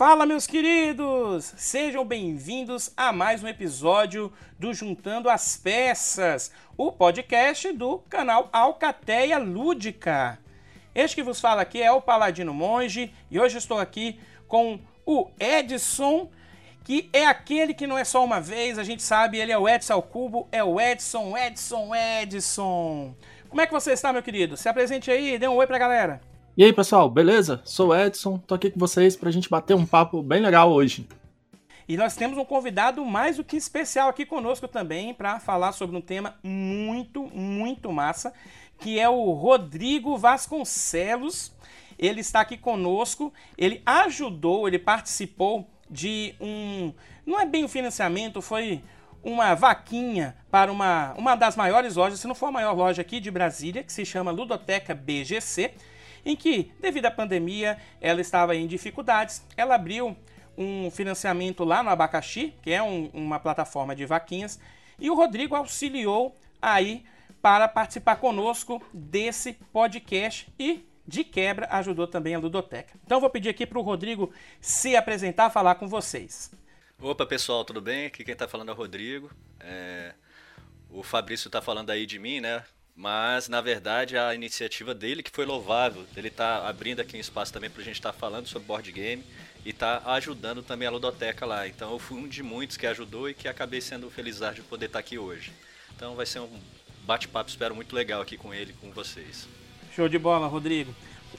Fala, meus queridos! Sejam bem-vindos a mais um episódio do Juntando as Peças, o podcast do canal Alcateia Lúdica. Este que vos fala aqui é o Paladino Monge e hoje estou aqui com o Edson, que é aquele que não é só uma vez, a gente sabe, ele é o Edson ao cubo, é o Edson, Edson, Edson. Como é que você está, meu querido? Se apresente aí, dê um oi pra galera. E aí, pessoal, beleza? Sou o Edson, tô aqui com vocês pra gente bater um papo bem legal hoje. E nós temos um convidado mais do que especial aqui conosco também para falar sobre um tema muito, muito massa, que é o Rodrigo Vasconcelos. Ele está aqui conosco, ele ajudou, ele participou de um. Não é bem um financiamento, foi uma vaquinha para uma, uma das maiores lojas, se não for a maior loja aqui de Brasília, que se chama Ludoteca BGC em que, devido à pandemia, ela estava em dificuldades. Ela abriu um financiamento lá no Abacaxi, que é um, uma plataforma de vaquinhas, e o Rodrigo auxiliou aí para participar conosco desse podcast e de quebra ajudou também a Ludoteca. Então vou pedir aqui para o Rodrigo se apresentar, falar com vocês. Opa pessoal, tudo bem? Aqui quem está falando é o Rodrigo. É... O Fabrício está falando aí de mim, né? Mas, na verdade, a iniciativa dele que foi louvável. Ele está abrindo aqui um espaço também para a gente estar tá falando sobre board game e está ajudando também a ludoteca lá. Então, eu fui um de muitos que ajudou e que acabei sendo feliz de poder estar tá aqui hoje. Então, vai ser um bate-papo, espero, muito legal aqui com ele com vocês. Show de bola, Rodrigo.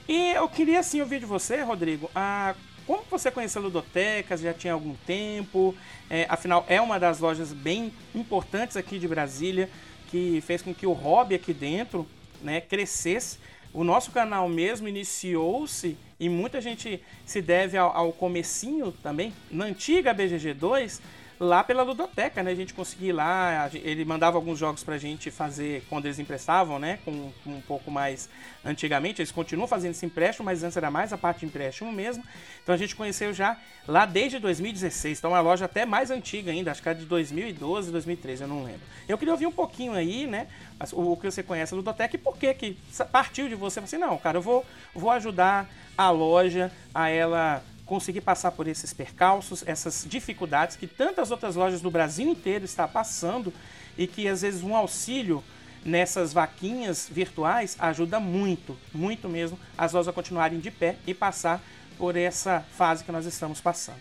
E eu queria, sim, ouvir de você, Rodrigo, a como você conheceu a Ludoteca? Já tinha algum tempo? É, afinal, é uma das lojas bem importantes aqui de Brasília que fez com que o hobby aqui dentro né, crescesse. O nosso canal mesmo iniciou-se e muita gente se deve ao, ao comecinho também, na antiga BGG2, lá pela ludoteca, né? A gente conseguia ir lá, ele mandava alguns jogos pra gente fazer quando eles emprestavam, né? Com, com, um pouco mais antigamente, eles continuam fazendo esse empréstimo, mas antes era mais a parte de empréstimo mesmo. Então a gente conheceu já lá desde 2016, então é uma loja até mais antiga ainda, acho que era de 2012, 2013, eu não lembro. Eu queria ouvir um pouquinho aí, né? O, que você conhece a ludoteca e por que que partiu de você, assim, não, cara, eu vou, vou ajudar a loja a ela conseguir passar por esses percalços, essas dificuldades que tantas outras lojas do Brasil inteiro estão passando e que às vezes um auxílio nessas vaquinhas virtuais ajuda muito, muito mesmo, as lojas a continuarem de pé e passar por essa fase que nós estamos passando.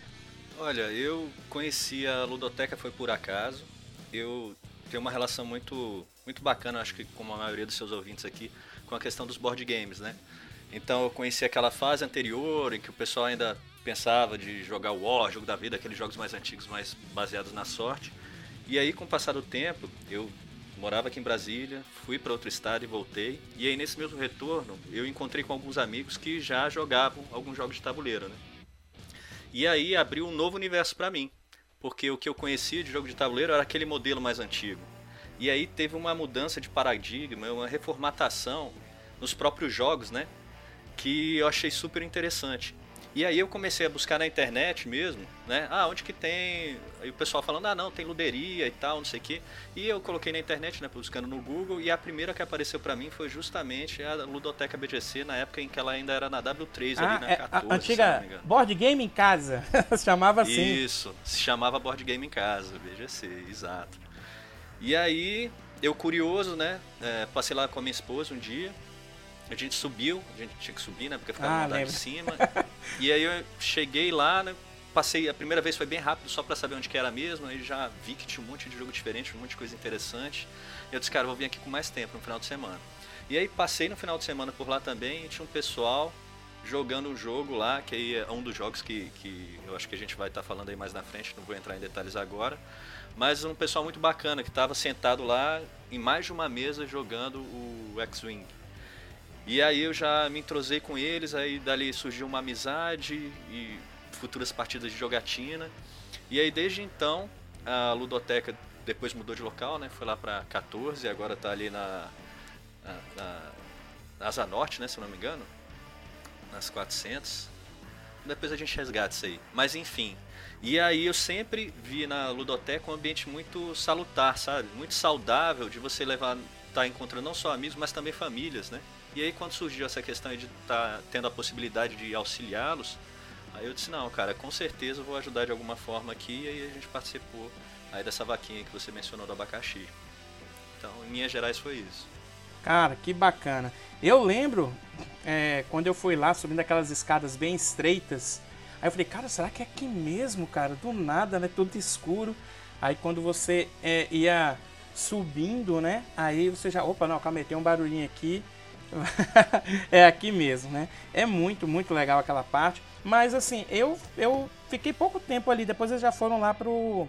Olha, eu conheci a Ludoteca foi por acaso. Eu tenho uma relação muito, muito bacana, acho que como a maioria dos seus ouvintes aqui, com a questão dos board games, né? Então eu conheci aquela fase anterior em que o pessoal ainda pensava de jogar War, jogo da vida, aqueles jogos mais antigos, mais baseados na sorte. E aí, com o passar do tempo, eu morava aqui em Brasília, fui para outro estado e voltei. E aí, nesse mesmo retorno, eu encontrei com alguns amigos que já jogavam alguns jogos de tabuleiro, né? E aí abriu um novo universo para mim, porque o que eu conhecia de jogo de tabuleiro era aquele modelo mais antigo. E aí teve uma mudança de paradigma, uma reformatação nos próprios jogos, né? Que eu achei super interessante. E aí eu comecei a buscar na internet mesmo, né? Ah, onde que tem. Aí o pessoal falando, ah, não, tem luderia e tal, não sei o quê. E eu coloquei na internet, né, buscando no Google, e a primeira que apareceu para mim foi justamente a Ludoteca BGC, na época em que ela ainda era na W3, ah, ali na é 14. A antiga Board Game em Casa, se chamava assim. Isso, se chamava Board Game em Casa, BGC, exato. E aí, eu curioso, né, é, passei lá com a minha esposa um dia, a gente subiu, a gente tinha que subir, né? Porque ficava ah, no andar de cima. e aí eu cheguei lá, né? Passei, a primeira vez foi bem rápido, só para saber onde que era mesmo. Aí já vi que tinha um monte de jogo diferente, um monte de coisa interessante. E eu disse, cara, vou vir aqui com mais tempo no final de semana. E aí passei no final de semana por lá também e tinha um pessoal jogando um jogo lá, que aí é um dos jogos que, que eu acho que a gente vai estar tá falando aí mais na frente, não vou entrar em detalhes agora. Mas um pessoal muito bacana que estava sentado lá em mais de uma mesa jogando o X-Wing. E aí eu já me entrosei com eles, aí dali surgiu uma amizade e futuras partidas de jogatina. E aí desde então a ludoteca depois mudou de local, né? Foi lá para 14 e agora está ali na, na, na, Asa Norte, né? Se eu não me engano, nas 400. Depois a gente resgata isso aí. Mas enfim. E aí eu sempre vi na ludoteca um ambiente muito salutar, sabe? Muito saudável de você levar, tá encontrando não só amigos, mas também famílias, né? E aí quando surgiu essa questão de estar tá tendo a possibilidade de auxiliá-los, Aí eu disse, não, cara, com certeza eu vou ajudar de alguma forma aqui, e aí a gente participou aí dessa vaquinha que você mencionou do abacaxi. Então, em Minas Gerais foi isso. Cara, que bacana. Eu lembro é, quando eu fui lá subindo aquelas escadas bem estreitas. Aí eu falei, cara, será que é aqui mesmo, cara? Do nada, né? Tudo escuro. Aí quando você é, ia subindo, né? Aí você já, opa, não, calma aí, tem um barulhinho aqui. é aqui mesmo, né? É muito, muito legal aquela parte. Mas assim, eu, eu fiquei pouco tempo ali. Depois eles já foram lá pro,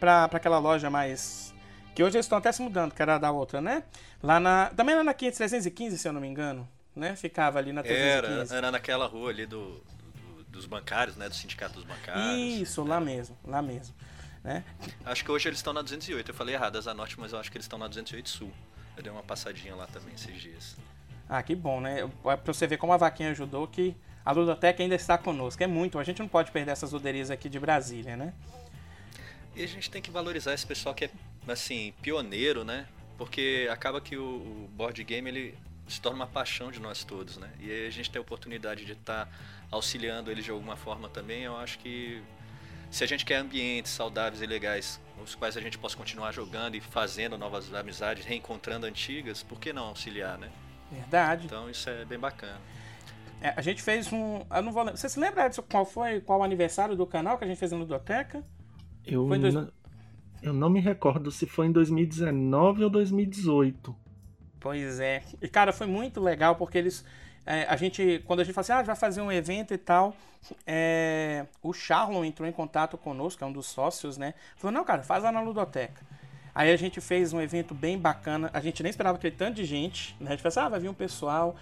pra, pra aquela loja mais. Que hoje eles estão até se mudando, que era da outra, né? Lá na. Também era na 315, se eu não me engano. Né? Ficava ali na 315. Era, era naquela rua ali do, do, dos bancários, né? Do sindicato dos bancários. Isso, lá mesmo, lá mesmo. Né? Acho que hoje eles estão na 208. Eu falei errado, Asa Norte, mas eu acho que eles estão na 208 Sul. Eu dei uma passadinha lá também esses dias. Ah, que bom, né? É pra você ver como a vaquinha ajudou que a Ludoteca ainda está conosco. É muito, a gente não pode perder essas luderias aqui de Brasília, né? E a gente tem que valorizar esse pessoal que é, assim, pioneiro, né? Porque acaba que o, board game, ele se torna uma paixão de nós todos, né? E a gente tem a oportunidade de estar tá auxiliando eles de alguma forma também, eu acho que se a gente quer ambientes saudáveis e legais, os quais a gente possa continuar jogando e fazendo novas amizades, reencontrando antigas, por que não auxiliar, né? Verdade. Então isso é bem bacana. É, a gente fez um. Eu não vou lembrar. Você se lembra, Edson, qual foi qual o aniversário do canal que a gente fez na Ludoteca? Eu, dois... não, eu não me recordo se foi em 2019 ou 2018. Pois é. E, cara, foi muito legal porque eles. É, a gente, quando a gente fala assim, ah, vai fazer um evento e tal, é, o Charlon entrou em contato conosco, é um dos sócios, né? Falou, não, cara, faz lá na Ludoteca. Aí a gente fez um evento bem bacana, a gente nem esperava aquele tanto de gente, né? A gente pensou, ah, vai vir um pessoal.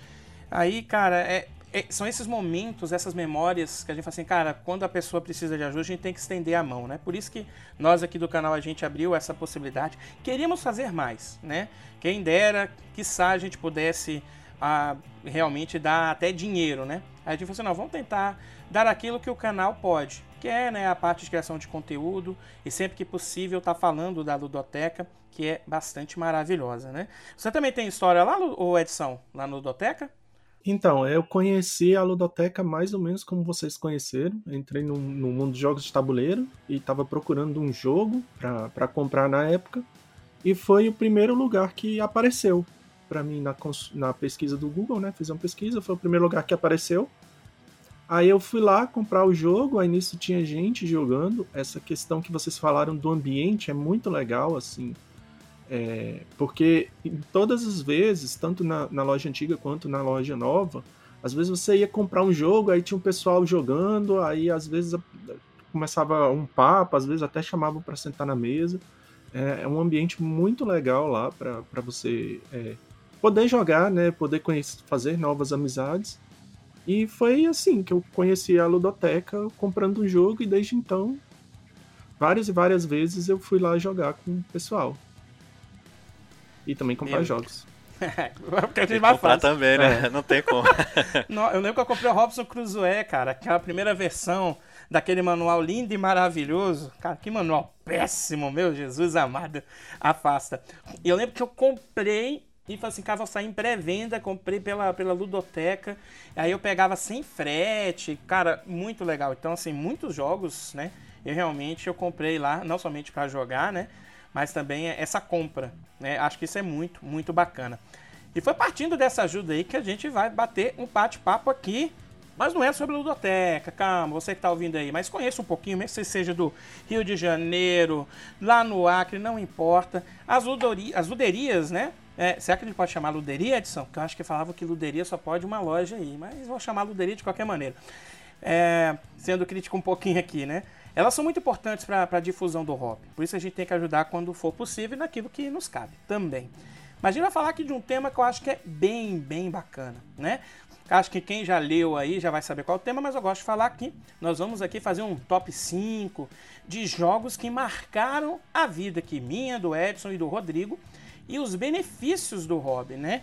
Aí, cara, é, é, são esses momentos, essas memórias que a gente fala assim, cara, quando a pessoa precisa de ajuda, a gente tem que estender a mão, né? Por isso que nós aqui do canal a gente abriu essa possibilidade. Queríamos fazer mais, né? Quem dera, quiçá a gente pudesse ah, realmente dar até dinheiro, né? Aí a gente falou assim, não, vamos tentar dar aquilo que o canal pode, que é né, a parte de criação de conteúdo e sempre que possível tá falando da ludoteca, que é bastante maravilhosa, né? Você também tem história lá, ou edição, lá no Ludoteca? Então, eu conheci a Ludoteca mais ou menos como vocês conheceram. Entrei no, no mundo de jogos de tabuleiro e estava procurando um jogo para comprar na época. E foi o primeiro lugar que apareceu para mim na, na pesquisa do Google, né? Fiz uma pesquisa, foi o primeiro lugar que apareceu. Aí eu fui lá comprar o jogo, aí nisso tinha gente jogando. Essa questão que vocês falaram do ambiente é muito legal, assim. É, porque em todas as vezes, tanto na, na, loja antiga quanto na loja nova, às vezes você ia comprar um jogo, aí tinha um pessoal jogando, aí às vezes começava um papo, às vezes até chamavam para sentar na mesa. É, é, um ambiente muito legal lá para você é, poder jogar, né, poder conhecer, fazer novas amizades. E foi assim que eu conheci a Ludoteca comprando um jogo e desde então, várias e várias vezes eu fui lá jogar com o pessoal. E também comprar jogos. Porque a gente vai comprar também, né? É. Não tem como. Não, eu lembro que eu comprei o Robson Crusoe, cara. Aquela primeira versão daquele manual lindo e maravilhoso. Cara, que manual péssimo, meu Jesus amado. Afasta. E eu lembro que eu comprei e falei assim, vou sair em pré-venda, comprei pela, pela Ludoteca. Aí eu pegava sem frete. Cara, muito legal. Então, assim, muitos jogos, né? Eu realmente eu comprei lá, não somente para jogar, né? mas também essa compra. Né? Acho que isso é muito, muito bacana. E foi partindo dessa ajuda aí que a gente vai bater um bate-papo aqui. Mas não é sobre ludoteca, calma, você que está ouvindo aí, mas conheça um pouquinho, mesmo que você seja do Rio de Janeiro, lá no Acre, não importa. As, ludori, as luderias, né? É, será que a gente pode chamar luderia, Edson? Porque eu acho que falava que luderia só pode uma loja aí, mas vou chamar luderia de qualquer maneira. É, sendo crítico um pouquinho aqui, né? elas são muito importantes para a difusão do hobby. Por isso a gente tem que ajudar quando for possível naquilo que nos cabe também. Mas a gente vai falar aqui de um tema que eu acho que é bem, bem bacana, né? Acho que quem já leu aí já vai saber qual é o tema, mas eu gosto de falar aqui. Nós vamos aqui fazer um top 5 de jogos que marcaram a vida aqui, minha, do Edson e do Rodrigo, e os benefícios do hobby, né?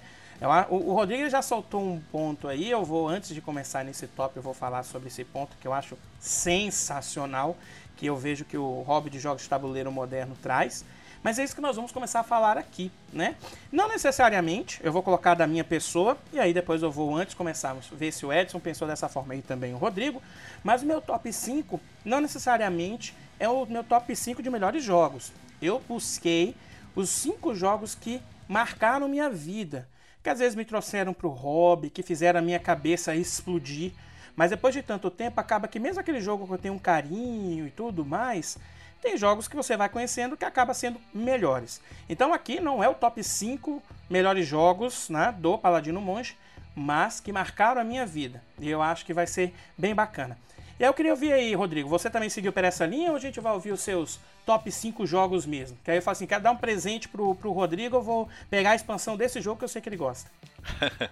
O, Rodrigo já soltou um ponto aí, eu vou, antes de começar nesse top, eu vou falar sobre esse ponto que eu acho sensacional, que eu vejo que o hobby de jogos de tabuleiro moderno traz. Mas é isso que nós vamos começar a falar aqui, né? Não necessariamente, eu vou colocar da minha pessoa, e aí depois eu vou, antes começarmos, ver se o Edson pensou dessa forma aí também, o Rodrigo. Mas o meu top 5 não necessariamente é o meu top 5 de melhores jogos. Eu busquei os 5 jogos que marcaram minha vida, que às vezes me trouxeram para o hobby, que fizeram a minha cabeça explodir. Mas depois de tanto tempo, acaba que mesmo aquele jogo que eu tenho um carinho e tudo mais, tem jogos que você vai conhecendo que acaba sendo melhores. Então aqui não é o top 5 melhores jogos né, do Paladino Monge, mas que marcaram a minha vida. E eu acho que vai ser bem bacana. E eu queria ouvir aí, Rodrigo, você também seguiu por essa linha ou a gente vai ouvir os seus top 5 jogos mesmo? Que aí eu falo assim, quero dar um presente pro, pro Rodrigo, eu vou pegar a expansão desse jogo que eu sei que ele gosta.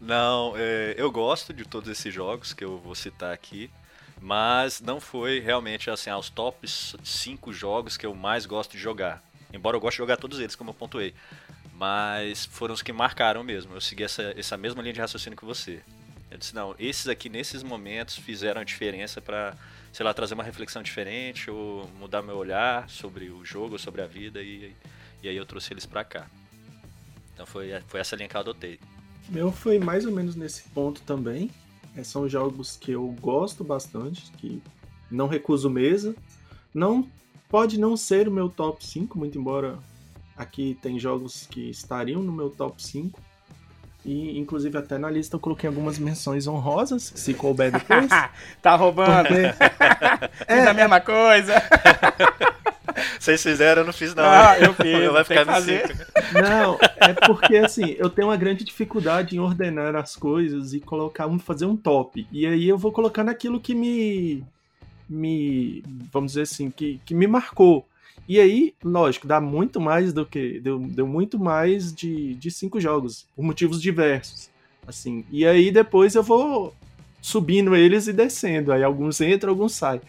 Não, é, eu gosto de todos esses jogos que eu vou citar aqui. Mas não foi realmente assim aos tops 5 jogos que eu mais gosto de jogar. Embora eu goste de jogar todos eles, como eu pontuei. Mas foram os que marcaram mesmo. Eu segui essa, essa mesma linha de raciocínio que você. Eu disse, não, esses aqui nesses momentos fizeram a diferença para, sei lá, trazer uma reflexão diferente ou mudar meu olhar sobre o jogo, sobre a vida e, e aí eu trouxe eles para cá. Então foi, foi essa linha que eu adotei. Meu foi mais ou menos nesse ponto também. É, são jogos que eu gosto bastante, que não recuso mesa. Não pode não ser o meu top 5, muito embora aqui tem jogos que estariam no meu top 5. E, inclusive, até na lista eu coloquei algumas menções honrosas, se couber depois. tá roubando? Porque... é, a mesma coisa. Vocês fizeram, eu não fiz não. Ah, eu fiz. Vai ficar no cinco. Não, é porque assim, eu tenho uma grande dificuldade em ordenar as coisas e colocar, um, fazer um top. E aí eu vou colocar naquilo que me. me. vamos dizer assim, que, que me marcou. E aí, lógico, dá muito mais do que. Deu, deu muito mais de, de cinco jogos, por motivos diversos. Assim. E aí depois eu vou subindo eles e descendo. Aí alguns entram, alguns saem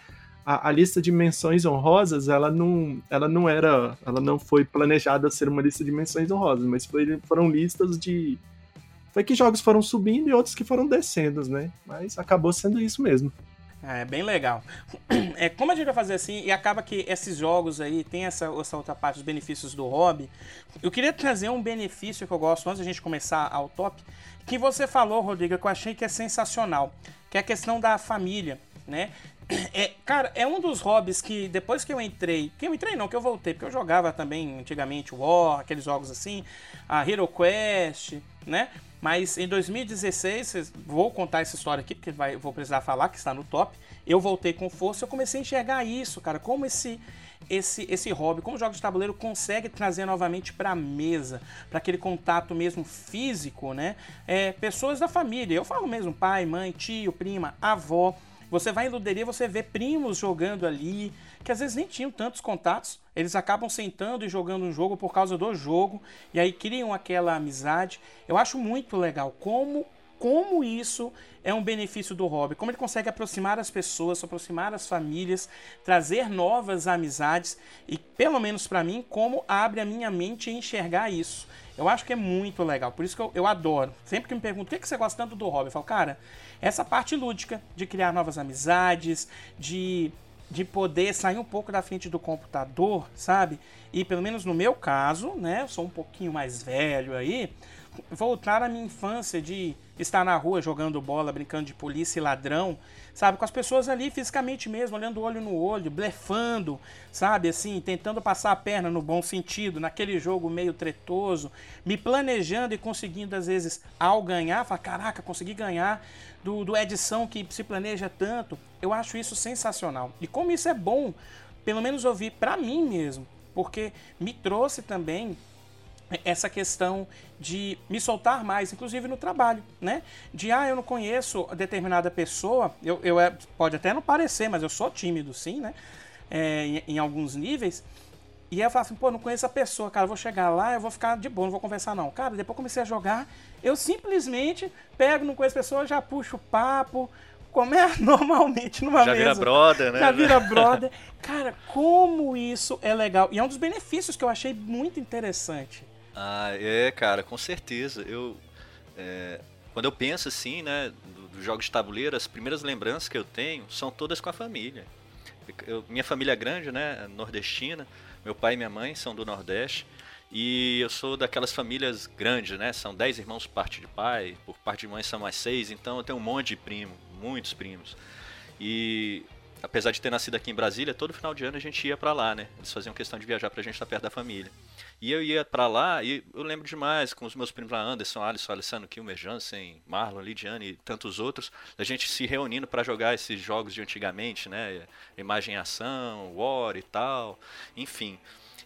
a, a, lista de menções honrosas, ela não, ela não era, ela não foi planejada ser uma lista de menções honrosas, mas foi, foram listas de foi que jogos foram subindo e outros que foram descendo, né? Mas acabou sendo isso mesmo. É bem legal. É, como a gente vai fazer assim, e acaba que esses jogos aí tem essa, essa outra parte dos benefícios do hobby. Eu queria trazer um benefício que eu gosto antes da gente começar ao top, que você falou, Rodrigo, que eu achei que é sensacional, que é a questão da família, né? É, cara, é um dos hobbies que depois que eu entrei, que eu entrei não, que eu voltei, porque eu jogava também antigamente War, aqueles jogos assim, a Hero Quest, né? Mas em 2016, vou contar essa história aqui, porque vai, vou precisar falar que está no top. Eu voltei com força, eu comecei a enxergar isso, cara, como esse esse esse hobby, como jogos de tabuleiro consegue trazer novamente para a mesa, para aquele contato mesmo físico, né? É, pessoas da família, eu falo mesmo pai, mãe, tio, prima, avó você vai em luderia, você vê primos jogando ali, que às vezes nem tinham tantos contatos, eles acabam sentando e jogando um jogo por causa do jogo, e aí criam aquela amizade. Eu acho muito legal como como isso é um benefício do hobby, como ele consegue aproximar as pessoas, aproximar as famílias, trazer novas amizades e, pelo menos para mim, como abre a minha mente a enxergar isso. Eu acho que é muito legal, por isso que eu, eu adoro. Sempre que me perguntam o que, que você gosta tanto do hobby, eu falo, cara, essa parte lúdica de criar novas amizades, de, de poder sair um pouco da frente do computador, sabe? E pelo menos no meu caso, né? Eu sou um pouquinho mais velho aí, voltar à minha infância de estar na rua jogando bola, brincando de polícia e ladrão, sabe? Com as pessoas ali fisicamente mesmo, olhando olho no olho, blefando, sabe? Assim, tentando passar a perna no bom sentido, naquele jogo meio tretoso, me planejando e conseguindo, às vezes, ao ganhar, falar: caraca, consegui ganhar do, do edição que se planeja tanto. Eu acho isso sensacional. E como isso é bom, pelo menos ouvir para mim mesmo, porque me trouxe também essa questão de me soltar mais, inclusive no trabalho, né? De, ah, eu não conheço determinada pessoa, eu, eu é, pode até não parecer, mas eu sou tímido sim, né? É, em, em, alguns níveis. E aí eu falo assim, pô, não conheço a pessoa, cara, eu vou chegar lá, eu vou ficar de boa, não vou conversar não. Cara, depois comecei a jogar, eu simplesmente pego, não conheço a pessoa, já puxo o papo, como é normalmente numa já mesa. Já vira brother, né? Já vira brother. Cara, como isso é legal. E é um dos benefícios que eu achei muito interessante. Ah, é, cara, com certeza. Eu, é, quando eu penso assim, né, dos do jogos de tabuleiro, as primeiras lembranças que eu tenho são todas com a família. Eu, minha família é grande, né? Nordestina. Meu pai e minha mãe são do Nordeste. E eu sou daquelas famílias grandes, né? São dez irmãos por parte de pai, por parte de mãe são mais seis, então eu tenho um monte de primo, muitos primos. E apesar de ter nascido aqui em Brasília, todo final de ano a gente ia para lá, né? Eles faziam questão de viajar pra gente estar perto da família. E eu ia para lá e eu lembro demais com os meus primos lá, Anderson, Alisson, Alessandro, Kilmer, Jansen, Marlon, Lidiane e tantos outros, a gente se reunindo para jogar esses jogos de antigamente, né? Imagem ação, War e tal, enfim.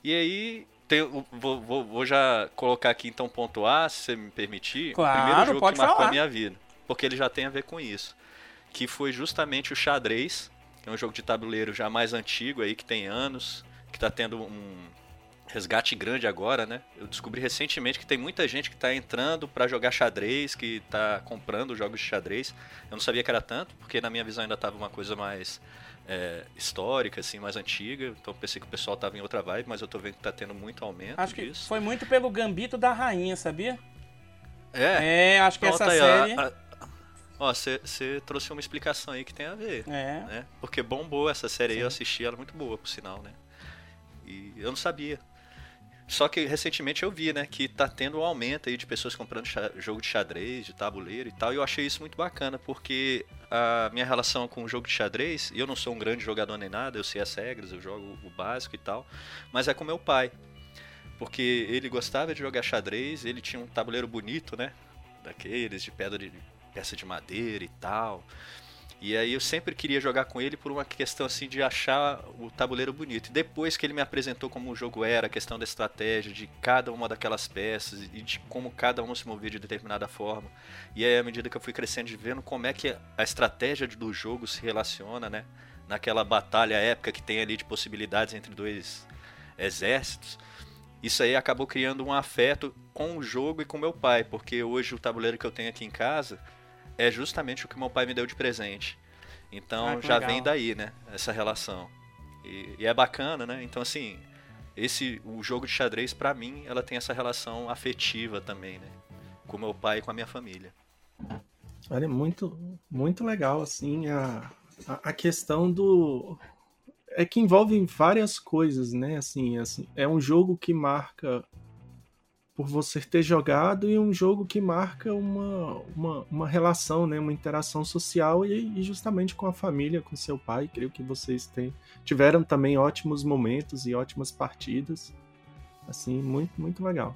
E aí tenho, vou, vou, vou, já colocar aqui então ponto A, se você me permitir. Claro, o primeiro jogo que marcou falar. a minha vida. Porque ele já tem a ver com isso. Que foi justamente o xadrez, que é um jogo de tabuleiro já mais antigo aí, que tem anos, que está tendo um resgate grande agora, né? Eu descobri recentemente que tem muita gente que está entrando para jogar xadrez, que está comprando jogos de xadrez. Eu não sabia que era tanto, porque na minha visão ainda estava uma coisa mais é, histórica, assim, mais antiga. Então pensei que o pessoal tava em outra vibe, mas eu tô vendo que tá tendo muito aumento Acho disso. que foi muito pelo Gambito da Rainha, sabia? É, É, acho que Pronto essa aí, série. ó, a- Ó, você trouxe uma explicação aí que tem a ver. É. Né? Porque bombou essa série aí, eu assisti ela muito boa, por sinal, né? E eu não sabia. Só que recentemente eu vi, né, que tá tendo um aumento aí de pessoas comprando jogo de xadrez, de tabuleiro e tal, e eu achei isso muito bacana, porque a minha relação com o jogo de xadrez, eu não sou um grande jogador nem nada, eu sei as regras, eu jogo o básico e tal, mas é com meu pai. Porque ele gostava de jogar xadrez, ele tinha um tabuleiro bonito, né? Daqueles de pedra de peça de madeira e tal. E aí eu sempre queria jogar com ele por uma questão assim de achar o tabuleiro bonito. E depois que ele me apresentou como o jogo era, a questão da estratégia, de cada uma daquelas peças e de como cada um se movia de determinada forma. E aí à medida que eu fui crescendo de vendo como é que a estratégia do jogo se relaciona, né? Naquela batalha épica que tem ali de possibilidades entre dois exércitos. Isso aí acabou criando um afeto com o jogo e com meu pai, porque hoje o tabuleiro que eu tenho aqui em casa é justamente o que meu pai me deu de presente. Então Ah, já legal. vem daí, né? Essa relação. E, e é bacana, né? Então assim, esse o jogo de xadrez pra mim, ela tem essa relação afetiva também, né? Com meu pai e com a minha família. Olha, muito, muito legal, assim, a, a, a questão do... É que envolve várias coisas, né? Assim, assim, é um jogo que marca por você ter jogado e um jogo que marca uma, uma, uma relação, né? Uma interação social e, e justamente com a família, com seu pai. Creio que vocês têm, tiveram também ótimos momentos e ótimas partidas. Assim, muito, muito legal.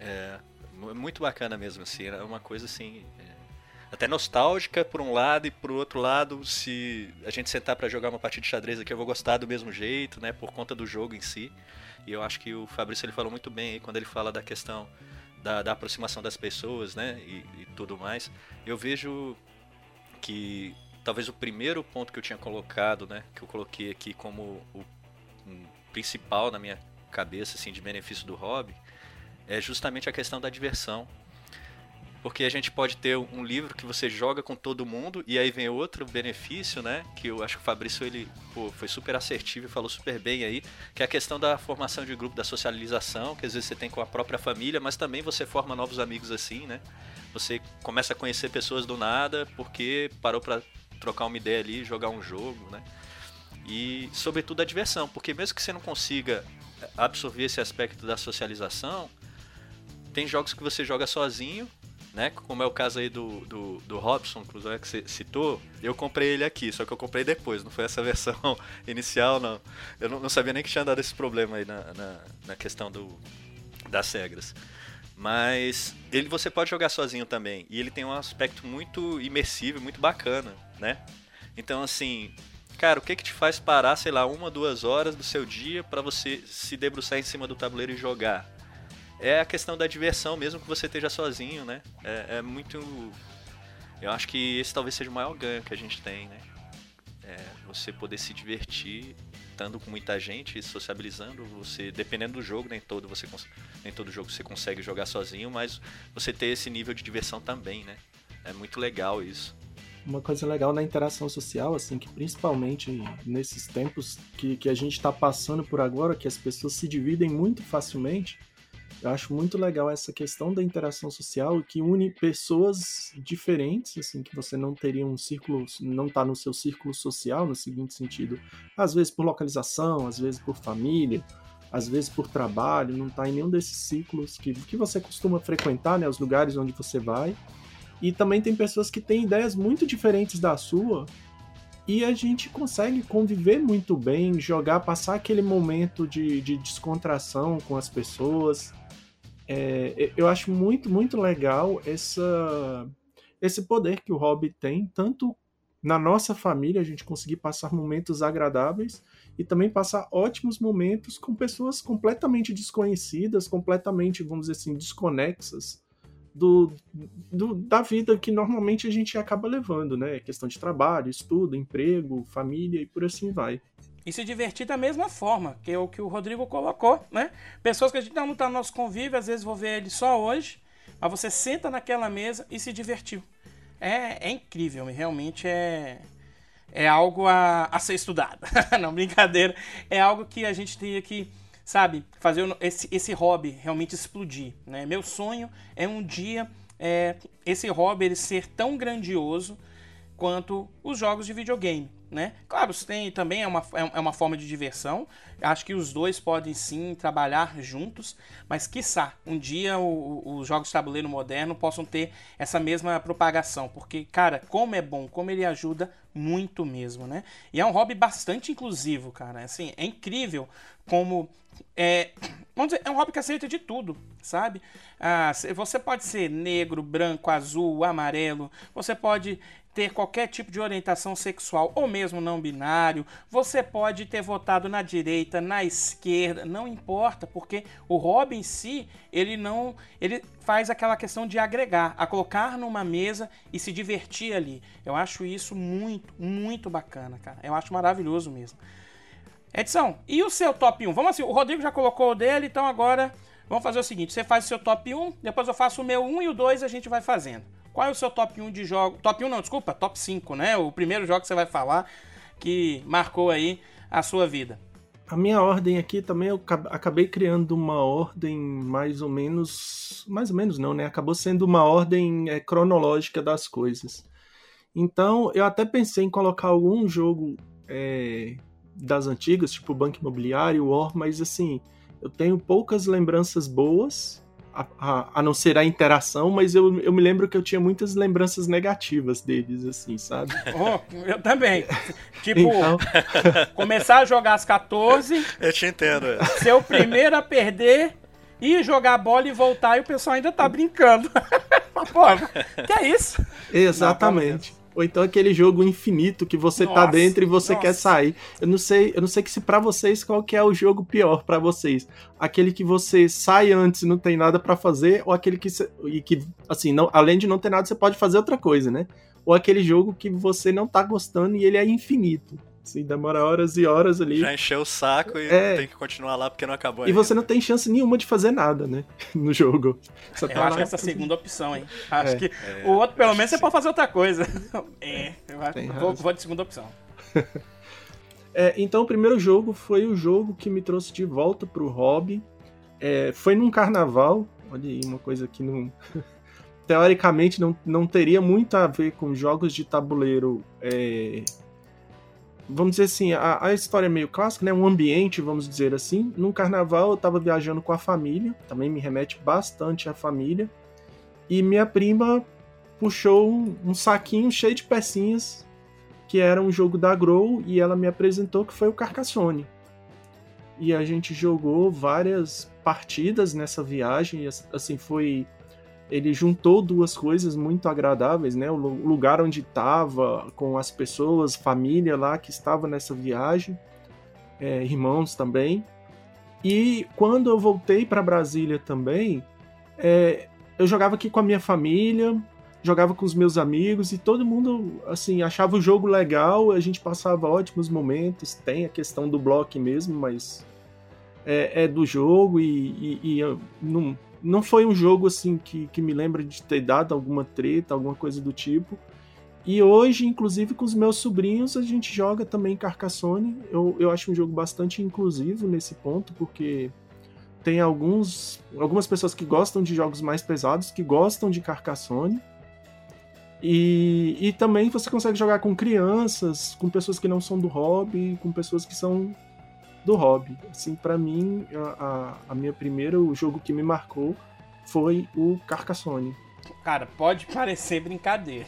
É mu- muito bacana mesmo, assim. É uma coisa assim. é, até nostálgica por um lado e por outro lado, se a gente sentar pra jogar uma partida de xadrez aqui, eu vou gostar do mesmo jeito, né? Por conta do jogo em si. E eu acho que o Fabrício ele falou muito bem aí quando ele fala da questão da, da aproximação das pessoas, né? E, e tudo mais. Eu vejo que talvez o primeiro ponto que eu tinha colocado, né? Que eu coloquei aqui como o principal na minha cabeça, assim, de benefício do hobby, é justamente a questão da diversão. Porque a gente pode ter um livro que você joga com todo mundo e aí vem outro benefício, né? Que eu acho que o Fabrício ele pô, foi super assertivo e falou super bem aí, que é a questão da formação de grupo, da socialização, que às vezes você tem com a própria família, mas também você forma novos amigos assim, né? Você começa a conhecer pessoas do nada porque parou para trocar uma ideia ali, jogar um jogo, né? E sobretudo a diversão, porque mesmo que você não consiga absorver esse aspecto da socialização, tem jogos que você joga sozinho, né? Como é o caso aí do, do, do Robson, inclusive, que você citou. Eu comprei ele aqui, só que eu comprei depois, não foi essa versão inicial, não. Eu não, não sabia nem que tinha dado esse problema aí na, na, na questão do, das regras. Mas ele você pode jogar sozinho também. E ele tem um aspecto muito imersivo, muito bacana, né? Então, assim, cara, o que que te faz parar, sei lá, uma, duas horas do seu dia para você se debruçar em cima do tabuleiro e jogar? É a questão da diversão, mesmo que você esteja sozinho, né? É, é muito. Eu acho que esse talvez seja o maior ganho que a gente tem, né? É você poder se divertir estando com muita gente, sociabilizando, você dependendo do jogo, nem todo você nem todo jogo você consegue jogar sozinho, mas você ter esse nível de diversão também, né? É muito legal isso. Uma coisa legal na interação social, assim, que principalmente nesses tempos que, que a gente está passando por agora, que as pessoas se dividem muito facilmente, Eu acho muito legal essa questão da interação social que une pessoas diferentes, assim, que você não teria um círculo, não está no seu círculo social, no seguinte sentido, às vezes por localização, às vezes por família, às vezes por trabalho, não está em nenhum desses ciclos que, que você costuma frequentar, né, os lugares onde você vai. E também tem pessoas que têm ideias muito diferentes da sua e a gente consegue conviver muito bem, jogar, passar aquele momento de, de descontração com as pessoas. É, eu acho muito, muito legal essa, esse poder que o hobby tem, tanto na nossa família, a gente conseguir passar momentos agradáveis e também passar ótimos momentos com pessoas completamente desconhecidas, completamente, vamos dizer assim, desconexas do, do, da vida que normalmente a gente acaba levando, né? Questão de trabalho, estudo, emprego, família e por assim vai. E se divertir da mesma forma, que é o que o Rodrigo colocou, né? Pessoas que a gente não está no nosso convívio, às vezes vou ver ele só hoje, mas você senta naquela mesa e se divertiu. É, é incrível, realmente é, é algo a, a ser estudado. não, brincadeira. É algo que a gente teria que sabe, fazer esse, esse hobby realmente explodir. Né? Meu sonho é um dia é, esse hobby ele ser tão grandioso quanto os jogos de videogame. Né? Claro, tem também é uma, é, é uma forma de diversão. Acho que os dois podem sim trabalhar juntos, mas quiçá um dia os jogos de tabuleiro moderno possam ter essa mesma propagação, porque cara, como é bom, como ele ajuda muito mesmo, né? E é um hobby bastante inclusivo, cara. Assim, é incrível como é, vamos dizer, é um hobby que aceita de tudo, sabe? Ah, você pode ser negro, branco, azul, amarelo, você pode ter qualquer tipo de orientação sexual ou mesmo não binário, você pode ter votado na direita, na esquerda, não importa, porque o hobby em si, ele não, ele faz aquela questão de agregar, a colocar numa mesa e se divertir ali. Eu acho isso muito, muito bacana, cara. Eu acho maravilhoso mesmo. Edição, e o seu top 1? Vamos assim, o Rodrigo já colocou o dele, então agora vamos fazer o seguinte: você faz o seu top 1, depois eu faço o meu 1 e o 2 a gente vai fazendo. Qual é o seu top 1 de jogo? Top 1 não, desculpa, top 5, né? O primeiro jogo que você vai falar que marcou aí a sua vida. A minha ordem aqui também eu acabei criando uma ordem mais ou menos, mais ou menos não, né? Acabou sendo uma ordem é, cronológica das coisas. Então eu até pensei em colocar algum jogo é, das antigas, tipo Banco Imobiliário, War, mas assim, eu tenho poucas lembranças boas, a, a, a, não ser a interação, mas eu, eu me lembro que eu tinha muitas lembranças negativas deles, assim, sabe? Oh, eu também. tipo, então... começar a jogar às 14. Eu te entendo. É. Ser o primeiro a perder ir jogar bola e voltar e o pessoal ainda tá brincando. Pô, que é isso? Exatamente. Ou então aquele jogo infinito que você tá nossa, tá dentro e você nossa. quer sair. Eu não sei, eu não sei que se para vocês qual que é o jogo pior para vocês. Aquele que você sai antes e não tem nada para fazer ou aquele que e que assim, não, além de não ter nada, você pode fazer outra coisa, né? Ou aquele jogo que você não tá gostando e ele é infinito. Assim, demora horas e horas ali. Já encheu o saco e é... tem que continuar lá porque não acabou E ainda. você não tem chance nenhuma de fazer nada, né? No jogo. Tá eu acho que essa é a segunda opção, hein? Acho é. que é, o outro, pelo menos, você pode fazer outra coisa. É, eu acho, vou, vou de segunda opção. é, então, o primeiro jogo foi o jogo que me trouxe de volta pro hobby. É, foi num carnaval. Olha aí, uma coisa que não. Teoricamente não, não teria muito a ver com jogos de tabuleiro é, vamos dizer assim, a, a, história é meio clássica, né? Um ambiente, vamos dizer assim. Num carnaval eu tava viajando com a família, também me remete bastante à família. E minha prima puxou um, um saquinho cheio de pecinhas que era um jogo da Grow e ela me apresentou que foi o Carcassonne. E a gente jogou várias partidas nessa viagem, e assim foi ele juntou duas coisas muito agradáveis, né? O lugar onde estava, com as pessoas, família lá que estava nessa viagem, é, irmãos também. E quando eu voltei para Brasília também, é, eu jogava aqui com a minha família, jogava com os meus amigos e todo mundo assim achava o jogo legal, a gente passava ótimos momentos. Tem a questão do bloco mesmo, mas é, é do jogo e, e, e não, não foi um jogo assim que, que me lembra de ter dado alguma treta, alguma coisa do tipo. E hoje, inclusive, com os meus sobrinhos, a gente joga também Carcassonne. Eu, eu acho um jogo bastante inclusivo nesse ponto, porque tem alguns, algumas pessoas que gostam de jogos mais pesados, que gostam de Carcassonne. E, e também você consegue jogar com crianças, com pessoas que não são do hobby, com pessoas que são do hobby. Assim, para mim, a, a, a minha primeiro jogo que me marcou foi o Carcassonne. Cara, pode parecer brincadeira.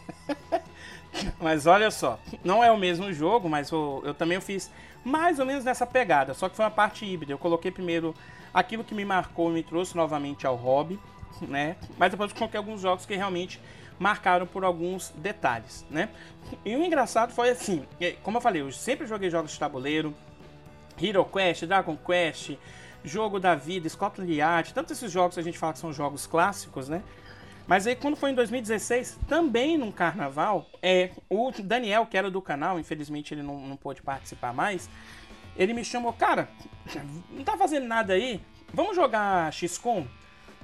mas olha só, não é o mesmo jogo, mas eu, eu também fiz mais ou menos nessa pegada, só que foi uma parte híbrida. Eu coloquei primeiro aquilo que me marcou me trouxe novamente ao hobby, né? Mas depois coloquei alguns jogos que realmente marcaram por alguns detalhes, né? E o engraçado foi assim, como eu falei, eu sempre joguei jogos de tabuleiro, Hero Quest, Dragon Quest, Jogo da Vida, Scotland Yard, tantos esses jogos que a gente fala que são jogos clássicos, né? Mas aí quando foi em 2016, também num carnaval, é, o Daniel, que era do canal, infelizmente ele não, não pôde participar mais, ele me chamou, cara, não tá fazendo nada aí? Vamos jogar XCOM?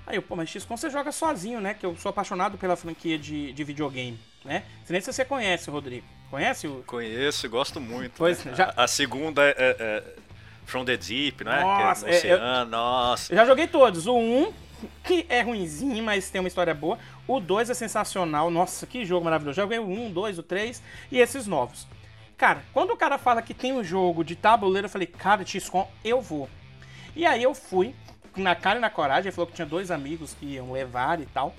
Aí eu, pô, mas XCOM você joga sozinho, né? Que eu sou apaixonado pela franquia de, de videogame, né? Se nem se você conhece, Rodrigo. Conhece o. Conheço, gosto muito. Pois, né? já... a, a, segunda é, é, é, From the Deep, né? Nossa, que é, oceano, eu... nossa. Eu já joguei todos. O 1, que é ruimzinho, mas tem uma história boa. O 2 é sensacional. Nossa, que jogo maravilhoso. Já joguei o 1, 2, o 3 e esses novos. Cara, quando o cara fala que tem um jogo de tabuleiro, eu falei, cara, XCOM, eu vou. E aí eu fui, na cara e na coragem, ele falou que tinha dois amigos que iam levar e tal.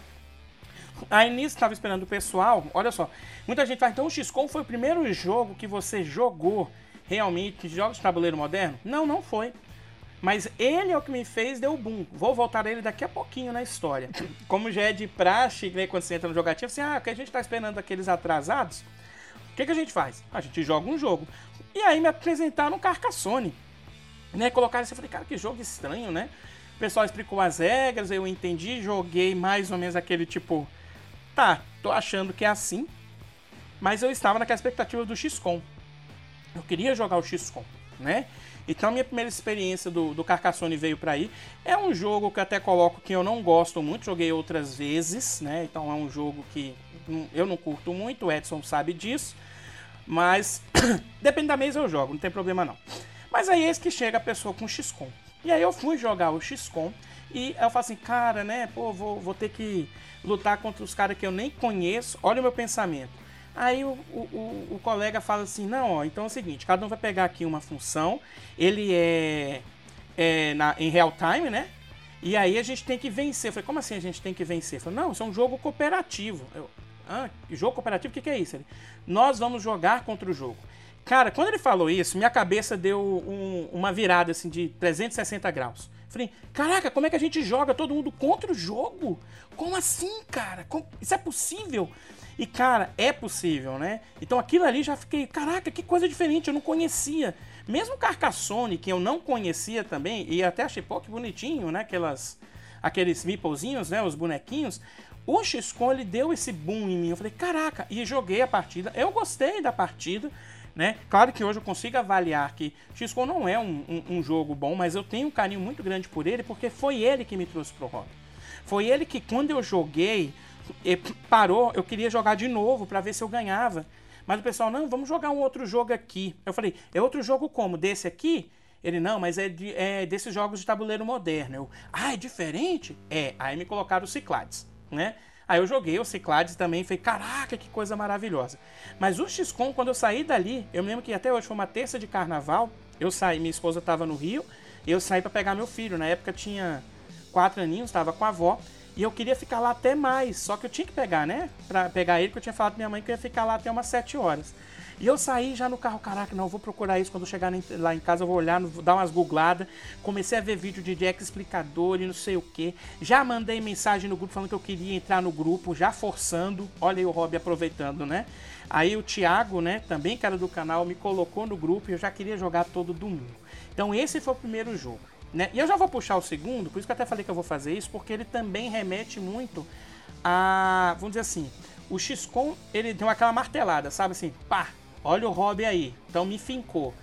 Aí nisso estava esperando o pessoal, olha só, muita gente fala, então o XCOM foi o primeiro jogo que você jogou realmente jogos de tabuleiro moderno? Não, não foi. Mas ele é o que me fez deu boom. Vou voltar a ele daqui a pouquinho na história. Como já é de praxe, né, quando você entra no jogativo, assim, ah, o que a gente está esperando aqueles atrasados? O que, que a gente faz? A gente joga um jogo. E aí me apresentaram Carcassone. Né, colocaram assim, eu falei, cara, que jogo estranho, né? O pessoal explicou as regras, eu entendi, joguei mais ou menos aquele tipo, tá, tô achando que é assim, mas eu estava naquela expectativa do XCOM. Eu queria jogar o XCOM, né? Então a minha primeira experiência do, do Carcassonne veio para aí. É um jogo que até coloco que eu não gosto muito, joguei outras vezes, né? Então é um jogo que eu não curto muito, o Edson sabe disso. Mas depende da mesa eu jogo, não tem problema não. Mas aí é esse que chega a pessoa com XCOM. E aí eu fui jogar o XCOM e eu falo assim, cara, né, pô, vou, vou ter que lutar contra os caras que eu nem conheço. Olha o meu pensamento. Aí o, o, o, colega fala assim, não, ó, então é o seguinte, cada um vai pegar aqui uma função, ele é, é na, em real time, né? E aí a gente tem que vencer. Eu falei, como assim a gente tem que vencer? Eu falei, não, isso é um jogo cooperativo. Eu, ah, jogo cooperativo, o que, que é isso? Ele, Nós vamos jogar contra o jogo. Cara, quando ele falou isso, minha cabeça deu um, uma virada assim de 360 graus. Falei, caraca, como é que a gente joga todo mundo contra o jogo? Como assim, cara? Como... Isso é possível? E, cara, é possível, né? Então aquilo ali já fiquei, caraca, que coisa diferente, eu não conhecia. Mesmo Carcassone, que eu não conhecia também, e até achei, pô, que bonitinho, né? Aquelas, aqueles meeplezinhos, né? Os bonequinhos. O XCOM, ele deu esse boom em mim. Eu falei, caraca, e joguei a partida. Eu gostei da partida. Né? Claro que hoje eu consigo avaliar que XCOM não é um, um, um, jogo bom, mas eu tenho um carinho muito grande por ele, porque foi ele que me trouxe pro hobby. Foi ele que, quando eu joguei, parou, eu queria jogar de novo para ver se eu ganhava. Mas o pessoal, não, vamos jogar um outro jogo aqui. Eu falei, é outro jogo como? Desse aqui? Ele, não, mas é, de, é desses jogos de tabuleiro moderno. Eu, ah, é diferente? É. Aí me colocaram o Ciclades, né? Aí eu joguei o Ciclades também e falei, caraca, que coisa maravilhosa. Mas o XCOM, quando eu saí dali, eu me lembro que até hoje foi uma terça de carnaval, eu saí, minha esposa estava no Rio, e eu saí para pegar meu filho. Na época tinha quatro aninhos, estava com a avó, e eu queria ficar lá até mais, só que eu tinha que pegar, né? Pra pegar ele, porque eu tinha falado pra minha mãe que eu ia ficar lá até umas sete horas. E eu saí já no carro, caraca, não, eu vou procurar isso. Quando eu chegar lá em casa, eu vou olhar, vou dar umas googladas. Comecei a ver vídeo de Jack explicador e não sei o que. Já mandei mensagem no grupo falando que eu queria entrar no grupo, já forçando. Olha aí o Rob aproveitando, né? Aí o Thiago, né, também cara do canal, me colocou no grupo e eu já queria jogar todo domingo. Então esse foi o primeiro jogo. Né? E eu já vou puxar o segundo, por isso que eu até falei que eu vou fazer isso, porque ele também remete muito a, vamos dizer assim, o XCOM, ele deu aquela martelada, sabe assim, pá, olha o hobby aí, então me fincou.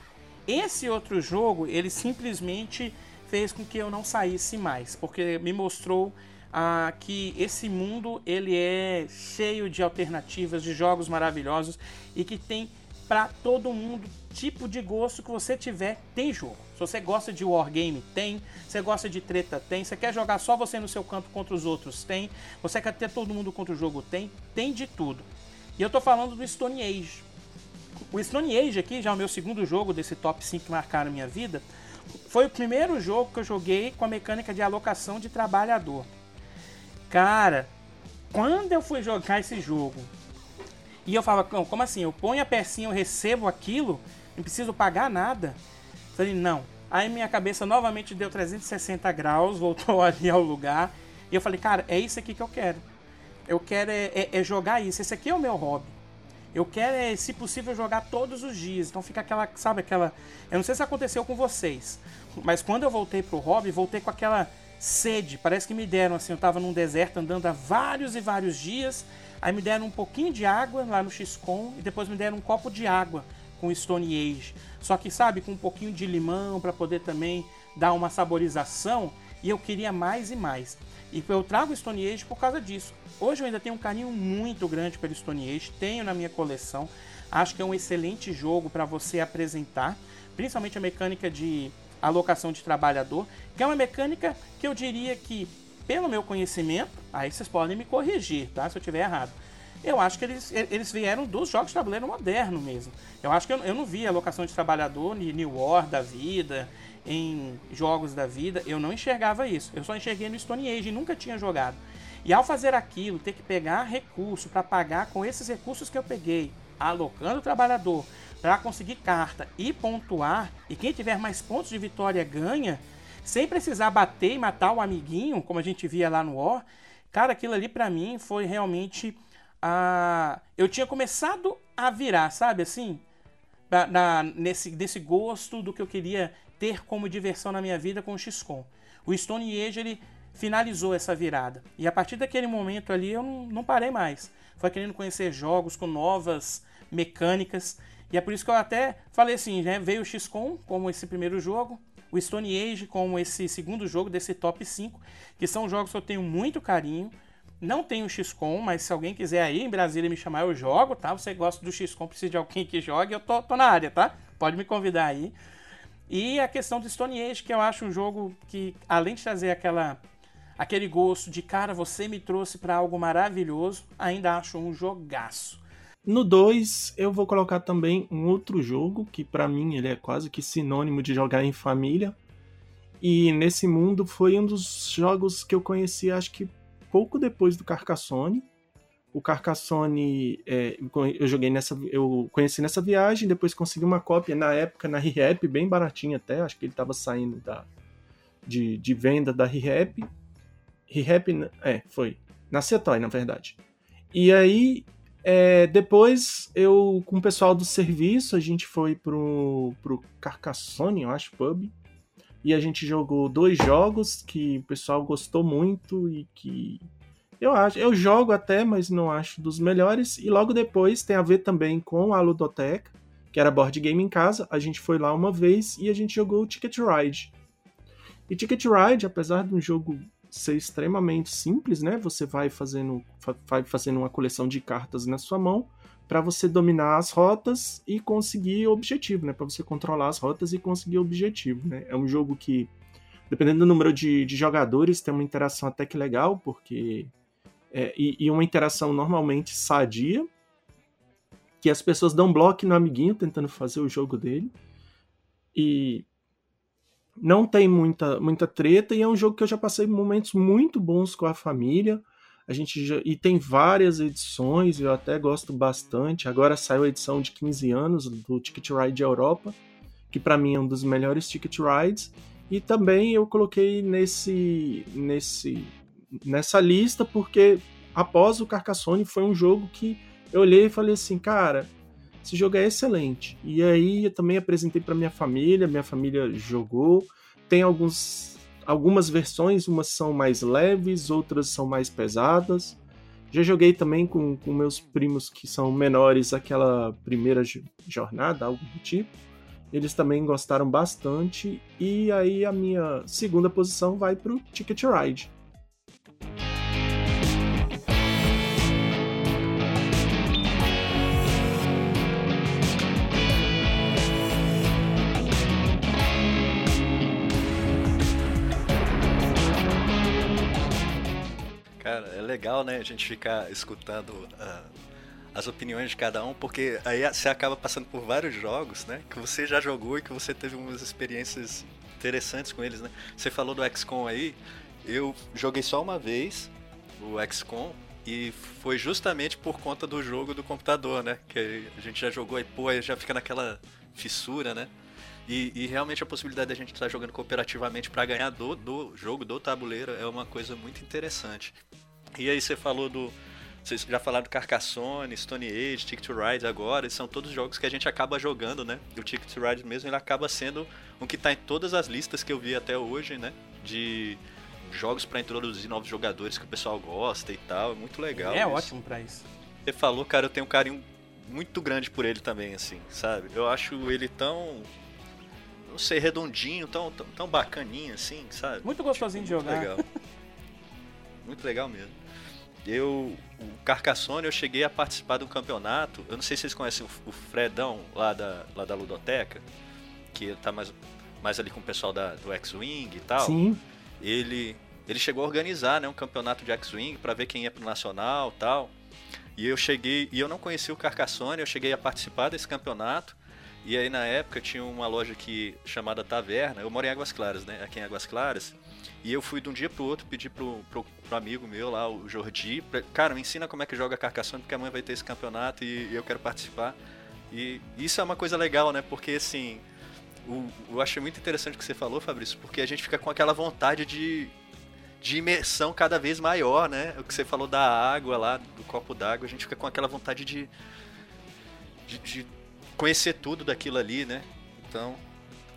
Esse outro jogo, ele simplesmente fez com que eu não saísse mais, porque me mostrou ah, que esse mundo ele é cheio de alternativas, de jogos maravilhosos e que tem para todo mundo, tipo de gosto que você tiver, tem jogo. Se você gosta de wargame, tem. Se você gosta de treta, tem. Você quer jogar só você no seu campo contra os outros, tem. Você quer ter todo mundo contra o jogo, tem. Tem de tudo. E eu tô falando do Stone Age. O Stone Age aqui, já é o meu segundo jogo desse top 5 que marcaram minha vida, foi o primeiro jogo que eu joguei com a mecânica de alocação de trabalhador. Cara, quando eu fui jogar esse jogo, e eu falava, como assim? Eu ponho a pecinha, eu recebo aquilo, não preciso pagar nada. Falei, não. Aí minha cabeça novamente deu 360 graus, voltou ali ao lugar. E eu falei, cara, é isso aqui que eu quero. Eu quero é, é, é jogar isso. Esse aqui é o meu hobby. Eu quero, é, se possível, jogar todos os dias. Então fica aquela, sabe, aquela. Eu não sei se aconteceu com vocês, mas quando eu voltei pro hobby, voltei com aquela sede. Parece que me deram assim, eu tava num deserto andando há vários e vários dias Aí me deram um pouquinho de água lá no XCOM e depois me deram um copo de água com Stone Age. Só que, sabe, com um pouquinho de limão para poder também dar uma saborização. E eu queria mais e mais. E eu trago Stone Age por causa disso. Hoje eu ainda tenho um carinho muito grande pelo Stone Age, tenho na minha coleção. Acho que é um excelente jogo para você apresentar, principalmente a mecânica de alocação de trabalhador, que é uma mecânica que eu diria que pelo meu conhecimento, aí vocês podem me corrigir, tá? Se eu estiver errado. Eu acho que eles, eles vieram dos jogos de tabuleiro moderno mesmo. Eu acho que eu, eu não vi a locação de trabalhador em New War da vida, em jogos da vida, eu não enxergava isso. Eu só enxerguei no Stone Age e nunca tinha jogado. E ao fazer aquilo, ter que pegar recurso para pagar com esses recursos que eu peguei, alocando o trabalhador para conseguir carta e pontuar, e quem tiver mais pontos de vitória ganha, sem precisar bater e matar o amiguinho, como a gente via lá no War. Cara, aquilo ali para mim foi realmente a eu tinha começado a virar, sabe assim, na, nesse desse gosto do que eu queria ter como diversão na minha vida com o XCOM. O Stone Age ele finalizou essa virada. E a partir daquele momento ali eu não, não parei mais. Foi querendo conhecer jogos com novas mecânicas. E é por isso que eu até falei assim, né? Veio o XCOM como esse primeiro jogo, o Stone Age como esse segundo jogo desse top 5, que são jogos que eu tenho muito carinho. Não tenho XCOM, mas se alguém quiser aí em Brasília me chamar, eu jogo, tá? Você gosta do XCOM, precisa de alguém que jogue, eu tô, tô na área, tá? Pode me convidar aí. E a questão do Stone Age, que eu acho um jogo que, além de trazer aquela aquele gosto de cara, você me trouxe para algo maravilhoso, ainda acho um jogaço. No 2, eu vou colocar também um outro jogo, que para mim ele é quase que sinônimo de jogar em família. E nesse mundo foi um dos jogos que eu conheci, acho que pouco depois do Carcassonne. O Carcassonne é, eu joguei nessa, eu conheci nessa viagem, depois consegui uma cópia na época na ReHap, bem baratinha até, acho que ele estava saindo da, de, de venda da ReHap. ReHap, é, foi, na Cetoy, na verdade. E aí é, depois, eu, com o pessoal do serviço, a gente foi pro, pro Carcassonne, eu acho, pub. E a gente jogou dois jogos que o pessoal gostou muito e que eu acho, eu jogo até, mas não acho dos melhores. E logo depois tem a ver também com a Ludoteca, que era board game em casa. A gente foi lá uma vez e a gente jogou o Ticket Ride. E Ticket Ride, apesar de um jogo ser extremamente simples, né? Você vai fazendo, vai fazendo uma coleção de cartas na sua mão para você dominar as rotas e conseguir objetivo, né? Para você controlar as rotas e conseguir objetivo, né? É um jogo que, dependendo do número de, de jogadores, tem uma interação até que legal, porque é, e, e, uma interação normalmente sadia, que as pessoas dão bloco no amiguinho tentando fazer o jogo dele. E não tem muita, muita treta e é um jogo que eu já passei momentos muito bons com a família. A gente já, e tem várias edições, eu até gosto bastante. Agora saiu a edição de 15 anos do Ticket Ride Europa, que para mim é um dos melhores Ticket Rides. E também eu coloquei nesse, nesse nessa lista porque após o Carcassonne foi um jogo que eu olhei e falei assim, cara, esse jogo é excelente. E aí eu também apresentei para minha família, minha família jogou. Tem alguns, algumas versões, umas são mais leves, outras são mais pesadas. Já joguei também com, com meus primos que são menores aquela primeira jornada, algo do tipo. Eles também gostaram bastante. E aí a minha segunda posição vai para o Ticket Ride. Legal, né, a gente ficar escutando uh, as opiniões de cada um, porque aí você acaba passando por vários jogos, né, que você já jogou e que você teve umas experiências interessantes com eles, né. Você falou do XCOM aí, eu joguei só uma vez o XCOM e foi justamente por conta do jogo do computador, né, que a gente já jogou e pô, aí já fica naquela fissura, né. E, e, realmente a possibilidade de a gente estar jogando cooperativamente para ganhar do, do jogo, do tabuleiro, é uma coisa muito interessante. E aí você falou do. Vocês já falaram do Carcassonne, Stone Age, Ticket to Ride agora, são todos jogos que a gente acaba jogando, né? O Ticket to Ride mesmo ele acaba sendo um que está em todas as listas que eu vi até hoje, né? De jogos para introduzir novos jogadores que o pessoal gosta e tal. É muito legal. É isso. ótimo para isso. Você falou, cara, eu tenho um carinho muito grande por ele também, assim, sabe? Eu acho ele tão não sei, redondinho, tão, tão, tão bacaninho assim, sabe? Muito gostosinho tipo, de jogar. Legal. muito legal mesmo. Eu, o Carcassonne, eu cheguei a participar de um campeonato. Eu não sei se vocês conhecem o, o Fredão lá da, lá da Ludoteca, que tá mais, mais ali com o pessoal da, do X-Wing e tal. Sim. Ele, ele chegou a organizar né, um campeonato de X-Wing para ver quem ia pro Nacional tal. E eu cheguei, e eu não conhecia o Carcassonne, eu cheguei a participar desse campeonato. E aí na época tinha uma loja aqui chamada Taverna. Eu moro em Águas Claras, né? Aqui em Águas Claras. E eu fui de um dia pro outro pedir pro, pro, pro amigo meu lá, o Jordi, pra, cara, me ensina como é que joga Carcassonne, porque amanhã vai ter esse campeonato e, e eu quero participar. E isso é uma coisa legal, né? Porque assim, o, eu achei muito interessante o que você falou, Fabrício, porque a gente fica com aquela vontade de, de imersão cada vez maior, né? O que você falou da água lá, do copo d'água, a gente fica com aquela vontade de, de, de conhecer tudo daquilo ali, né? Então,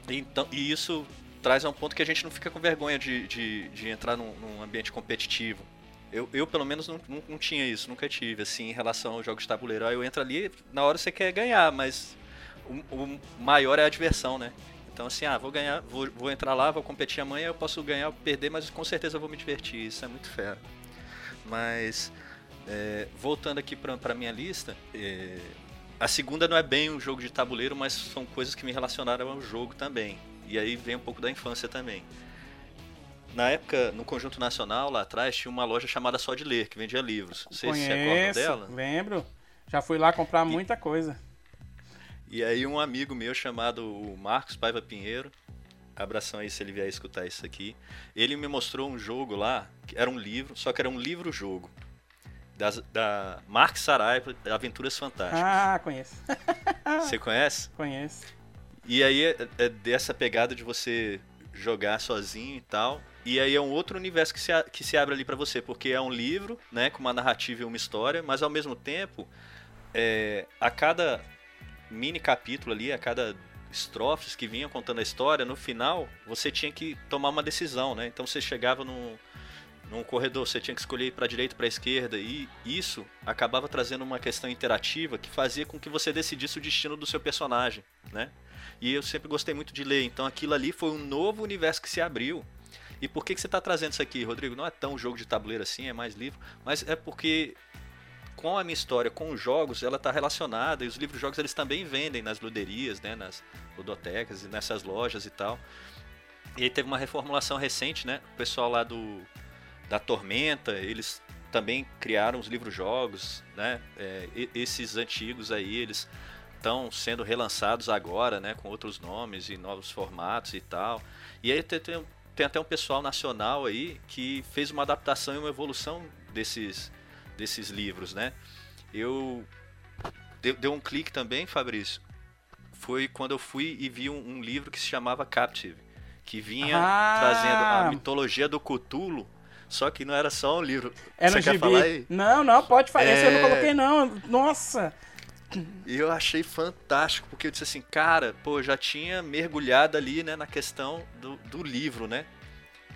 então e isso traz a um ponto que a gente não fica com vergonha de, de, de entrar num, num, ambiente competitivo. Eu, eu pelo menos, não, não, não, tinha isso, nunca tive, assim, em relação aos jogos de tabuleiro. Aí eu entro ali, na hora você quer ganhar, mas o, o maior é a diversão, né? Então, assim, ah, vou ganhar, vou, vou entrar lá, vou competir amanhã, eu posso ganhar ou perder, mas com certeza eu vou me divertir. Isso é muito fera. Mas, é, voltando aqui para a minha lista, é, a segunda não é bem um jogo de tabuleiro, mas são coisas que me relacionaram ao jogo também. E aí vem um pouco da infância também. Na época, no Conjunto Nacional, lá atrás, tinha uma loja chamada Só de Ler, que vendia livros. Você se acorda dela? Lembro. Já fui lá comprar e, muita coisa. E aí um amigo meu chamado Marcos Paiva Pinheiro, abração aí se ele vier escutar isso aqui, ele me mostrou um jogo lá, que era um livro, só que era um livro-jogo das, da Mark Saraiva, Aventuras Fantásticas. Ah, conheço. Você conhece? Conheço. E aí é, é, dessa pegada de você jogar sozinho e tal. E aí é um outro universo que se, que se abre ali para você, porque é um livro, né, com uma narrativa e uma história, mas ao mesmo tempo, é, a cada mini capítulo ali, a cada estrofes que vinham contando a história, no final você tinha que tomar uma decisão, né? Então você chegava num, num corredor você tinha que escolher para direita para esquerda e isso acabava trazendo uma questão interativa que fazia com que você decidisse o destino do seu personagem, né? E eu sempre gostei muito de ler, então aquilo ali foi um novo universo que se abriu. E por que, que você está trazendo isso aqui, Rodrigo? Não é tão jogo de tabuleiro assim, é mais livro, mas é porque com a minha história, com os jogos, ela está relacionada e os livros jogos eles também vendem nas luderias, né, nas ludotecas e nessas lojas e tal. E aí teve uma reformulação recente, né? O pessoal lá do da Tormenta, eles também criaram os livros-jogos, né? É, esses antigos aí, eles estão sendo relançados agora, né? Com outros nomes e novos formatos e tal. E aí tem, tem, tem até um pessoal nacional aí que fez uma adaptação e uma evolução desses, desses livros, né? Eu deu, deu um clique também, Fabrício. Foi quando eu fui e vi um, um livro que se chamava Captive, que vinha ah. trazendo a mitologia do Cthulhu só que não era só um livro. Era Você quer falar aí? Não, não, pode falar. É... eu não coloquei, não. Nossa! E eu achei fantástico, porque eu disse assim, cara, pô, já tinha mergulhado ali, né, na questão do, do livro, né?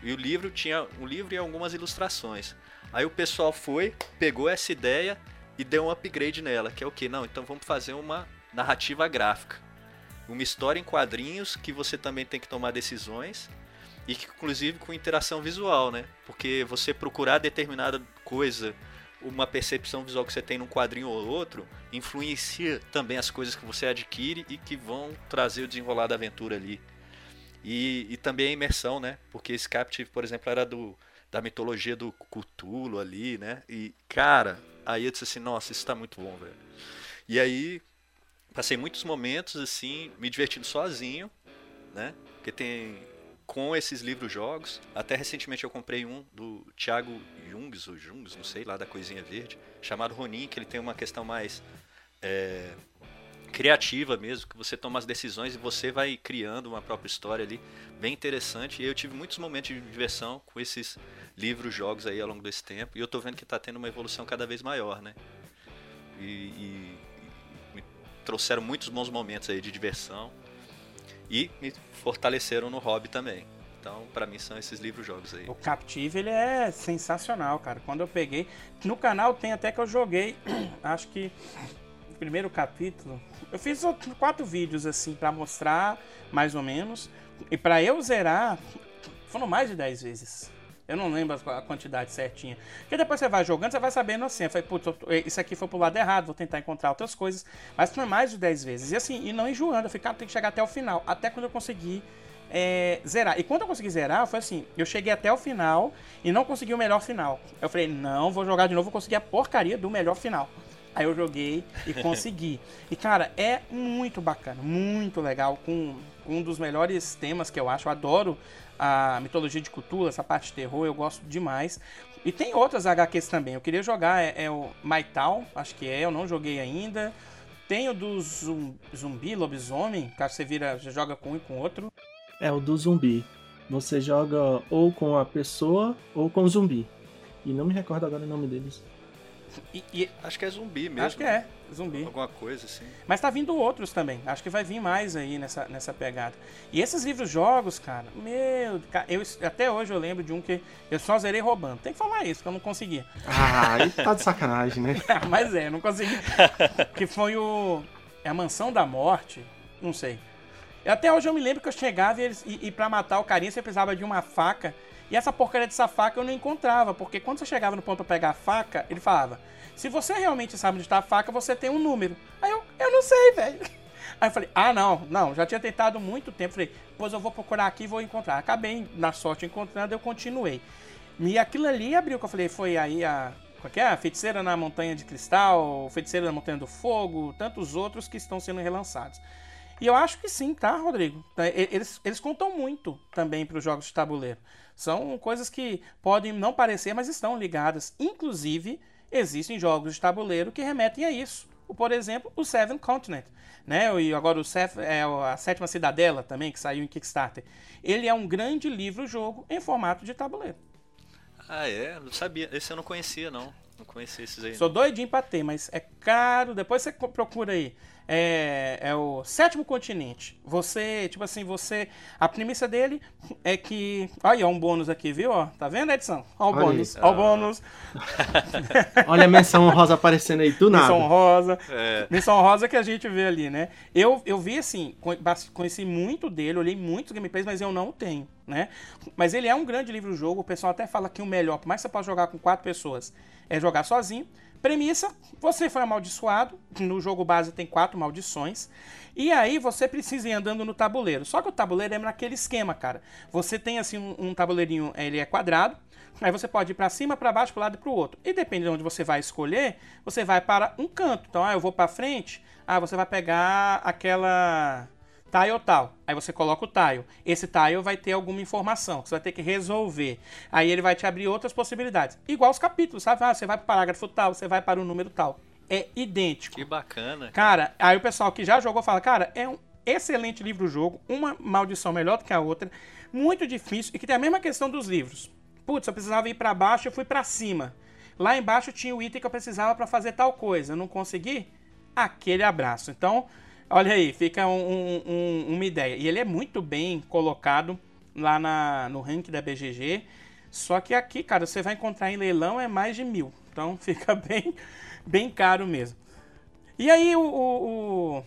E o livro tinha um livro e algumas ilustrações. Aí o pessoal foi, pegou essa ideia e deu um upgrade nela, que é o que? Não, então vamos fazer uma narrativa gráfica. Uma história em quadrinhos que você também tem que tomar decisões e que inclusive com interação visual, né? Porque você procurar determinada coisa, uma percepção visual que você tem num quadrinho ou outro, influencia também as coisas que você adquire e que vão trazer o desenrolar da aventura ali. E, e também a imersão, né? Porque esse Captive, por exemplo, era do da mitologia do Cthulhu ali, né? E, cara, aí eu disse assim, nossa, isso tá muito bom, velho. E aí, passei muitos momentos, assim, me divertindo sozinho, né? Porque tem, com esses livros-jogos, até recentemente eu comprei um do Thiago Jungs, ou Jungs, não sei, lá da Coisinha Verde, chamado Ronin, que ele tem uma questão mais... É, criativa mesmo, que você toma as decisões e você vai criando uma própria história ali, bem interessante. E eu tive muitos momentos de diversão com esses livros, jogos aí ao longo desse tempo, e eu tô vendo que está tendo uma evolução cada vez maior, né? E, e, e, me trouxeram muitos bons momentos aí de diversão e me fortaleceram no hobby também. Então, para mim são esses livros jogos aí. O Captive ele é sensacional, cara. Quando eu peguei, no canal tem até que eu joguei, acho que primeiro capítulo, eu fiz quatro vídeos assim para mostrar mais ou menos. E para eu zerar, foram mais de 10 vezes. Eu não lembro a quantidade certinha. Porque depois você vai jogando, você vai sabendo assim. Eu falei, putz, isso aqui foi pro lado errado, vou tentar encontrar outras coisas. Mas foi mais de 10 vezes. E assim, e não enjoando. Eu ficava, tem que chegar até o final. Até quando eu consegui é, zerar. E quando eu consegui zerar, foi assim: eu cheguei até o final e não consegui o melhor final. Eu falei, não, vou jogar de novo, vou conseguir a porcaria do melhor final. Aí eu joguei e consegui. e cara, é muito bacana, muito legal, com um dos melhores temas que eu acho. Eu adoro a mitologia de Cthulhu, essa parte de terror, eu gosto demais. E tem outras HQs também. Eu queria jogar é, é o Maital, acho que é, eu não joguei ainda. Tem o do zumbi, lobisomem, que você vira, você joga com um e com outro. É o do zumbi. Você joga ou com a pessoa ou com o zumbi. E não me recordo agora o nome deles. E, e, acho que é zumbi mesmo. Acho que é, zumbi. Alguma coisa assim. Mas tá vindo outros também. Acho que vai vir mais aí nessa, nessa pegada. E esses livros jogos, cara, meu, eu, até hoje eu lembro de um que eu só zerei roubando. Tem que falar isso, que eu não consegui. Ah, aí tá de sacanagem, né? Mas é, não consegui. que foi o. É a Mansão da Morte, não sei. Até hoje eu me lembro que eu chegava e, eles, e, e pra matar o carinha você precisava de uma faca e essa porcaria dessa faca eu não encontrava, porque quando você chegava no ponto pra pegar a faca, ele falava: se você realmente sabe onde está a faca, você tem um número. Aí eu, eu não sei, velho. Aí eu falei, ah, não, não, já tinha tentado muito tempo. Falei, pois eu vou procurar aqui e vou encontrar. Acabei, na sorte, encontrando, eu continuei. E aquilo ali abriu, que eu falei, foi aí a. Qual é? A Feiticeira na Montanha de Cristal, Feiticeira na Montanha do Fogo, tantos outros que estão sendo relançados. E eu acho que sim, tá, Rodrigo? Eles, eles contam muito também para os jogos de tabuleiro. São coisas que podem não parecer, mas estão ligadas. Inclusive, existem jogos de tabuleiro que remetem a isso. Por exemplo, o Seven Continent, né? E agora o Sef, é a Sétima Cidadela também, que saiu em Kickstarter. Ele é um grande livro-jogo em formato de tabuleiro. Ah, é? Não sabia. Esse eu não conhecia, não. Não conhecia esses aí. Sou doidinho pra ter, mas é caro. Depois você procura aí é, é o sétimo continente. Você, tipo assim, você. A premissa dele é que. Olha, um bônus aqui, viu? Ó, tá vendo, Edson? Olha o Olha bônus. Olha o bônus. Olha a menção rosa aparecendo aí, do nada. Menção rosa. É. Menção rosa que a gente vê ali, né? Eu, eu vi assim, conheci muito dele, olhei muitos gameplays, mas eu não tenho, né? Mas ele é um grande livro-jogo. O pessoal até fala que o melhor, por mais que você possa jogar com quatro pessoas, é jogar sozinho. Premissa: você foi amaldiçoado. No jogo base tem quatro maldições. E aí você precisa ir andando no tabuleiro. Só que o tabuleiro é naquele esquema, cara. Você tem assim um, um tabuleirinho, ele é quadrado. Aí você pode ir para cima, para baixo, para lado e para o outro. E depende de onde você vai escolher, você vai para um canto. Então, ah, eu vou para frente. Ah, você vai pegar aquela tile tal. Aí você coloca o tile. Esse tile vai ter alguma informação que você vai ter que resolver. Aí ele vai te abrir outras possibilidades. Igual os capítulos, sabe? Ah, você vai para o parágrafo tal, você vai para o número tal. É idêntico. Que bacana. Cara, aí o pessoal que já jogou fala, cara, é um excelente livro-jogo, uma maldição melhor do que a outra, muito difícil e que tem a mesma questão dos livros. Putz, eu precisava ir para baixo, eu fui para cima. Lá embaixo tinha o item que eu precisava para fazer tal coisa. Eu não consegui? Aquele abraço. Então, Olha aí, fica um, um, uma ideia. E ele é muito bem colocado lá na, no ranking da BGG. Só que aqui, cara, você vai encontrar em leilão é mais de mil. Então fica bem, bem caro mesmo. E aí, o, o,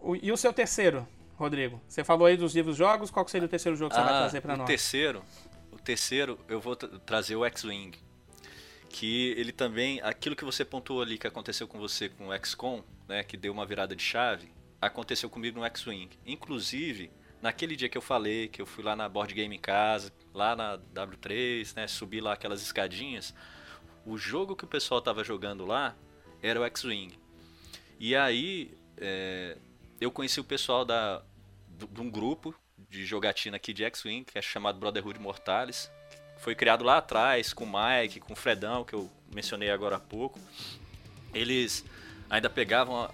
o, e o seu terceiro, Rodrigo? Você falou aí dos livros jogos. Qual seria o terceiro jogo que ah, você vai ah, trazer para nós? O terceiro, o terceiro, eu vou trazer o X-Wing. Que ele também, aquilo que você pontuou ali que aconteceu com você com o XCOM, né, que deu uma virada de chave, aconteceu comigo no X-Wing. Inclusive, naquele dia que eu falei, que eu fui lá na Board Game em casa, lá na W3, né, subi lá aquelas escadinhas, o jogo que o pessoal tava jogando lá era o X-Wing. E aí é, eu conheci o pessoal da, de um grupo de jogatina aqui de X-Wing, que é chamado Brotherhood Mortales. Foi criado lá atrás com o Mike, com o Fredão, que eu mencionei agora há pouco. Eles ainda pegavam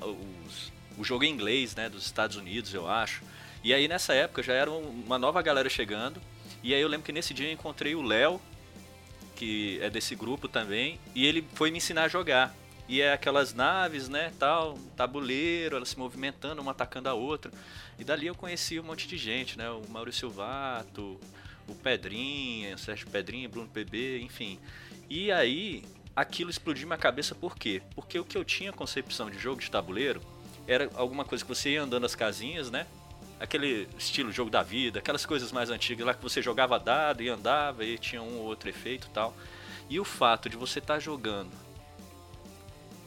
os, o jogo em inglês, né, dos Estados Unidos, eu acho. E aí nessa época já era uma nova galera chegando. E aí eu lembro que nesse dia eu encontrei o Léo, que é desse grupo também, e ele foi me ensinar a jogar. E é aquelas naves, né, tal, tabuleiro, elas se movimentando, uma atacando a outra. E dali eu conheci um monte de gente, né, o Maurício Silvato, o Pedrinha, o Sérgio Pedrinha, Bruno PB, enfim. E aí aquilo explodiu minha cabeça por quê? Porque o que eu tinha concepção de jogo de tabuleiro era alguma coisa que você ia andando as casinhas, né? Aquele estilo jogo da vida, aquelas coisas mais antigas lá que você jogava dado e andava e tinha um ou outro efeito tal. E o fato de você estar tá jogando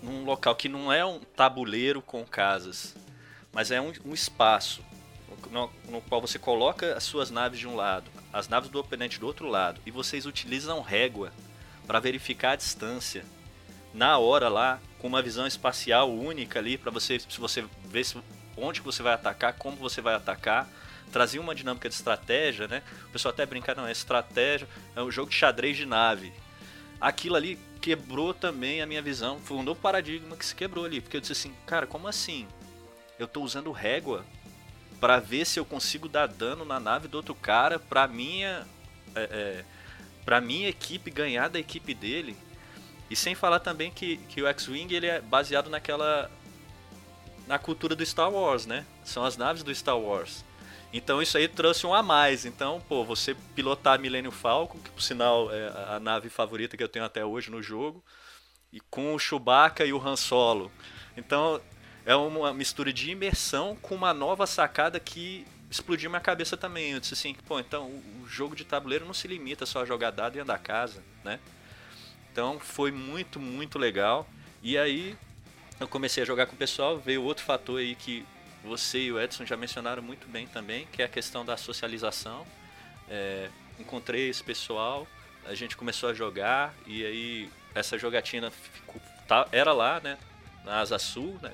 num local que não é um tabuleiro com casas, mas é um, um espaço no, no, qual você coloca as suas naves de um lado, as naves do oponente do outro lado, e vocês utilizam régua para verificar a distância na hora lá, com uma visão espacial única ali para você, se você ver se, onde que você vai atacar, como você vai atacar, trazia uma dinâmica de estratégia, né? O pessoal até brincar, não, é estratégia, é um jogo de xadrez de nave. Aquilo ali quebrou também a minha visão, foi um novo paradigma que se quebrou ali, porque eu disse assim, cara, como assim? Eu estou usando régua para ver se eu consigo dar dano na nave do outro cara para minha é, é, para minha equipe ganhar da equipe dele. E sem falar também que, que o X-Wing ele é baseado naquela na cultura do Star Wars, né? São as naves do Star Wars. Então isso aí trouxe um a mais. Então, pô, você pilotar a Millennium Falcon, que por sinal é a nave favorita que eu tenho até hoje no jogo, e com o Chewbacca e o Han Solo. Então, é uma mistura de imersão com uma nova sacada que explodiu minha cabeça também. Eu disse assim, pô, então o jogo de tabuleiro não se limita só a jogar dado e andar casa, né? Então foi muito, muito legal. E aí eu comecei a jogar com o pessoal, veio outro fator aí que você e o Edson já mencionaram muito bem também, que é a questão da socialização. É, encontrei esse pessoal, a gente começou a jogar e aí essa jogatina ficou, tá, era lá, né, na Asa Sul, né,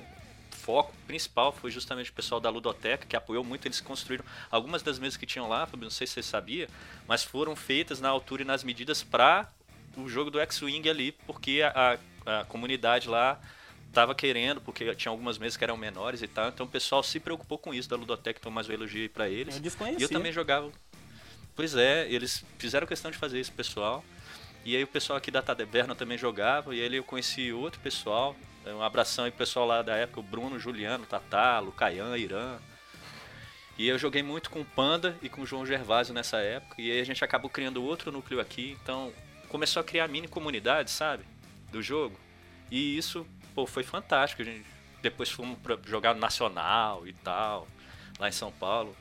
foco principal foi justamente o pessoal da Ludoteca, que apoiou muito. Eles construíram algumas das mesas que tinham lá, não sei se você sabia, mas foram feitas na altura e nas medidas para o jogo do X-Wing ali, porque a, a, a comunidade lá estava querendo, porque tinha algumas mesas que eram menores e tal. Então o pessoal se preocupou com isso da Ludoteca, então mais um elogio para eles. Eu e eu também jogava. Pois é, eles fizeram questão de fazer isso, pessoal. E aí o pessoal aqui da Taverna também jogava, e aí eu conheci outro pessoal, um abração aí pro pessoal lá da época, o Bruno, Juliano, Tatá, Lucaian, Irã. E eu joguei muito com o Panda e com o João Gervásio nessa época. E aí a gente acabou criando outro núcleo aqui. Então começou a criar mini comunidade, sabe? Do jogo. E isso, pô, foi fantástico. A gente depois fomos pra jogar Nacional e tal, lá em São Paulo.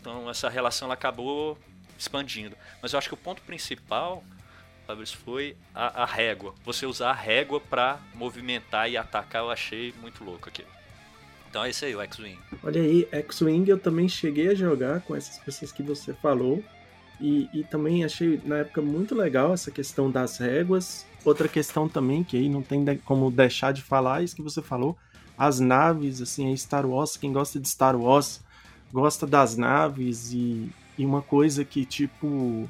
Então essa relação ela acabou expandindo. Mas eu acho que o ponto principal Fabrício, foi a, a régua. Você usar a régua para movimentar e atacar, eu achei muito louco aqui. Então é isso aí, o X-Wing. Olha aí, X-Wing eu também cheguei a jogar com essas pessoas que você falou. E, e, também achei na época muito legal essa questão das réguas. Outra questão também, que aí não tem como deixar de falar, é isso que você falou. As naves, assim, Star Wars, quem gosta de Star Wars gosta das naves e, e uma coisa que, tipo,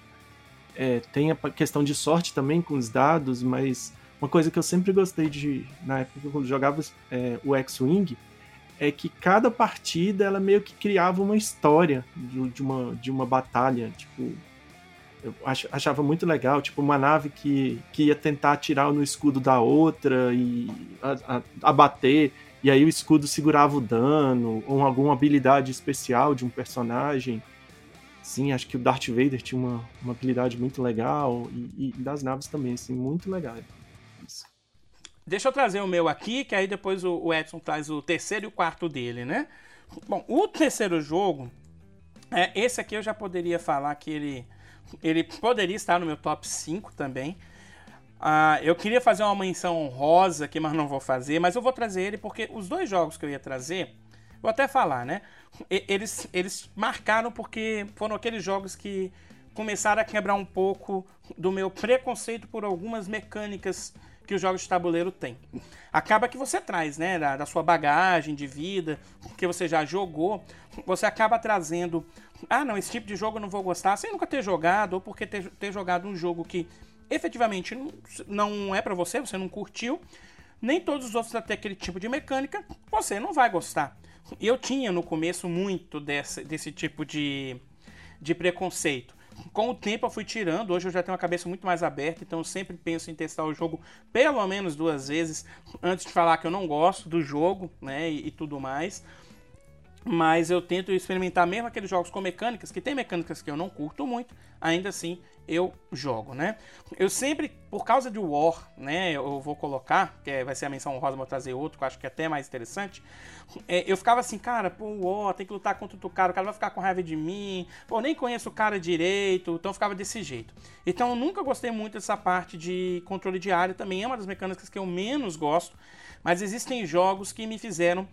é, tem a questão de sorte também com os dados, mas uma coisa que eu sempre gostei de, na época eu jogava é, o X-Wing, é que cada partida ela meio que criava uma história de, uma, de uma batalha, tipo, eu achava muito legal, tipo, uma nave que, que ia tentar atirar no escudo da outra e abater, e aí o escudo segurava o dano, ou alguma habilidade especial de um personagem. Sim, acho que o Darth Vader tinha uma, uma habilidade muito legal e, e das naves também, assim, muito legal. Deixa eu trazer o meu aqui, que aí depois o, Edson traz o terceiro e o quarto dele, né? Bom, o terceiro jogo, é, esse aqui eu já poderia falar que ele, ele poderia estar no meu top 5 também. Uh, eu queria fazer uma menção honrosa aqui, mas não vou fazer. Mas eu vou trazer ele porque os dois jogos que eu ia trazer vou até falar, né? Eles, eles marcaram porque foram aqueles jogos que começaram a quebrar um pouco do meu preconceito por algumas mecânicas que os jogos de tabuleiro têm. Acaba que você traz, né, da, da, sua bagagem de vida, que você já jogou, você acaba trazendo, ah, não, esse tipo de jogo eu não vou gostar, sem nunca ter jogado, ou porque ter, ter jogado um jogo que efetivamente não é para você, você não curtiu, nem todos os outros até aquele tipo de mecânica, você não vai gostar. Eu tinha no começo muito desse, desse tipo de, de preconceito com o tempo eu fui tirando, hoje eu já tenho uma cabeça muito mais aberta, então eu sempre penso em testar o jogo pelo menos duas vezes antes de falar que eu não gosto do jogo, né, e, e tudo mais. Mas eu tento experimentar mesmo aqueles jogos com mecânicas, que tem mecânicas que eu não curto muito, ainda assim eu jogo, né? Eu sempre, por causa de War, né, eu vou colocar, que é, vai ser a menção honrosa, vou trazer outro, que eu acho que é até mais interessante. É, eu ficava assim, cara, pô, War, tem que lutar contra o cara, o cara vai ficar com raiva de mim, pô, nem conheço o cara direito, então ficava desse jeito. Então eu nunca gostei muito dessa parte de controle de área, também é uma das mecânicas que eu menos gosto, mas existem jogos que me fizeram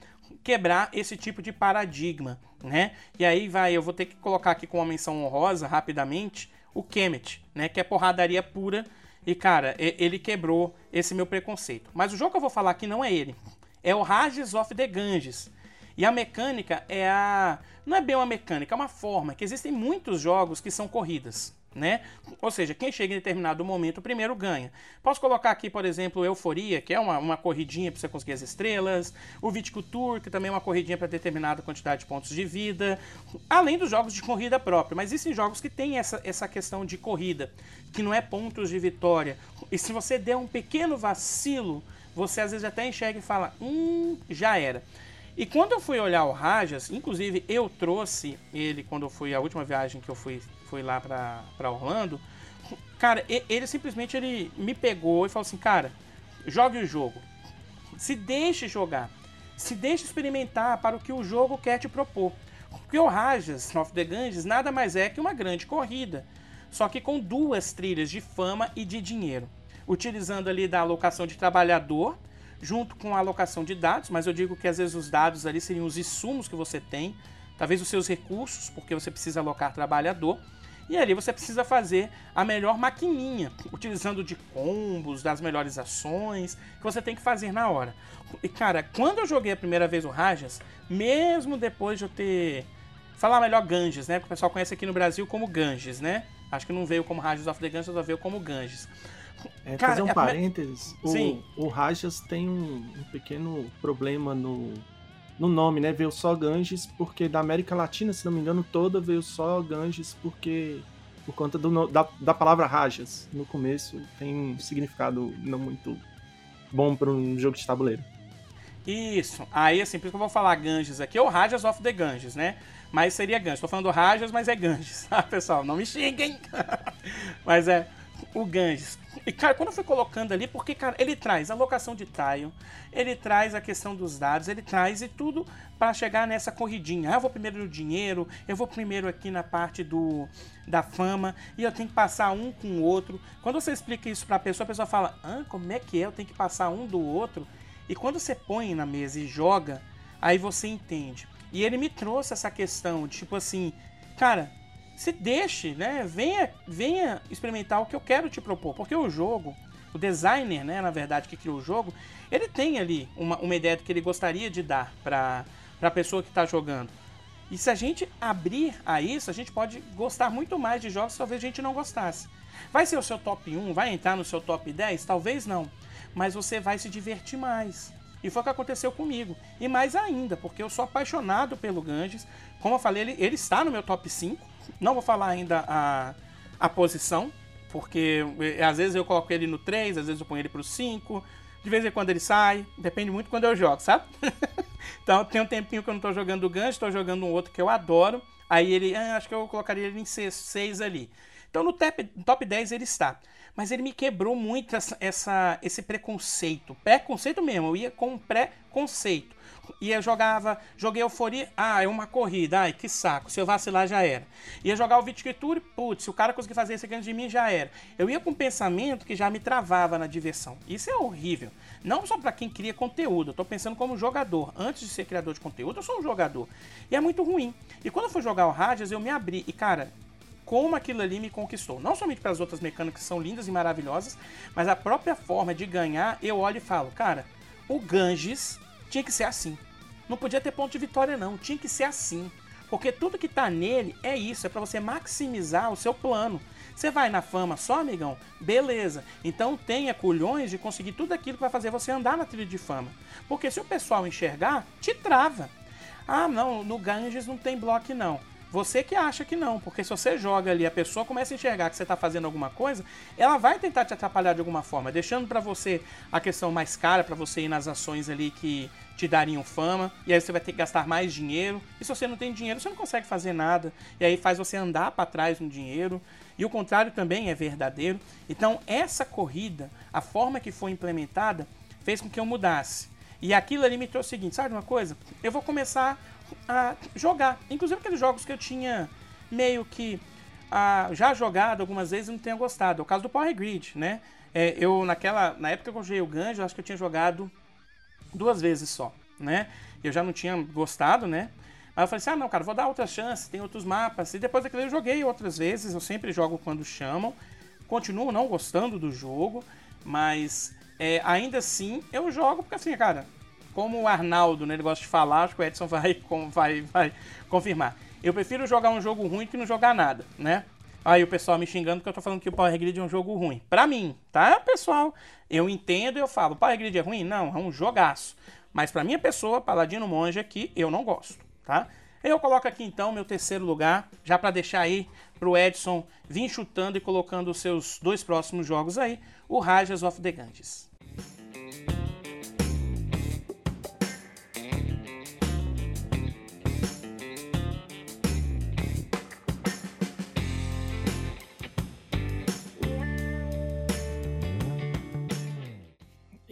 quebrar esse tipo de paradigma, né? E aí vai, eu vou ter que colocar aqui com uma menção honrosa rapidamente o Kemet, né? Que é porradaria pura e cara, ele quebrou esse meu preconceito. Mas o jogo que eu vou falar aqui não é ele, é o Rages of the Ganges. E a mecânica é a não é bem uma mecânica, é uma forma que existem muitos jogos que são corridas né? Ou seja, quem chega em determinado momento primeiro ganha. Posso colocar aqui, por exemplo, Euforia, que é uma, uma corridinha para você conseguir as estrelas, o Viticulture, que também é uma corridinha para determinada quantidade de pontos de vida, além dos jogos de corrida própria. Mas existem jogos que têm essa, essa questão de corrida, que não é pontos de vitória. E se você der um pequeno vacilo, você às vezes até enxerga e fala, hum, já era. E quando eu fui olhar o Rajas, inclusive eu trouxe ele quando eu fui a última viagem que eu fui fui lá pra Orlando, cara, ele simplesmente ele me pegou e falou assim, cara, jogue o jogo. Se deixe jogar. Se deixe experimentar para o que o jogo quer te propor. Porque o Rajas of the Ganges nada mais é que uma grande corrida, só que com duas trilhas de fama e de dinheiro, utilizando ali da alocação de trabalhador junto com a alocação de dados, mas eu digo que às vezes os dados ali seriam os insumos que você tem, talvez os seus recursos, porque você precisa alocar trabalhador, e ali você precisa fazer a melhor maquininha, utilizando de combos, das melhores ações, que você tem que fazer na hora. E cara, quando eu joguei a primeira vez o Rajas, mesmo depois de eu ter. Falar melhor Ganges, né? Porque o pessoal conhece aqui no Brasil como Ganges, né? Acho que não veio como Rajas of the Ganges, só veio como Ganges. É, cara, fazer um é parênteses, o, Sim. o Rajas tem um, um pequeno problema no, no nome, né? Veio só Ganges, porque da América Latina, se não me engano, toda veio só Ganges, porque por conta do, da, da palavra Rajas. No começo tem um significado não muito bom para um jogo de tabuleiro. Isso. Aí, assim, por isso que eu vou falar Ganges aqui, é o Rajas of the Ganges, né? Mas seria Ganges. Tô falando Rajas, mas é Ganges. Ah, pessoal, não me xinguem. mas é o Ganges. E, cara, quando eu fui colocando ali, porque, cara, ele traz a locação de tile, ele traz a questão dos dados, ele traz e tudo para chegar nessa corridinha. Ah, eu vou primeiro no dinheiro, eu vou primeiro aqui na parte do da fama, e eu tenho que passar um com o outro. Quando você explica isso pra pessoa, a pessoa fala, ah, como é que é? Eu tenho que passar um do outro. E quando você põe na mesa e joga, aí você entende. E ele me trouxe essa questão de tipo assim, cara, se deixe, né? Venha, venha experimentar o que eu quero te propor, porque o jogo, o designer, né, na verdade, que criou o jogo, ele tem ali uma, uma ideia do que ele gostaria de dar para a pessoa que está jogando. E se a gente abrir a isso, a gente pode gostar muito mais de jogos que talvez a gente não gostasse. Vai ser o seu top 1? Vai entrar no seu top 10? Talvez não. Mas você vai se divertir mais. E foi o que aconteceu comigo. E mais ainda, porque eu sou apaixonado pelo Ganges. Como eu falei, ele, ele está no meu top 5. Não vou falar ainda a, a posição, porque eh, às vezes eu coloco ele no 3, às vezes eu ponho ele pro 5. De vez em quando ele sai, depende muito quando eu jogo, sabe? então tem um tempinho que eu não tô jogando o gancho, tô jogando um outro que eu adoro. Aí ele, ah, acho que eu colocaria ele em 6 ali. Então no top, top 10 ele está. Mas ele me quebrou muito essa, essa esse preconceito. Preconceito mesmo, eu ia com um preconceito. Ia jogava, joguei euforia, ah, é uma corrida, ai que saco, se eu vacilar já era. Ia jogar o Viticulture, putz, se o cara conseguir fazer esse antes de mim já era. Eu ia com um pensamento que já me travava na diversão. Isso é horrível. Não só para quem cria conteúdo, eu tô pensando como jogador. Antes de ser criador de conteúdo, eu sou um jogador. E é muito ruim. E quando eu fui jogar o Radias, eu me abri. E cara, como aquilo ali me conquistou. Não somente pelas outras mecânicas que são lindas e maravilhosas, mas a própria forma de ganhar, eu olho e falo, cara, o Ganges tinha que ser assim. Não podia ter ponto de vitória não, tinha que ser assim. Porque tudo que tá nele é isso, é para você maximizar o seu plano. Você vai na fama só, amigão? Beleza. Então tenha culhões de conseguir tudo aquilo que vai fazer você andar na trilha de fama. Porque se o pessoal enxergar, te trava. Ah, não, no Ganges não tem bloco não. Você que acha que não, porque se você joga ali, a pessoa começa a enxergar que você está fazendo alguma coisa, ela vai tentar te atrapalhar de alguma forma, deixando para você a questão mais cara para você ir nas ações ali que te dariam fama, e aí você vai ter que gastar mais dinheiro. E se você não tem dinheiro, você não consegue fazer nada, e aí faz você andar para trás no dinheiro. E o contrário também é verdadeiro. Então, essa corrida, a forma que foi implementada, fez com que eu mudasse. E aquilo ali me trouxe o seguinte: sabe uma coisa? Eu vou começar a jogar. Inclusive aqueles jogos que eu tinha meio que a, já jogado algumas vezes e não tenha gostado. É o caso do Power Grid, né? É, eu, naquela, na época que eu joguei o Ganjo, acho que eu tinha jogado duas vezes só, né? Eu já não tinha gostado, né? Aí eu falei assim, ah não, cara, vou dar outra chance, tem outros mapas. E depois daquilo eu joguei outras vezes, eu sempre jogo quando chamam. Continuo não gostando do jogo, mas é, ainda assim eu jogo porque assim, cara, como o Arnaldo, né, ele gosta de falar, acho que o Edson vai, vai, vai confirmar. Eu prefiro jogar um jogo ruim que não jogar nada, né? Aí o pessoal me xingando que eu tô falando que o Power Grid é um jogo ruim. Pra mim, tá, pessoal? Eu entendo e eu falo, Power Grid é ruim? Não, é um jogaço. Mas pra minha pessoa, Paladino Monge aqui, eu não gosto, tá? Eu coloco aqui então meu terceiro lugar, já para deixar aí pro Edson vir chutando e colocando os seus dois próximos jogos aí, o Rajas of the Ganges.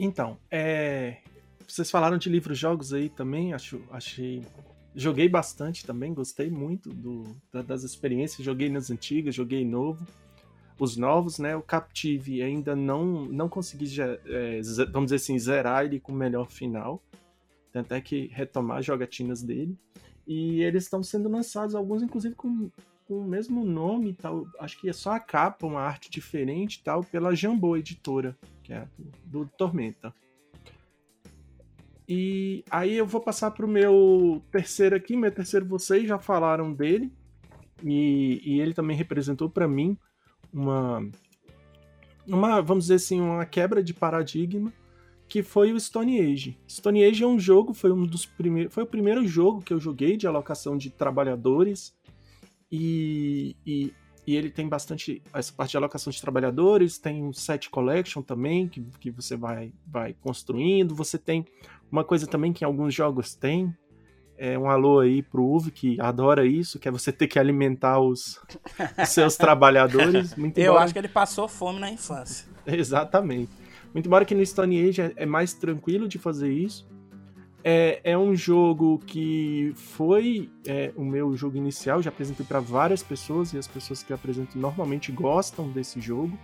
Então, é... vocês falaram de livros jogos aí também, acho, achei. Joguei bastante também, gostei muito do, das experiências, joguei nas antigas, joguei novo. Os novos, né? O Captive ainda não, não consegui, é, vamos dizer assim, zerar ele com o melhor final. Tem até que retomar jogatinas dele. E eles estão sendo lançados, alguns inclusive com, com o mesmo nome tal. Acho que é só a capa, uma arte diferente tal, pela Jambô Editora que é do, do Tormenta. E aí eu vou passar para o meu terceiro aqui. Meu terceiro, vocês já falaram dele. E, e ele também representou para mim uma, uma, vamos dizer assim, uma quebra de paradigma que foi o Stone Age. Stone Age é um jogo, foi um dos primeiros, foi o primeiro jogo que eu joguei de alocação de trabalhadores e, e e ele tem bastante essa parte de alocação de trabalhadores, tem um set collection também que, que você vai, vai construindo. Você tem uma coisa também que alguns jogos têm, é um alô aí pro Uve que adora isso, que é você ter que alimentar os, os seus trabalhadores. Muito Eu embora... acho que ele passou fome na infância. Exatamente. Muito embora que no Stone Age é, é mais tranquilo de fazer isso, é, é um jogo que foi é, o meu jogo inicial, já apresentei para várias pessoas e as pessoas que eu apresento normalmente gostam desse jogo.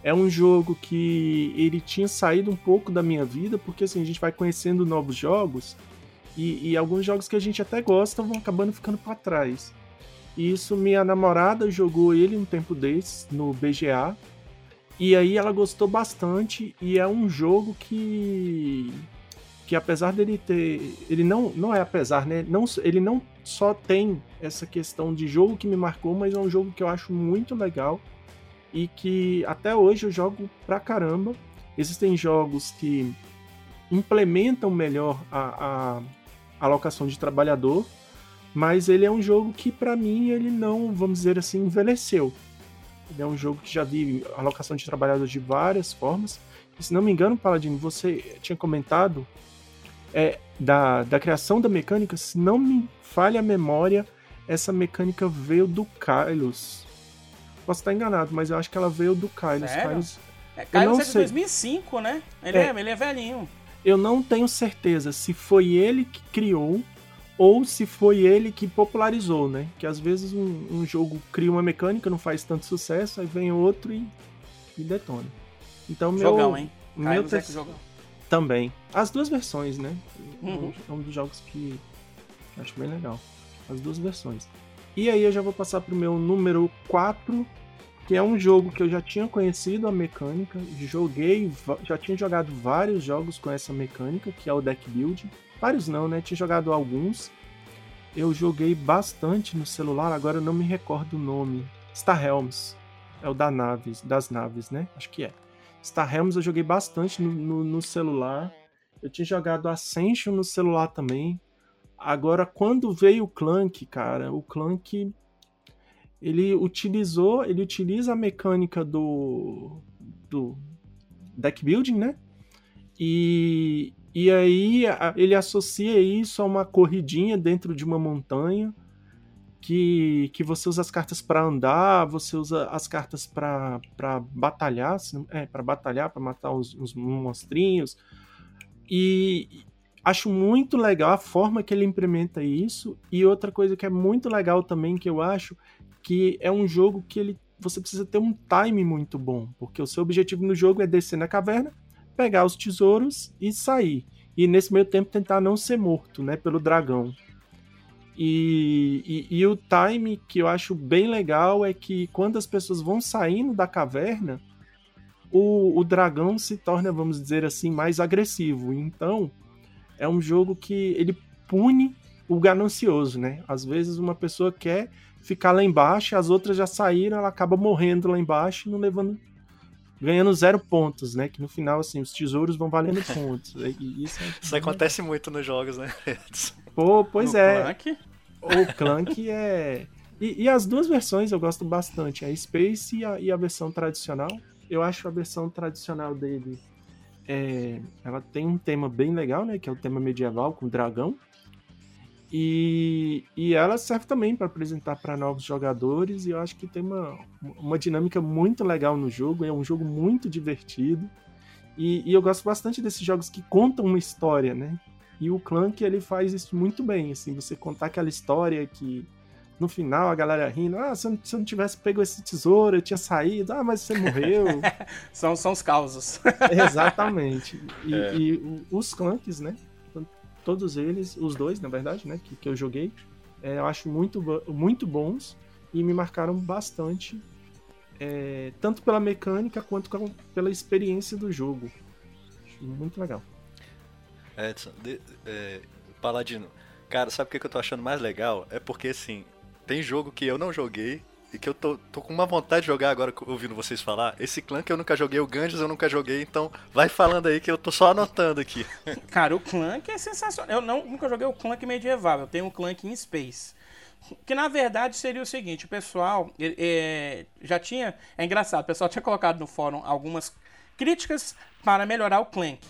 É um jogo que ele tinha saído um pouco da minha vida, porque assim, a gente vai conhecendo novos jogos e, e alguns jogos que a gente até gosta vão acabando ficando para trás. E isso, minha namorada jogou ele um tempo desses no BGA. E aí ela gostou bastante e é um jogo que que apesar dele ter, ele não, não é apesar, né? Não, ele não só tem essa questão de jogo que me marcou, mas é um jogo que eu acho muito legal e que até hoje eu jogo pra caramba. Existem jogos que implementam melhor a, a alocação de trabalhador, mas ele é um jogo que para mim ele não, vamos dizer assim, envelheceu. Ele é um jogo que já vi alocação de trabalhador de várias formas. E, se não me engano, Paladino, você tinha comentado é, da, da criação da mecânica, se não me falha a memória, essa mecânica veio do Carlos. posso estar enganado, mas eu acho que ela veio do Kylos. Sério? Kylos É, Kylos não é de sei. 2005, né? Ele É. é, ele é velhinho. eu não tenho certeza se foi ele que criou ou se foi ele que popularizou, né? Que às vezes um, um jogo cria uma mecânica, não faz tanto sucesso, aí vem outro e, e detona. Então, meu, Jogão, hein? meu Kylos é ter- que jogão. Também. As duas versões, né? Uhum. É um dos jogos que acho bem legal. As duas versões. E aí eu já vou passar pro meu número 4, que é um jogo que eu já tinha conhecido a mecânica, joguei, já tinha jogado vários jogos com essa mecânica, que é o deck build. Vários não, né? Tinha jogado alguns. Eu joguei bastante no celular, agora eu não me recordo o nome. Star Helms. É o da naves, das naves, né? Acho que é. Star Helms eu joguei bastante no, no- no celular. Eu tinha jogado Ascension no celular também. Agora, quando veio o Clank, cara, o Clank ele utilizou, ele utiliza a mecânica do do deck building, né? E, e aí ele associa isso a uma corridinha dentro de uma montanha que, que você usa as cartas para andar, você usa as cartas para batalhar, é, para batalhar, para matar os, os monstrinhos. E acho muito legal a forma que ele implementa isso. E outra coisa que é muito legal também, que eu acho, que é um jogo que ele você precisa ter um time muito bom, porque o seu objetivo no jogo é descer na caverna, pegar os tesouros e sair. E nesse meio tempo tentar não ser morto, né, pelo dragão. E, e, e o time que eu acho bem legal é que quando as pessoas vão saindo da caverna, o, o dragão se torna, vamos dizer assim, mais agressivo. Então, é um jogo que ele pune o ganancioso, né? Às vezes uma pessoa quer ficar lá embaixo, as outras já saíram, ela acaba morrendo lá embaixo e não levando ganhando zero pontos, né? Que no final assim os tesouros vão valendo pontos. E isso, é Isso acontece muito nos jogos, né? Pô, pois No é. Clank. O Clank é. E, e as duas versões eu gosto bastante, a Space e a, e a versão tradicional. Eu acho a versão tradicional dele. é, ela tem um tema bem legal, né? Que é o tema medieval com dragão. E, e ela serve também para apresentar para novos jogadores. E eu acho que tem uma, uma dinâmica muito legal no jogo. É um jogo muito divertido. E, e eu gosto bastante desses jogos que contam uma história, né? E o Clank ele faz isso muito bem, assim, você contar aquela história que no final a galera rindo, ah, se eu, não- se eu não tivesse pego esse tesouro, eu tinha saído, ah, mas você morreu. São, são os causos. Exatamente. E, É. e os Clanks, né? Todos eles, os dois, na verdade, né? Que, que eu joguei, é, eu acho muito, muito bons e me marcaram bastante, é, tanto pela mecânica quanto pela experiência do jogo. Acho muito legal. Edson, de- é, Paladino, cara, sabe o que que eu tô achando mais legal? É porque, assim, tem jogo que eu não joguei e que eu tô, tô com uma vontade de jogar agora ouvindo vocês falar. Esse clã que eu nunca joguei, o Ganges eu nunca joguei, então vai falando aí que eu tô só anotando aqui. Cara, o Clank é sensacional. Eu não, nunca joguei o Clank medieval, eu tenho o Clank em Space. Que na verdade seria o seguinte: o pessoal é, já tinha. É engraçado, o pessoal tinha colocado no fórum algumas críticas para melhorar o Clank.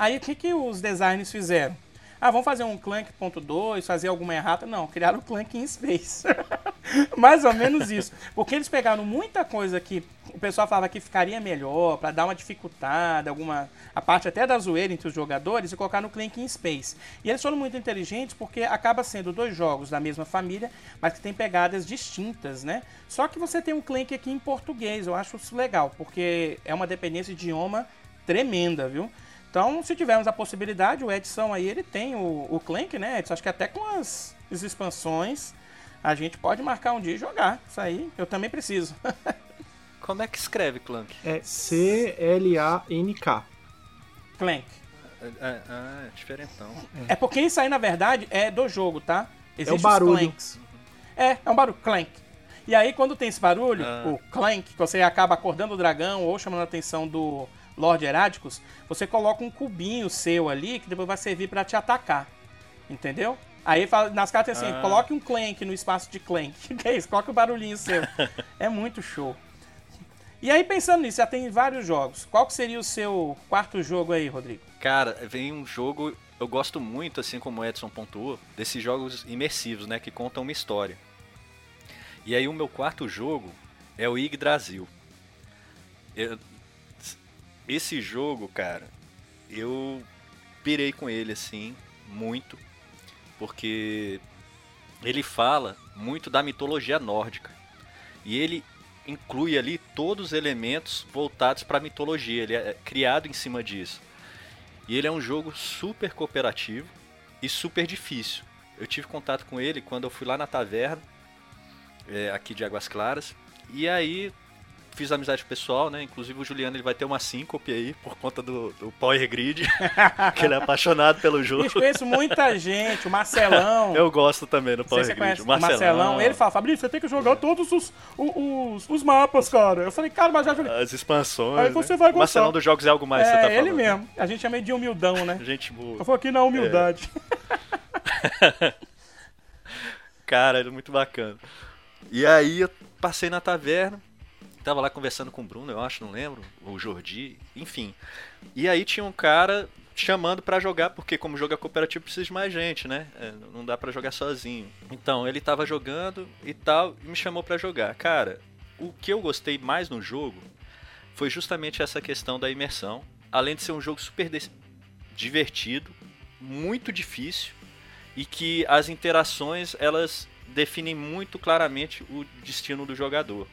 Aí o que, que os designers fizeram? Ah, vamos fazer um Clank.2, fazer alguma errata? Não, criaram o Clank em Space. Mais ou menos isso. Porque eles pegaram muita coisa que o pessoal falava que ficaria melhor, para dar uma dificultada, alguma. a parte até da zoeira entre os jogadores, e colocar no Clank em Space. E eles foram muito inteligentes porque acaba sendo dois jogos da mesma família, mas que tem pegadas distintas, né? Só que você tem um Clank aqui em português, eu acho isso legal, porque é uma dependência de idioma tremenda, viu? Então, se tivermos a possibilidade, o Edson aí, ele tem o, o Clank, né, Edson? Acho que até com as, as expansões, a gente pode marcar um dia e jogar. Isso aí, eu também preciso. Como é que escreve Clank? É C-L-A-N-K. Clank. Ah, ah, é diferentão. É porque isso aí, na verdade, é do jogo, tá? Existem os barulho. clanks. É, é um barulho, clank. E aí, quando tem esse barulho, Ah. o clank, que você acaba acordando o dragão ou chamando a atenção do Lorde Herádicos, você coloca um cubinho seu ali que depois vai servir pra te atacar. Entendeu? Aí fala- nas cartas tem assim, Ah. coloque um clank no espaço de clank. que é isso? Coloque o barulhinho seu. é muito show. E aí, pensando nisso, já tem vários jogos. Qual que seria o seu quarto jogo aí, Rodrigo? Cara, vem um jogo. Eu gosto muito, assim como o Edson pontuou, desses jogos imersivos, né? Que contam uma história. E aí o meu quarto jogo é o Yggdrasil. Eu, esse jogo, cara, eu pirei com ele assim, muito, porque ele fala muito da mitologia nórdica. E ele inclui ali todos os elementos voltados para a mitologia, ele é criado em cima disso. E ele é um jogo super cooperativo e super difícil. Eu tive contato com ele quando eu fui lá na taverna, é, aqui de Águas Claras, e aí fiz amizade pessoal, né? Inclusive o Juliano ele vai ter uma síncope aí por conta do, do Power Grid, que ele é apaixonado pelo jogo. Eu conheço muita gente, o Marcelão. Eu gosto também do Power Grid. O Marcelão. Marcelão. Ele fala, Fabrício, você tem que jogar todos os, os, os, mapas, cara. Eu falei, cara, mas já joguei. As expansões. Aí você né? vai gostar. Marcelão dos jogos é algo mais, é, você tá falando. ele mesmo. A gente chama de humildão, né? Gente boa. Eu vou aqui na humildade. É. cara, ele é muito bacana. E aí eu passei na taverna, tava lá conversando com o Bruno, eu acho, não lembro, o Jordi, enfim. E aí tinha um cara chamando para jogar, porque como jogo é cooperativo precisa de mais gente, né? É, não dá para jogar sozinho. Então, ele tava jogando e tal, e me chamou para jogar. Cara, o que eu gostei mais no jogo foi justamente essa questão da imersão. Além de ser um jogo super divertido, muito difícil, e que as interações, elas definem muito claramente o destino do jogador.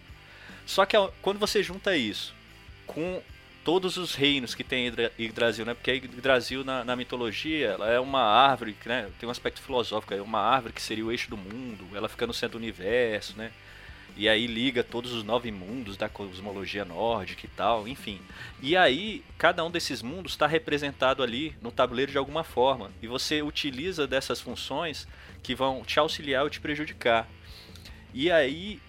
Só que quando você junta isso com todos os reinos que tem Yggdrasil, né? Porque Yggdrasil na, na mitologia ela é uma árvore, né? Tem um aspecto filosófico, é uma árvore que seria o eixo do mundo, ela fica no centro do universo, né? E aí liga todos os nove mundos da cosmologia nórdica e tal, enfim. E aí, cada um desses mundos está representado ali no tabuleiro de alguma forma. E você utiliza dessas funções que vão te auxiliar ou te prejudicar. E aí,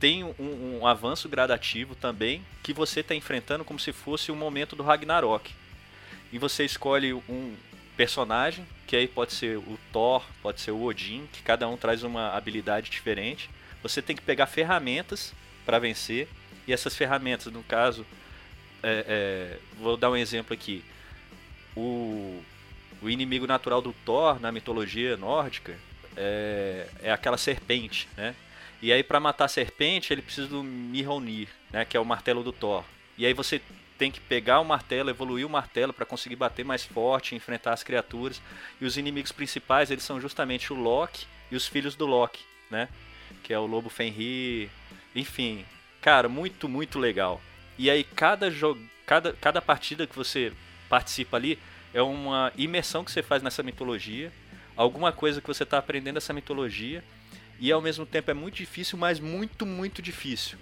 tem um, um avanço gradativo também que você está enfrentando como se fosse o um momento do Ragnarok. E você escolhe um personagem, que aí pode ser o Thor, pode ser o Odin, que cada um traz uma habilidade diferente. Você tem que pegar ferramentas para vencer, e essas ferramentas, no caso, é, é, vou dar um exemplo aqui. O, o inimigo natural do Thor na mitologia nórdica é, é aquela serpente, né? E aí para matar a serpente, ele precisa do Mjolnir, né, que é o martelo do Thor. E aí você tem que pegar o martelo, evoluir o martelo para conseguir bater mais forte, enfrentar as criaturas. E os inimigos principais, eles são justamente o Loki e os filhos do Loki, né? Que é o Lobo Fenrir, enfim. Cara, muito, muito legal. E aí cada jogo, cada, cada partida que você participa ali é uma imersão que você faz nessa mitologia, alguma coisa que você está aprendendo essa mitologia e ao mesmo tempo é muito difícil, mas muito, muito difícil.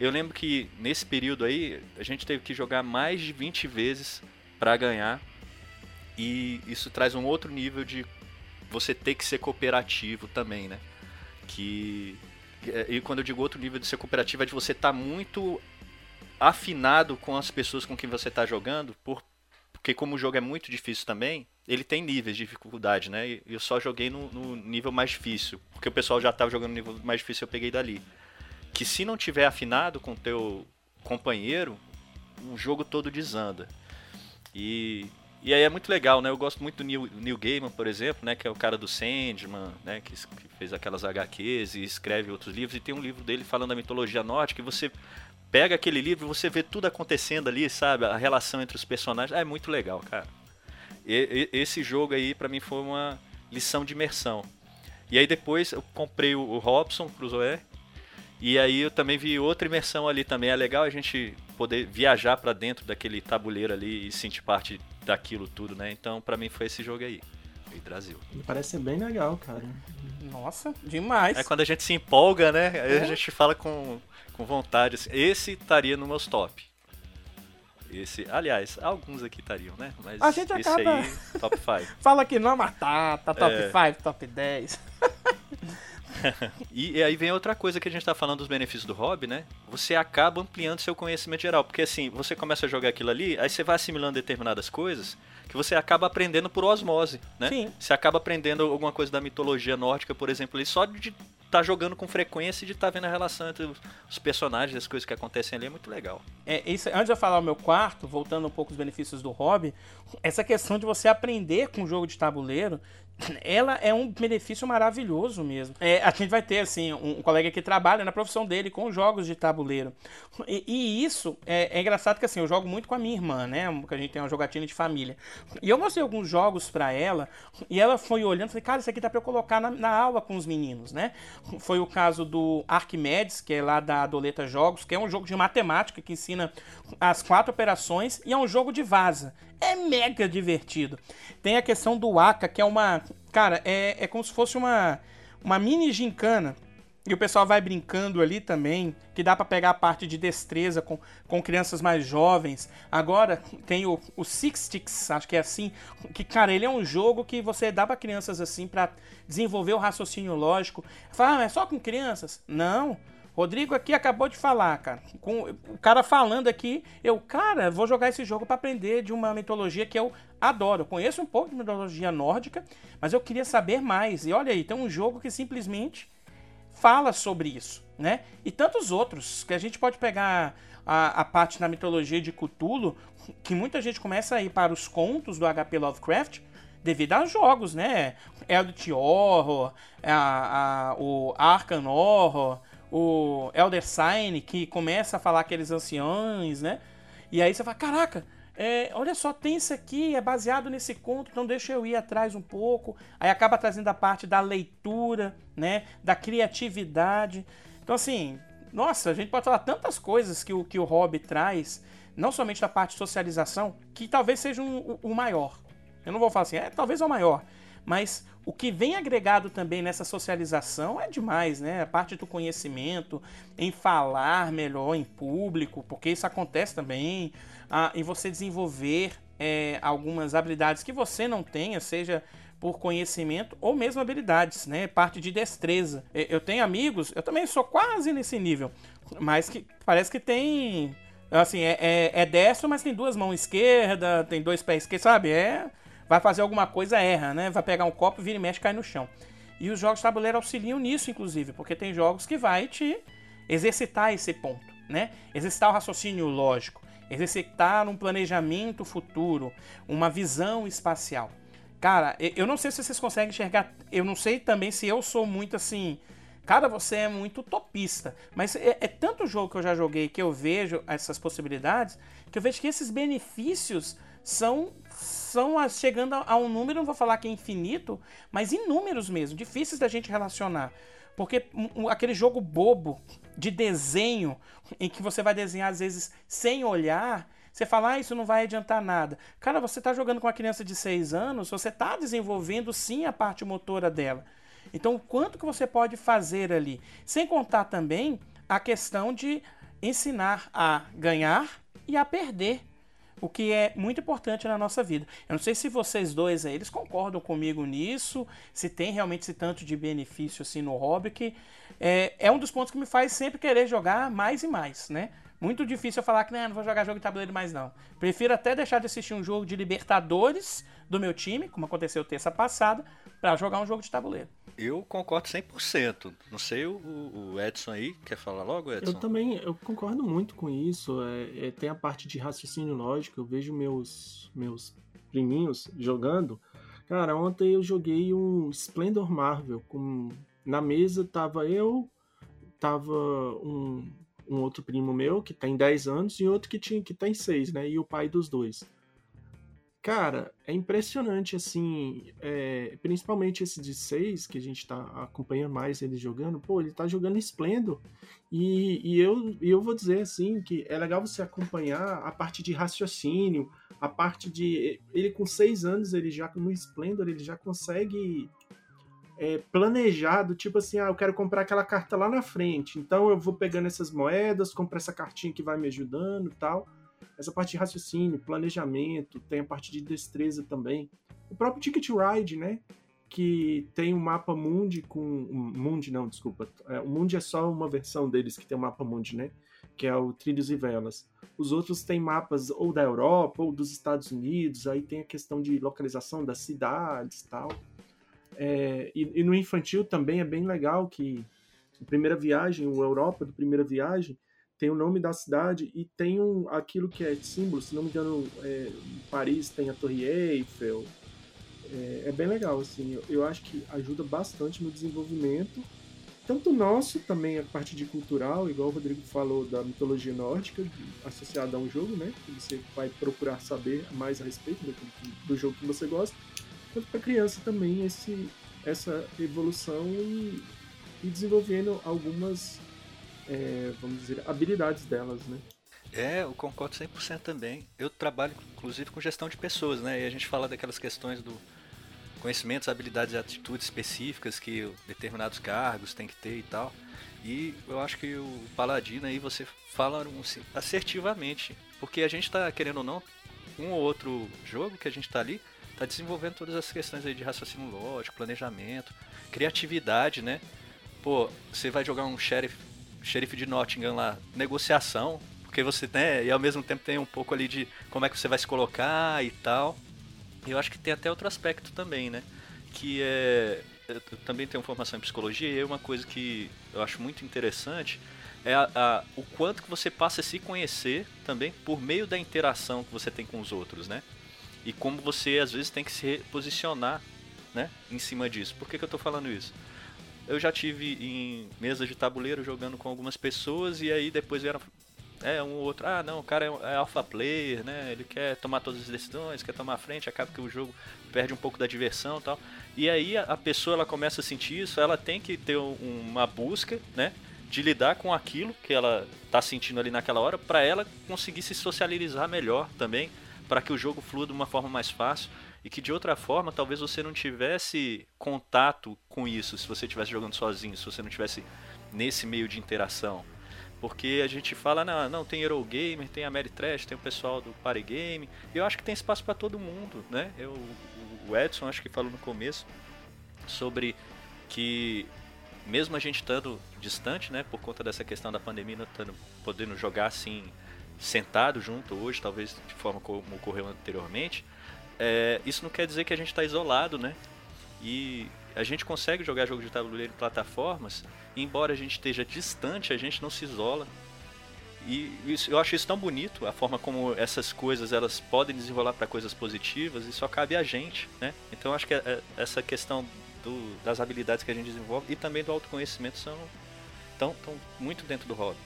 Eu lembro que nesse período aí a gente teve que jogar mais de 20 vezes para ganhar. E isso traz um outro nível de você ter que ser cooperativo também, né? Que e quando eu digo outro nível de ser cooperativo é de você estar tá muito afinado com as pessoas com quem você está jogando, por, porque como o jogo é muito difícil também, ele tem níveis de dificuldade, né? E eu só joguei no, no, nível mais difícil, porque o pessoal já estava jogando no nível mais difícil, eu peguei dali. Que se não tiver afinado com o teu companheiro, o jogo todo desanda. E, e aí é muito legal, né? Eu gosto muito do Neil, Neil Gaiman, por exemplo, né? Que é o cara do Sandman, né? Que, que fez aquelas HQs e escreve outros livros. E tem um livro dele falando da mitologia nórdica, que você pega aquele livro e você vê tudo acontecendo ali, sabe? A relação entre os personagens. é muito legal, cara. E, e, esse jogo aí para mim foi uma lição de imersão. E aí depois eu comprei o, o Robson Crusoe. E aí eu também vi outra imersão ali também. É legal a gente poder viajar para dentro daquele tabuleiro ali e sentir parte daquilo tudo, né? Então para mim foi esse jogo aí. Brasil. Parece ser bem legal, cara. Nossa, demais. É quando a gente se empolga, né? Aí é. a gente fala com, com vontade. Assim. Esse estaria no meus top. Esse, aliás, alguns aqui estariam, né? Mas a gente acaba... aí, top 5. Fala que não, mas tá, tá top 5, é... top 10. e, e, aí vem outra coisa que a gente tá falando dos benefícios do hobby, né? Você acaba ampliando seu conhecimento geral. Porque assim, você começa a jogar aquilo ali, aí você vai assimilando determinadas coisas que você acaba aprendendo por osmose, né? Sim. Você acaba aprendendo alguma coisa da mitologia nórdica, por exemplo, ali, só de tá jogando com frequência e de tá vendo a relação entre os personagens, as coisas que acontecem ali, é muito legal. É, isso, antes de eu falar o meu quarto, voltando um pouco os benefícios do hobby, essa questão de você aprender com o jogo de tabuleiro ela é um benefício maravilhoso mesmo. É, a gente vai ter, assim, um, colega que trabalha na profissão dele com jogos de tabuleiro. E, e isso é, é, engraçado que, assim, eu jogo muito com a minha irmã, né? Que a gente tem uma jogatina de família. E eu mostrei alguns jogos para ela e ela foi olhando e falei, cara, isso aqui dá pra eu colocar na, na, aula com os meninos, né? Foi o caso do Arquimedes, que é lá da Adoleta Jogos, que é um jogo de matemática que ensina as quatro operações e é um jogo de vaza é mega divertido. Tem a questão do Aka, que é uma. Cara, é, é como se fosse uma, uma mini gincana. E o pessoal vai brincando ali também, que dá para pegar a parte de destreza com, com crianças mais jovens. Agora tem o, o Six Sticks, acho que é assim, que cara, ele é um jogo que você dá para crianças assim para desenvolver o raciocínio lógico. Fala, ah, é só com crianças? Não. Rodrigo aqui acabou de falar, cara. Com o cara falando aqui, eu, cara, vou jogar esse jogo para aprender de uma mitologia que eu adoro. Eu conheço um pouco de mitologia nórdica, mas eu queria saber mais. E olha aí, tem um jogo que simplesmente fala sobre isso, né? E tantos outros que a gente pode pegar a, a parte na mitologia de Cthulhu, que muita gente começa a ir para os contos do HP Lovecraft devido a jogos, né? Eldritch Horror, a, a, o Arkham Horror, o Elder Sign, que começa a falar aqueles anciãos, né? E aí você fala, caraca, é, olha só, tem isso aqui, é baseado nesse conto, então deixa eu ir atrás um pouco. Aí acaba trazendo a parte da leitura, né? Da criatividade. Então, assim, nossa, a gente pode falar tantas coisas que o, que o hobby traz, não somente da parte de socialização, que talvez seja um, o maior. Eu não vou falar assim, é, talvez é o maior. Mas o que vem agregado também nessa socialização é demais, né? A parte do conhecimento, em falar melhor em público, porque isso acontece também, ah, em você desenvolver é, algumas habilidades que você não tenha, seja por conhecimento ou mesmo habilidades, né? Parte de destreza. Eu tenho amigos, eu também sou quase nesse nível, mas que parece que tem. Assim, é, é, é destro, mas tem duas mãos esquerda, tem dois pés esquerdos, sabe? É vai fazer alguma coisa, erra, né? Vai pegar um copo, vira e mexe, cai no chão. E os jogos de tabuleiro auxiliam nisso, inclusive, porque tem jogos que vai te exercitar esse ponto, né? Exercitar o raciocínio lógico, exercitar um planejamento futuro, uma visão espacial. Cara, eu não sei se vocês conseguem enxergar, eu não sei também se eu sou muito assim. Cara, você é muito topista. Mas é, é, tanto jogo que eu já joguei que eu vejo essas possibilidades, que eu vejo que esses benefícios são são chegando a, um número, não vou falar que é infinito, mas inúmeros mesmo, difíceis da gente relacionar. Porque aquele jogo bobo de desenho, em que você vai desenhar às vezes sem olhar, você fala, ah, isso não vai adiantar nada. Cara, você está jogando com uma criança de 6 anos, você está desenvolvendo sim a parte motora dela. Então, quanto que você pode fazer ali? Sem contar também a questão de ensinar a ganhar e a perder o que é muito importante na nossa vida. Eu não sei se vocês dois aí, eles concordam comigo nisso, se tem realmente esse tanto de benefício assim no hobby, que é, é um dos pontos que me faz sempre querer jogar mais e mais, né? Muito difícil eu falar que não, não vou jogar jogo de tabuleiro mais não. Prefiro até deixar de assistir um jogo de Libertadores do meu time, como aconteceu terça passada, para jogar um jogo de tabuleiro. Eu concordo 100%. Não sei o, o Edson aí, quer falar logo, Edson? Eu também eu concordo muito com isso. É, é, tem a parte de raciocínio lógico. Eu vejo meus, meus priminhos jogando. Cara, ontem eu joguei um Splendor Marvel. Com, na mesa tava eu, tava um, um outro primo meu que tem 10 anos e outro que, tinha, que tem 6, né? E o pai dos dois. Cara, é impressionante, assim, é, principalmente esse de 6, que a gente tá acompanhando mais ele jogando, pô, ele tá jogando esplendo. E, e eu, eu vou dizer, assim, que é legal você acompanhar a parte de raciocínio, a parte de. Ele com 6 anos, ele já, no Splendor, ele já consegue é, planejado, tipo assim, ah, eu quero comprar aquela carta lá na frente, então eu vou pegando essas moedas, compro essa cartinha que vai me ajudando e tal essa parte de raciocínio, planejamento, tem a parte de destreza também. O próprio Ticket Ride, né? Que tem um mapa Mundi com. Mundi não, desculpa. É, o Mundi é só uma versão deles que tem o um mapa Mundi, né? Que é o Trilhos e Velas. Os outros têm mapas ou da Europa ou dos Estados Unidos, aí tem a questão de localização das cidades tal. É, e, e no infantil também é bem legal que primeira viagem, o Europa do primeira viagem, tem o nome da cidade e tem um, aquilo que é símbolo, se não me engano, é, em Paris tem a Torre Eiffel, é, é bem legal, assim. Eu, eu acho que ajuda bastante no desenvolvimento tanto nosso também a parte de cultural, igual o Rodrigo falou da mitologia nórdica, associada a um jogo, né? Que você vai procurar saber mais a respeito do, do jogo que você gosta. Tanto para criança também esse, essa evolução e, e desenvolvendo algumas, é, vamos dizer, habilidades delas, né? É, eu concordo 100% também. Eu trabalho, inclusive, com gestão de pessoas, né? E a gente fala daquelas questões do conhecimentos, habilidades e atitudes específicas que determinados cargos têm que ter e tal. E eu acho que o Paladino aí você fala assertivamente, porque a gente está querendo ou não, um ou outro jogo que a gente está ali, está desenvolvendo todas as questões aí de raciocínio lógico, planejamento, criatividade, né? Pô, você vai jogar um sheriff, sheriff de Nottingham lá, negociação, porque você tem, né, e ao mesmo tempo tem um pouco ali de como é que você vai se colocar e tal. Eu acho que tem até outro aspecto também, né? Que é. Eu também tenho formação em psicologia e uma coisa que eu acho muito interessante é a, a, o quanto que você passa a se conhecer também por meio da interação que você tem com os outros, né? E como você às vezes tem que se posicionar né, em cima disso. Por que, que eu estou falando isso? Eu já tive em mesas de tabuleiro jogando com algumas pessoas e aí depois vieram é, um ou outro, ah, não, o cara é, é alpha player, né? Ele quer tomar todas as decisões, quer tomar a frente, acaba que o jogo perde um pouco da diversão e tal. E aí a, pessoa ela começa a sentir isso, ela tem que ter um, uma busca, né? De lidar com aquilo que ela está sentindo ali naquela hora, para ela conseguir se socializar melhor também, para que o jogo flua de uma forma mais fácil e que de outra forma talvez você não tivesse contato com isso se você estivesse jogando sozinho, se você não tivesse nesse meio de interação. Porque a gente fala, não, não tem Eurogamer, tem a Mary Trash, tem o pessoal do Party Game. Eu acho que tem espaço para todo mundo, né? Eu, o Edson acho que falou no começo sobre que mesmo a gente estando distante, né, por conta dessa questão da pandemia, não estando podendo jogar assim sentado junto hoje, talvez de forma como ocorreu anteriormente, é, isso não quer dizer que a gente está isolado, né? E a gente consegue jogar jogo de tabuleiro em plataformas, embora a gente esteja distante, a gente não se isola. E isso, eu acho isso tão bonito, a forma como essas coisas elas podem desenrolar para coisas positivas e só cabe a gente, né? Então acho que é, é, essa questão do, das habilidades que a gente desenvolve e também do autoconhecimento são tão, tão muito dentro do hobby.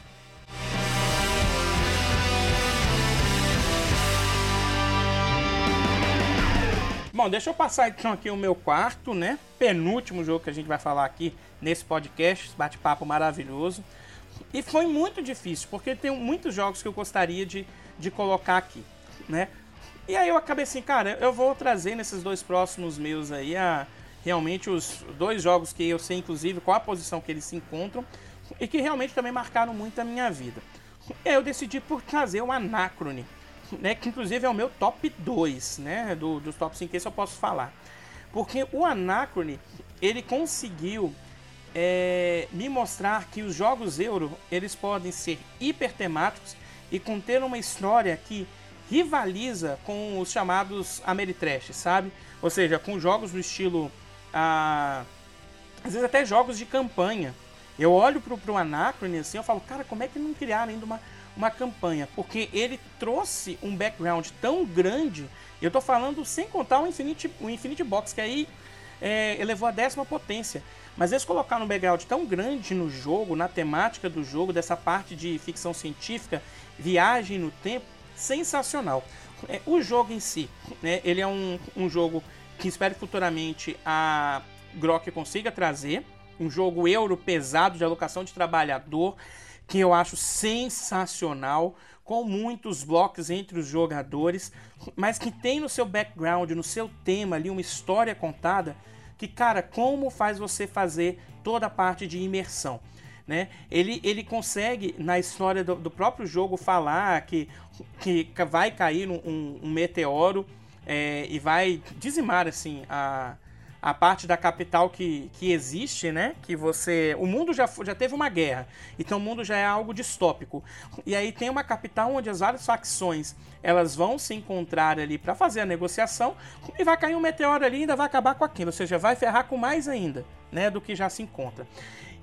Bom, deixa eu passar então aqui o meu quarto, né? Penúltimo jogo que a gente vai falar aqui nesse podcast, bate-papo maravilhoso. E foi muito difícil, porque tem muitos jogos que eu gostaria de, de colocar aqui, né? E aí eu acabei assim, cara, eu vou trazer nesses dois próximos meus aí a, realmente os dois jogos que eu sei, inclusive, qual a posição que eles se encontram e que realmente também marcaram muito a minha vida. Eu decidi por trazer o Anacrone né, que inclusive é o meu top 2, né, do, dos top 5, esse eu posso falar. Porque o Anacrone, ele conseguiu é, me mostrar que os jogos Euro, eles podem ser hiper temáticos e conter uma história que rivaliza com os chamados Ameritrash, sabe? Ou seja, com jogos do estilo... Ah, às vezes até jogos de campanha. Eu olho pro, pro Anacrone assim, eu falo, cara, como é que não criaram ainda uma uma campanha, porque ele trouxe um background tão grande. Eu estou falando sem contar o Infinity, o Infinity Box, que aí é, elevou a décima potência. Mas eles colocaram um background tão grande no jogo, na temática do jogo, dessa parte de ficção científica, viagem no tempo, sensacional. É, o jogo em si, né, ele é um, um jogo que espero futuramente a Grok consiga trazer. Um jogo euro pesado de alocação de trabalhador que eu acho sensacional, com muitos blocos entre os jogadores, mas que tem no seu background, no seu tema ali, uma história contada, que, cara, como faz você fazer toda a parte de imersão? Né? Ele, ele consegue, na história do, do próprio jogo, falar que, que vai cair um, um meteoro é, e vai dizimar assim a, a parte da capital que, que existe, né? Que você. O mundo já, já teve uma guerra, então o mundo já é algo distópico. E aí tem uma capital onde as várias facções elas vão se encontrar ali para fazer a negociação e vai cair um meteoro ali e ainda vai acabar com aquilo, ou seja, vai ferrar com mais ainda, né? Do que já se encontra.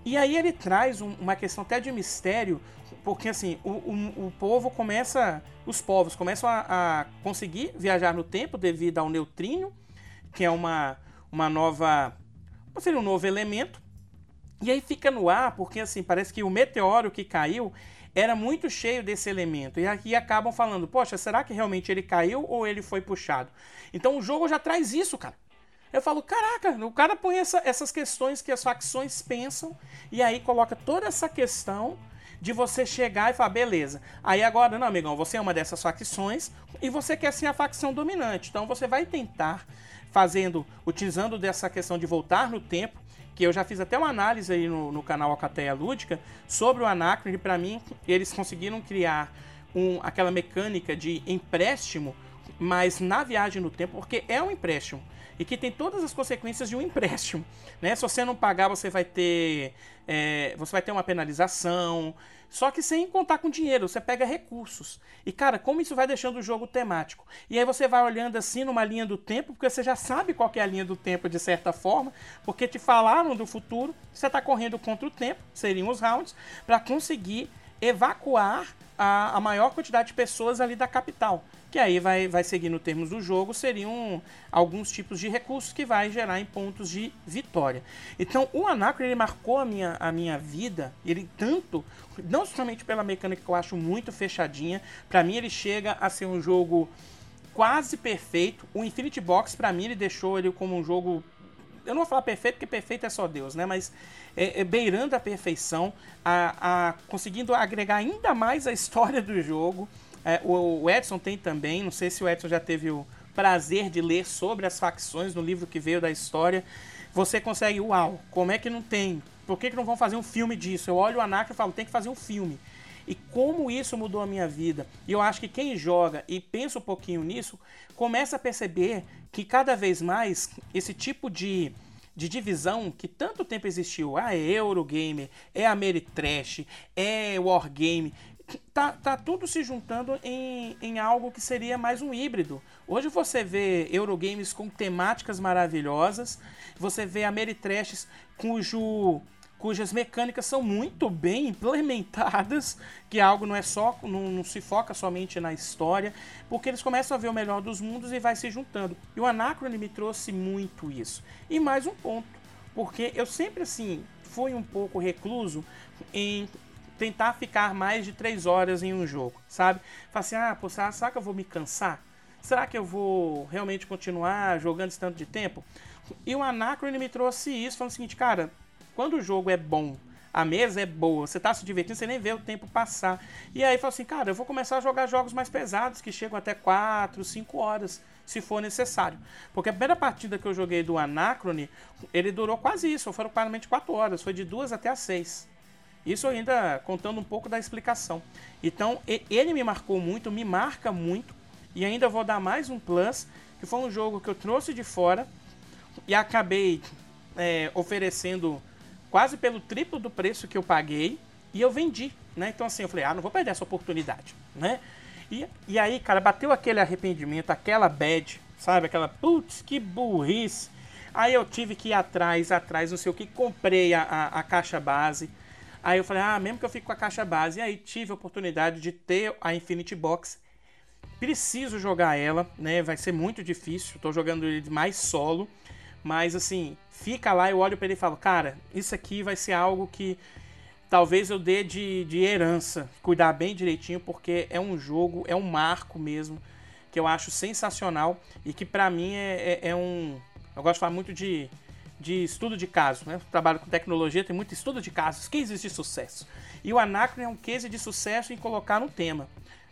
E aí ele traz um, uma questão até de mistério, porque assim, o, o, o povo começa, os povos começam a, a, conseguir viajar no tempo devido ao neutrino que é uma, uma nova. seria um novo elemento. E aí fica no ar, porque assim, parece que o meteoro que caiu era muito cheio desse elemento. E aqui acabam falando, poxa, será que realmente ele caiu ou ele foi puxado? Então o jogo já traz isso, cara. Eu falo, caraca, o cara põe essa, essas questões que as facções pensam e aí coloca toda essa questão de você chegar e falar, beleza. Aí agora, não, amigão, você é uma dessas facções e você quer ser a facção dominante. Então você vai tentar fazendo, utilizando dessa questão de voltar no tempo, que eu já fiz até uma análise aí no, no canal Alcateia Lúdica sobre o Anacron, e para mim eles conseguiram criar um, aquela mecânica de empréstimo, mas na viagem no tempo, porque é um empréstimo e que tem todas as consequências de um empréstimo. Né? Se você não pagar, você vai ter, é, você vai ter uma penalização. Só que sem contar com dinheiro, você pega recursos. E cara, como isso vai deixando o jogo temático? E aí você vai olhando assim numa linha do tempo, porque você já sabe qual é a linha do tempo de certa forma, porque te falaram do futuro, você está correndo contra o tempo, seriam os rounds, para conseguir evacuar a, a maior quantidade de pessoas ali da capital que aí vai, vai seguir no termos do jogo, seriam alguns tipos de recursos que vai gerar em pontos de vitória. Então, o Anacron ele marcou a minha, a minha vida, ele tanto, não somente pela mecânica que eu acho muito fechadinha, para mim ele chega a ser um jogo quase perfeito. O Infinity Box, para mim, ele deixou ele como um jogo eu não vou falar perfeito, porque perfeito é só Deus, né? Mas é, é beirando a perfeição, a, a, conseguindo agregar ainda mais a história do jogo. É, o, Edson tem também, não sei se o Edson já teve o prazer de ler sobre as facções no livro que veio da história. Você consegue, uau, como é que não tem? Por que, que não vão fazer um filme disso? Eu olho o Anaka e falo, tem que fazer um filme. E como isso mudou a minha vida. E eu acho que quem joga e pensa um pouquinho nisso, começa a perceber que cada vez mais esse tipo de, de divisão que tanto tempo existiu, ah, é Eurogame, é Ameritrash, é Wargame, tá, tá tudo se juntando em, em algo que seria mais um híbrido. Hoje você vê Eurogames com temáticas maravilhosas, você vê Ameritrash cujo cujas mecânicas são muito bem implementadas, que algo não é só, não, não, se foca somente na história, porque eles começam a ver o melhor dos mundos e vai se juntando. E o Anacron me trouxe muito isso. E mais um ponto, porque eu sempre assim fui um pouco recluso em tentar ficar mais de três horas em um jogo, sabe? Falar assim, ah, pô, será que eu vou me cansar? Será que eu vou realmente continuar jogando esse tanto de tempo? E o Anacron me trouxe isso, falando o seguinte, cara, quando o jogo é bom, a mesa é boa, você tá se divertindo, você nem vê o tempo passar. E aí fala assim, cara, eu vou começar a jogar jogos mais pesados, que chegam até 4, 5 horas, se for necessário. Porque a primeira partida que eu joguei do Anacrone, ele durou quase isso, foram claramente 4 horas, foi de 2 até as 6. Isso ainda contando um pouco da explicação. Então, ele me marcou muito, me marca muito. E ainda vou dar mais um plus, que foi um jogo que eu trouxe de fora e acabei é, oferecendo quase pelo triplo do preço que eu paguei e eu vendi, né? Então assim, eu falei, ah, não vou perder essa oportunidade, né? E, e aí, cara, bateu aquele arrependimento, aquela bad, sabe? Aquela, putz, que burrice. Aí eu tive que ir atrás, atrás, não sei o que, comprei a, a, a caixa base, Aí eu falei, ah, mesmo que eu fique com a caixa base. E aí tive a oportunidade de ter a Infinity Box. Preciso jogar ela, né? Vai ser muito difícil. Tô jogando ele mais solo. Mas assim, fica lá, eu olho para ele e falo, cara, isso aqui vai ser algo que talvez eu dê de, de herança. Cuidar bem direitinho, porque é um jogo, é um marco mesmo. Que eu acho sensacional. E que para mim é, é, é um. Eu gosto de falar muito de de estudo de casos, né? trabalho com tecnologia, tem muito estudo de casos, cases de sucesso. E o Anacron é um case de sucesso em colocar no tema.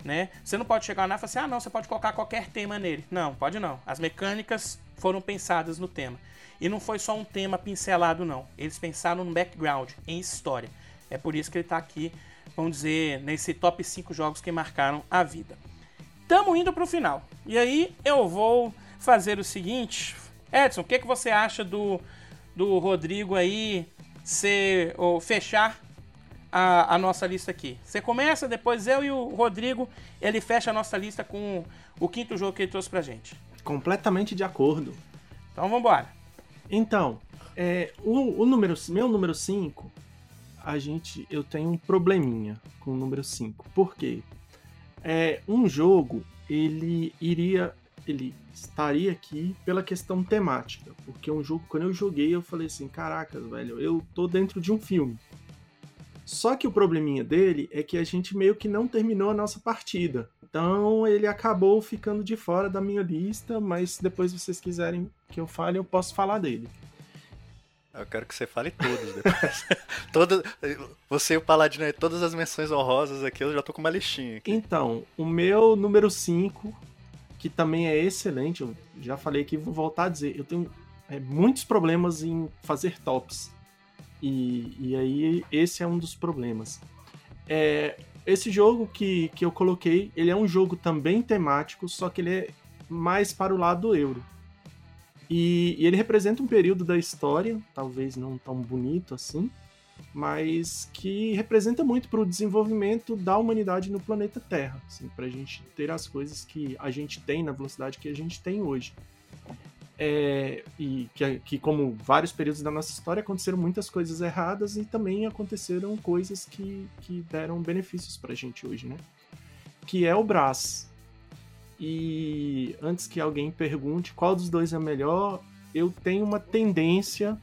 Né? Você não pode chegar lá e falar assim, ah não, você pode colocar qualquer tema nele. Não, pode não. As mecânicas foram pensadas no tema. E não foi só um tema pincelado, não. Eles pensaram no background, em história. É por isso que ele está aqui, vamos dizer, nesse top 5 jogos que marcaram a vida. Estamos indo para o final. E aí eu vou fazer o seguinte. Edson, o que, que você acha do do Rodrigo aí ser, ou fechar a, a, nossa lista aqui. Você começa, depois eu e o Rodrigo, ele fecha a nossa lista com o quinto jogo que ele trouxe pra gente. Completamente de acordo. Então vamos embora. Então, é, o, o número, meu número 5, a gente, eu tenho um probleminha com o número 5. Por quê? É, um jogo, ele iria ele estaria aqui pela questão temática, porque é um jogo quando eu joguei eu falei assim, caracas, velho, eu tô dentro de um filme. Só que o probleminha dele é que a gente meio que não terminou a nossa partida. Então ele acabou ficando de fora da minha lista, mas se depois vocês quiserem que eu fale, eu posso falar dele. Eu quero que você fale todos depois. Todo, você e o Paladino, todas as menções honrosas aqui, eu já tô com uma listinha aqui. Então, o meu número 5, que também é excelente, eu já falei aqui, vou voltar a dizer, eu tenho é, muitos problemas em fazer tops. E, e aí esse é um dos problemas. É, esse jogo que, que eu coloquei, ele é um jogo também temático, só que ele é mais para o lado do euro. E, e ele representa um período da história, talvez não tão bonito assim, mas que representa muito para o desenvolvimento da humanidade no planeta Terra, assim, para a gente ter as coisas que a gente tem na velocidade que a gente tem hoje. É, e que, que, como vários períodos da nossa história, aconteceram muitas coisas erradas e também aconteceram coisas que, que deram benefícios pra gente hoje, né? Que é o Brás. E antes que alguém pergunte qual dos dois é melhor, eu tenho uma tendência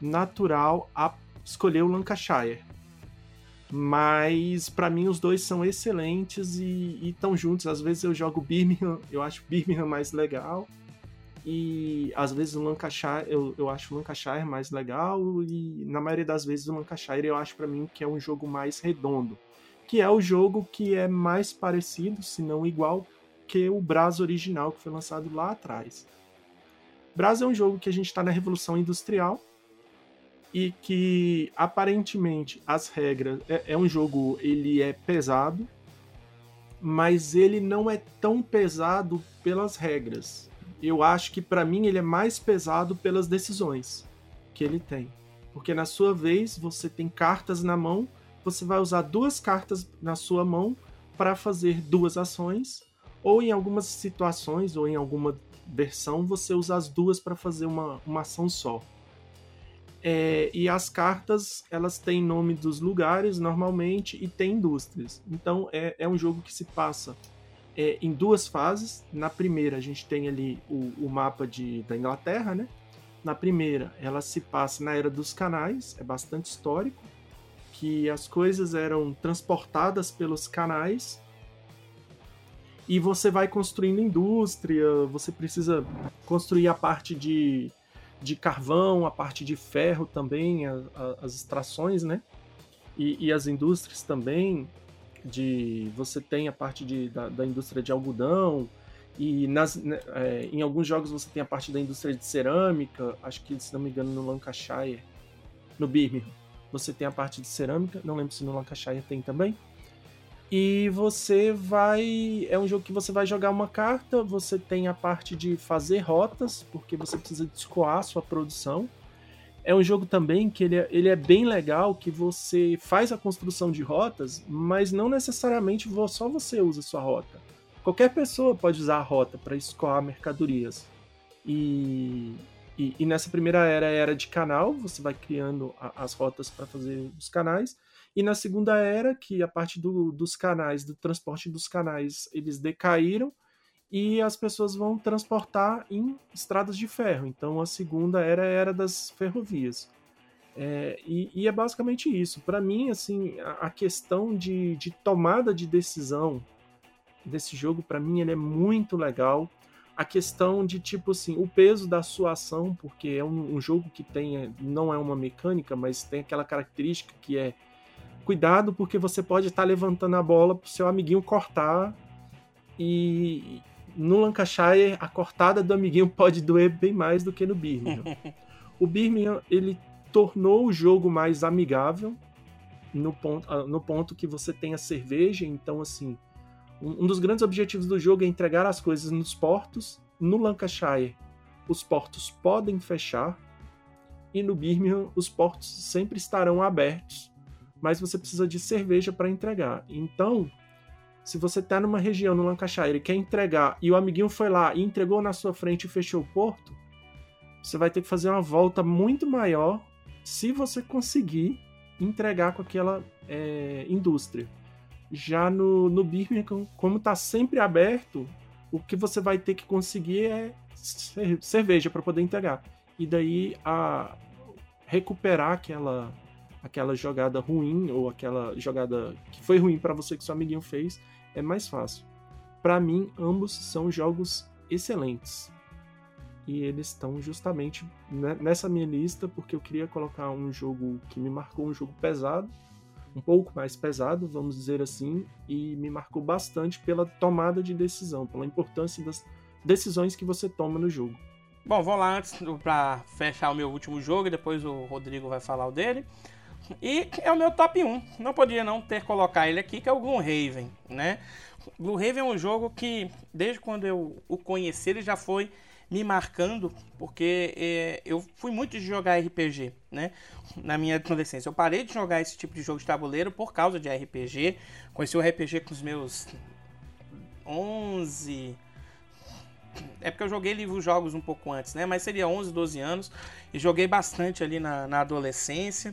natural a escolher o Lancashire. Mas para mim os dois são excelentes e estão juntos. Às vezes eu jogo Birmingham, eu acho Birmingham mais legal e às vezes o Lancashire, eu, eu acho o Lancashire mais legal, e na maioria das vezes o Lancashire eu acho para mim que é um jogo mais redondo. Que é o jogo que é mais parecido, se não igual, que o Braz original que foi lançado lá atrás. Braz é um jogo que a gente está na Revolução Industrial e que aparentemente as regras é, é um jogo ele é pesado, mas ele não é tão pesado pelas regras eu acho que para mim ele é mais pesado pelas decisões que ele tem. Porque na sua vez você tem cartas na mão, você vai usar duas cartas na sua mão para fazer duas ações, ou em algumas situações ou em alguma versão você usa as duas para fazer uma, uma ação só. É, e as cartas elas têm nome dos lugares normalmente e tem indústrias. Então é, é um jogo que se passa é, em duas fases. Na primeira, a gente tem ali o, o mapa de, da Inglaterra, né? Na primeira, ela se passa na era dos canais, é bastante histórico, que as coisas eram transportadas pelos canais e você vai construindo indústria, você precisa construir a parte de, de carvão, a parte de ferro também, a, a, as extrações, né? E, e, as indústrias também de você tem a parte de, da, da indústria de algodão e nas, né, é, em alguns jogos você tem a parte da indústria de cerâmica, acho que se não me engano no Lancashire, no Birmingham, você tem a parte de cerâmica, não lembro se no Lancashire tem também. E você vai. É um jogo que você vai jogar uma carta, você tem a parte de fazer rotas, porque você precisa escoar a sua produção é um jogo também que ele é, ele é bem legal, que você faz a construção de rotas, mas não necessariamente só você usa sua rota. Qualquer pessoa pode usar a rota para escoar mercadorias. E, e, e, nessa primeira era era de canal, você vai criando a, as rotas para fazer os canais. E na segunda era, que a parte do, dos canais, do transporte dos canais, eles decaíram, e as pessoas vão transportar em estradas de ferro. Então a segunda era a era das ferrovias. É, e, e, é basicamente isso. Para mim, assim, a, a, questão de, de tomada de decisão desse jogo, para mim, ele é muito legal. A questão de, tipo assim, o peso da sua ação, porque é um, um jogo que tem, não é uma mecânica, mas tem aquela característica que é cuidado, porque você pode estar tá levantando a bola pro seu amiguinho cortar e, no Lancashire, a cortada do amiguinho pode doer bem mais do que no Birmingham. o Birmingham, ele tornou o jogo mais amigável no ponto, ah, no ponto que você tem a cerveja. Então, assim, um dos grandes objetivos do jogo é entregar as coisas nos portos. No Lancashire, os portos podem fechar. E no Birmingham, os portos sempre estarão abertos. Mas você precisa de cerveja para entregar. Então, se você tá numa região, no Lancashire, e quer entregar, e o amiguinho foi lá e entregou na sua frente e fechou o porto, você vai ter que fazer uma volta muito maior se você conseguir entregar com aquela é, indústria. Já no, no Birmingham, como está sempre aberto, o que você vai ter que conseguir é cerveja para poder entregar. E daí a recuperar aquela aquela jogada ruim ou aquela jogada que foi ruim para você que seu amiguinho fez é mais fácil. Para mim, ambos são jogos excelentes. E eles estão justamente nessa minha lista porque eu queria colocar um jogo que me marcou, um jogo pesado, um pouco mais pesado, vamos dizer assim, e me marcou bastante pela tomada de decisão, pela importância das decisões que você toma no jogo. Bom, vamos lá antes para fechar o meu último jogo e depois o Rodrigo vai falar o dele. E é o meu top 1. Não podia não ter colocar ele aqui, que é o Gloomhaven, né? Gloomhaven é um jogo que, desde quando eu o conheci, ele já foi me marcando, porque é, eu fui muito de jogar RPG, né? Na minha adolescência. Eu parei de jogar esse tipo de jogo de tabuleiro por causa de RPG. Conheci o RPG com os meus 11. É porque eu joguei livros jogos um pouco antes, né? Mas seria 11, 12 anos. E joguei bastante ali na, na adolescência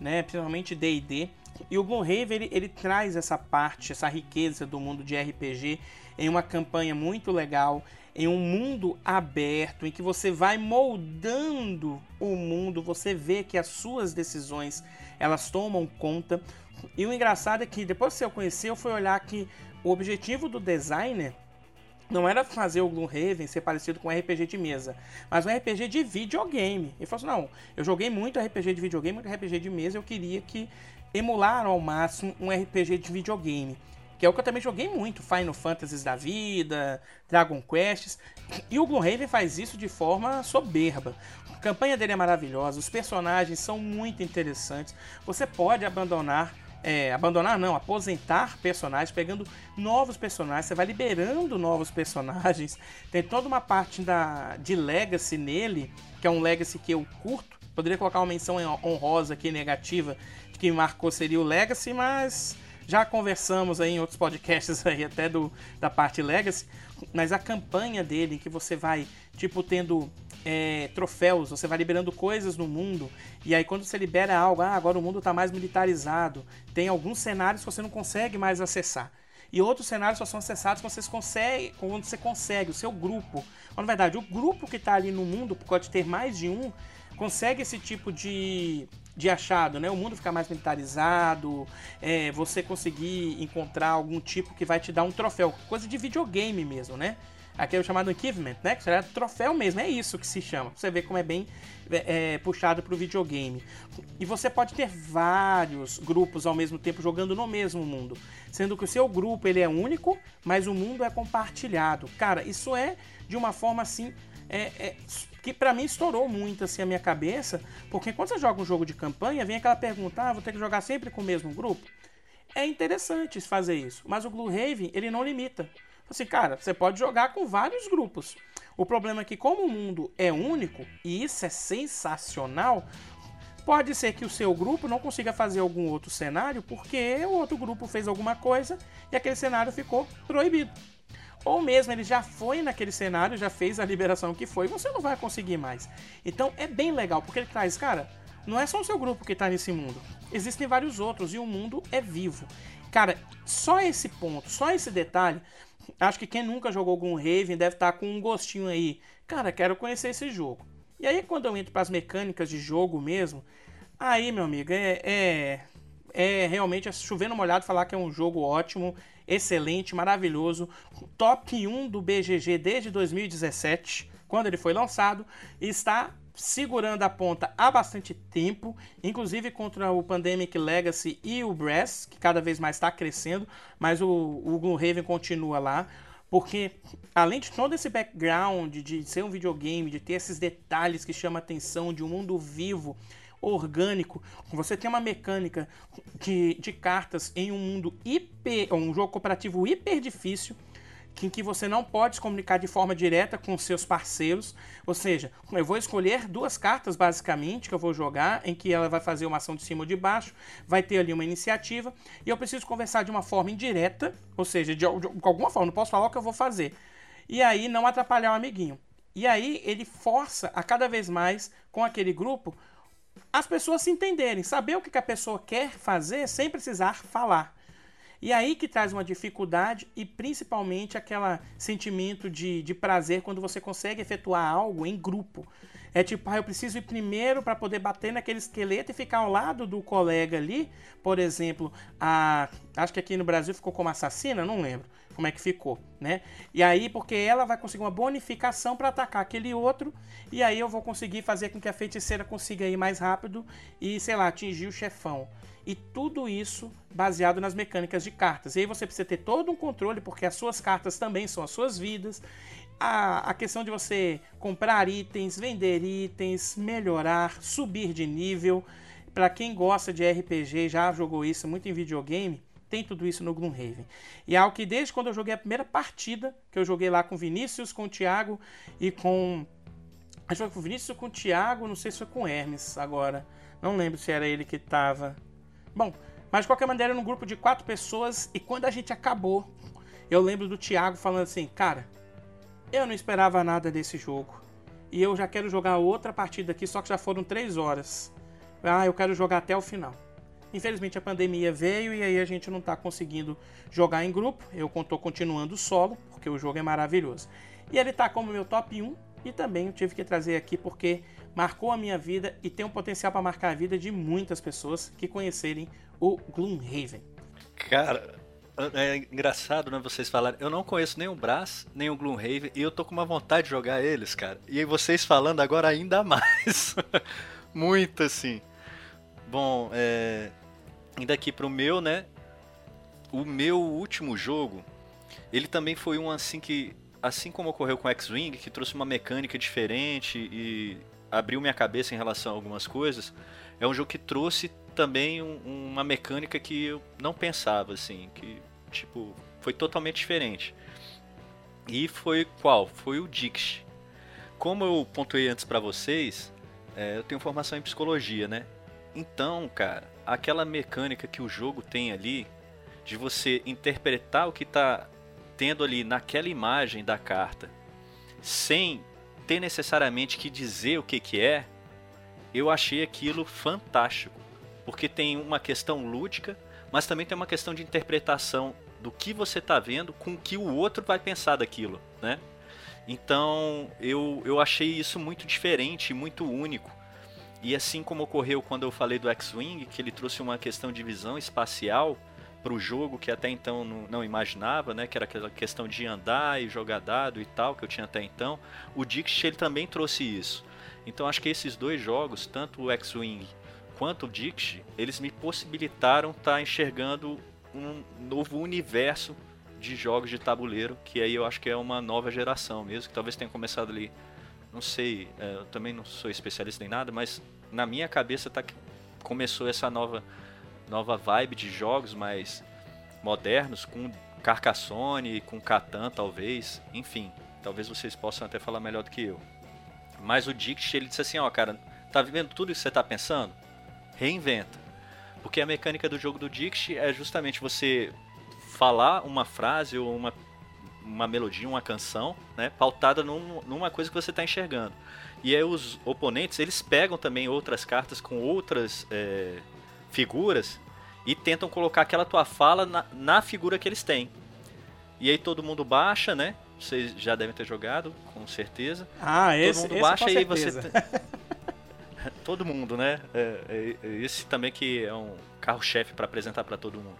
né? Principalmente D&D. E o Gloomhaven ele, ele traz essa parte, essa riqueza do mundo de RPG em uma campanha muito legal, em um mundo aberto, em que você vai moldando o mundo, você vê que as suas decisões elas tomam conta. E o engraçado é que depois que eu conheci, eu fui olhar que o objetivo do designer não era fazer o Gloomhaven ser parecido com um RPG de mesa, mas um RPG de videogame. Ele falou assim, não, eu joguei muito RPG de videogame, muito RPG de mesa, eu queria que emularam ao máximo um RPG de videogame. Que é o que eu também joguei muito, Final Fantasies da vida, Dragon Quests. E o Gloomhaven faz isso de forma soberba. A campanha dele é maravilhosa, os personagens são muito interessantes. Você pode abandonar é, abandonar não, aposentar personagens, pegando novos personagens, você vai liberando novos personagens. Tem toda uma parte da, de legacy nele, que é um legacy que eu curto. Poderia colocar uma menção honrosa aqui negativa de que marcou seria o legacy, mas já conversamos aí em outros podcasts aí até do da parte legacy, mas a campanha dele que você vai tipo tendo é, troféus, você vai liberando coisas no mundo, e aí quando você libera algo, ah, agora o mundo está mais militarizado, tem alguns cenários que você não consegue mais acessar. E outros cenários só são acessados quando, vocês conseguem, quando você consegue, o seu grupo. Ou, na verdade, o grupo que está ali no mundo, pode ter mais de um, consegue esse tipo de, de achado, né? O mundo ficar mais militarizado, é, você conseguir encontrar algum tipo que vai te dar um troféu, coisa de videogame mesmo, né? Aqui é chamado achievement, né? Que será troféu mesmo, é isso que se chama. Você vê como é bem é, é puxado para o videogame. E você pode ter vários grupos ao mesmo tempo jogando no mesmo mundo, sendo que o seu grupo ele é único, mas o mundo é compartilhado. Cara, isso é de uma forma assim é, é, que para mim estourou muito assim a minha cabeça, porque quando você joga um jogo de campanha, vem aquela pergunta: ah, vou ter que jogar sempre com o mesmo grupo? É interessante fazer isso, mas o Gloomhaven ele não limita. Assim, cara, você pode jogar com vários grupos. O problema é que, como o mundo é único, e isso é sensacional, pode ser que o seu grupo não consiga fazer algum outro cenário porque o outro grupo fez alguma coisa e aquele cenário ficou proibido. Ou mesmo ele já foi naquele cenário, já fez a liberação que foi, você não vai conseguir mais. Então é bem legal, porque ele traz, cara, não é só o seu grupo que está nesse mundo. Existem vários outros e o mundo é vivo. Cara, só esse ponto, só esse detalhe Acho que quem nunca jogou algum Raven deve estar tá com um gostinho aí. Cara, quero conhecer esse jogo. E aí, quando eu entro para as mecânicas de jogo mesmo, aí, meu amigo, é, é, é realmente é chovendo molhado falar que é um jogo ótimo, excelente, maravilhoso. Top 1 do BGG desde 2017, quando ele foi lançado. Está segurando a ponta há bastante tempo, inclusive contra o Pandemic Legacy e o Brass, que cada vez mais está crescendo, mas o, o Gloomhaven continua lá, porque além de todo esse background de ser um videogame, de ter esses detalhes que chamam a atenção, de um mundo vivo, orgânico, você tem uma mecânica de, de cartas em um mundo hiper, um jogo cooperativo hiper difícil, em que você não pode se comunicar de forma direta com seus parceiros. Ou seja, eu vou escolher duas cartas basicamente que eu vou jogar, em que ela vai fazer uma ação de cima ou de baixo, vai ter ali uma iniciativa, e eu preciso conversar de uma forma indireta, ou seja, de, de, de alguma forma, não posso falar o que eu vou fazer. E aí não atrapalhar o amiguinho. E aí ele força a cada vez mais com aquele grupo as pessoas se entenderem, saber o que a pessoa quer fazer sem precisar falar. E aí que traz uma dificuldade e principalmente aquele sentimento de, de prazer quando você consegue efetuar algo em grupo. É tipo, ah, eu preciso ir primeiro para poder bater naquele esqueleto e ficar ao lado do colega ali. Por exemplo, a, acho que aqui no Brasil ficou como assassina, não lembro como é que ficou, né? E aí, porque ela vai conseguir uma bonificação para atacar aquele outro, e aí eu vou conseguir fazer com que a feiticeira consiga ir mais rápido e, sei lá, atingir o chefão. E tudo isso baseado nas mecânicas de cartas. E aí você precisa ter todo um controle, porque as suas cartas também são as suas vidas a, a questão de você comprar itens, vender itens, melhorar, subir de nível. Para quem gosta de RPG, já jogou isso muito em videogame, tem tudo isso no Gloomhaven. E é algo que desde quando eu joguei a primeira partida, que eu joguei lá com Vinícius, com o Thiago e com. Acho que foi com o Vinícius com o Thiago, não sei se foi com Hermes agora. Não lembro se era ele que estava. Bom, mas de qualquer maneira, era um grupo de quatro pessoas e quando a gente acabou, eu lembro do Thiago falando assim, cara, eu não esperava nada desse jogo. E eu já quero jogar outra partida aqui, só que já foram três horas. Ah, eu quero jogar até o final. Infelizmente a pandemia veio e aí a gente não está conseguindo jogar em grupo. Eu estou continuando solo, porque o jogo é maravilhoso. E ele está como meu top 1 e também eu tive que trazer aqui porque marcou a minha vida e tem um potencial para marcar a vida de muitas pessoas que conhecerem o Gloomhaven. Cara, é engraçado, né, vocês falarem. Eu não conheço nem o Brass, nem o Gloomhaven, e eu tô com uma vontade de jogar eles, cara. E vocês falando agora ainda mais. Muito assim. Bom, é... indo aqui pro meu, né? O meu último jogo, ele também foi um assim que, assim como ocorreu com X-Wing, que trouxe uma mecânica diferente e abriu minha cabeça em relação a algumas coisas. É um jogo que trouxe também um, uma mecânica que eu não pensava, assim, que Tipo, foi totalmente diferente. E foi qual? Foi o Dix. Como eu pontuei antes para vocês, é, eu tenho formação em psicologia, né? Então, cara, aquela mecânica que o jogo tem ali, de você interpretar o que está tendo ali naquela imagem da carta, sem ter necessariamente que dizer o que, que é, eu achei aquilo fantástico. Porque tem uma questão lúdica, mas também tem uma questão de interpretação do que você está vendo com o que o outro vai pensar daquilo, né? Então eu, eu achei isso muito diferente, muito único. E assim como ocorreu quando eu falei do X-Wing, que ele trouxe uma questão de visão espacial para o jogo que até então não, não, imaginava, né? Que era aquela questão de andar e jogar dado e tal que eu tinha até então. O Dix ele também trouxe isso. Então acho que esses dois jogos, tanto o X-Wing quanto o Dix, eles me possibilitaram estar tá enxergando um novo universo de jogos de tabuleiro, que aí eu acho que é uma nova geração mesmo, que talvez tenha começado ali, não sei, é, eu também não sou especialista em nada, mas na minha cabeça tá que começou essa nova nova vibe de jogos mais modernos com Carcassonne, com Catan talvez, enfim, talvez vocês possam até falar melhor do que eu. Mas o Dict ele disse assim, ó, cara, tá vivendo tudo isso que você tá pensando? Reinventa. Porque a mecânica do jogo do Dixie é justamente você falar uma frase ou uma, uma melodia, uma canção, né, pautada num, numa coisa que você está enxergando. E aí os oponentes, eles pegam também outras cartas com outras é, figuras e tentam colocar aquela tua fala na, na figura que eles têm. E aí todo mundo baixa, né? Vocês já devem ter jogado, com certeza. Ah, esse, todo mundo esse baixa e aí você todo mundo, né? É, é, esse também que é um carro-chefe para apresentar para todo mundo.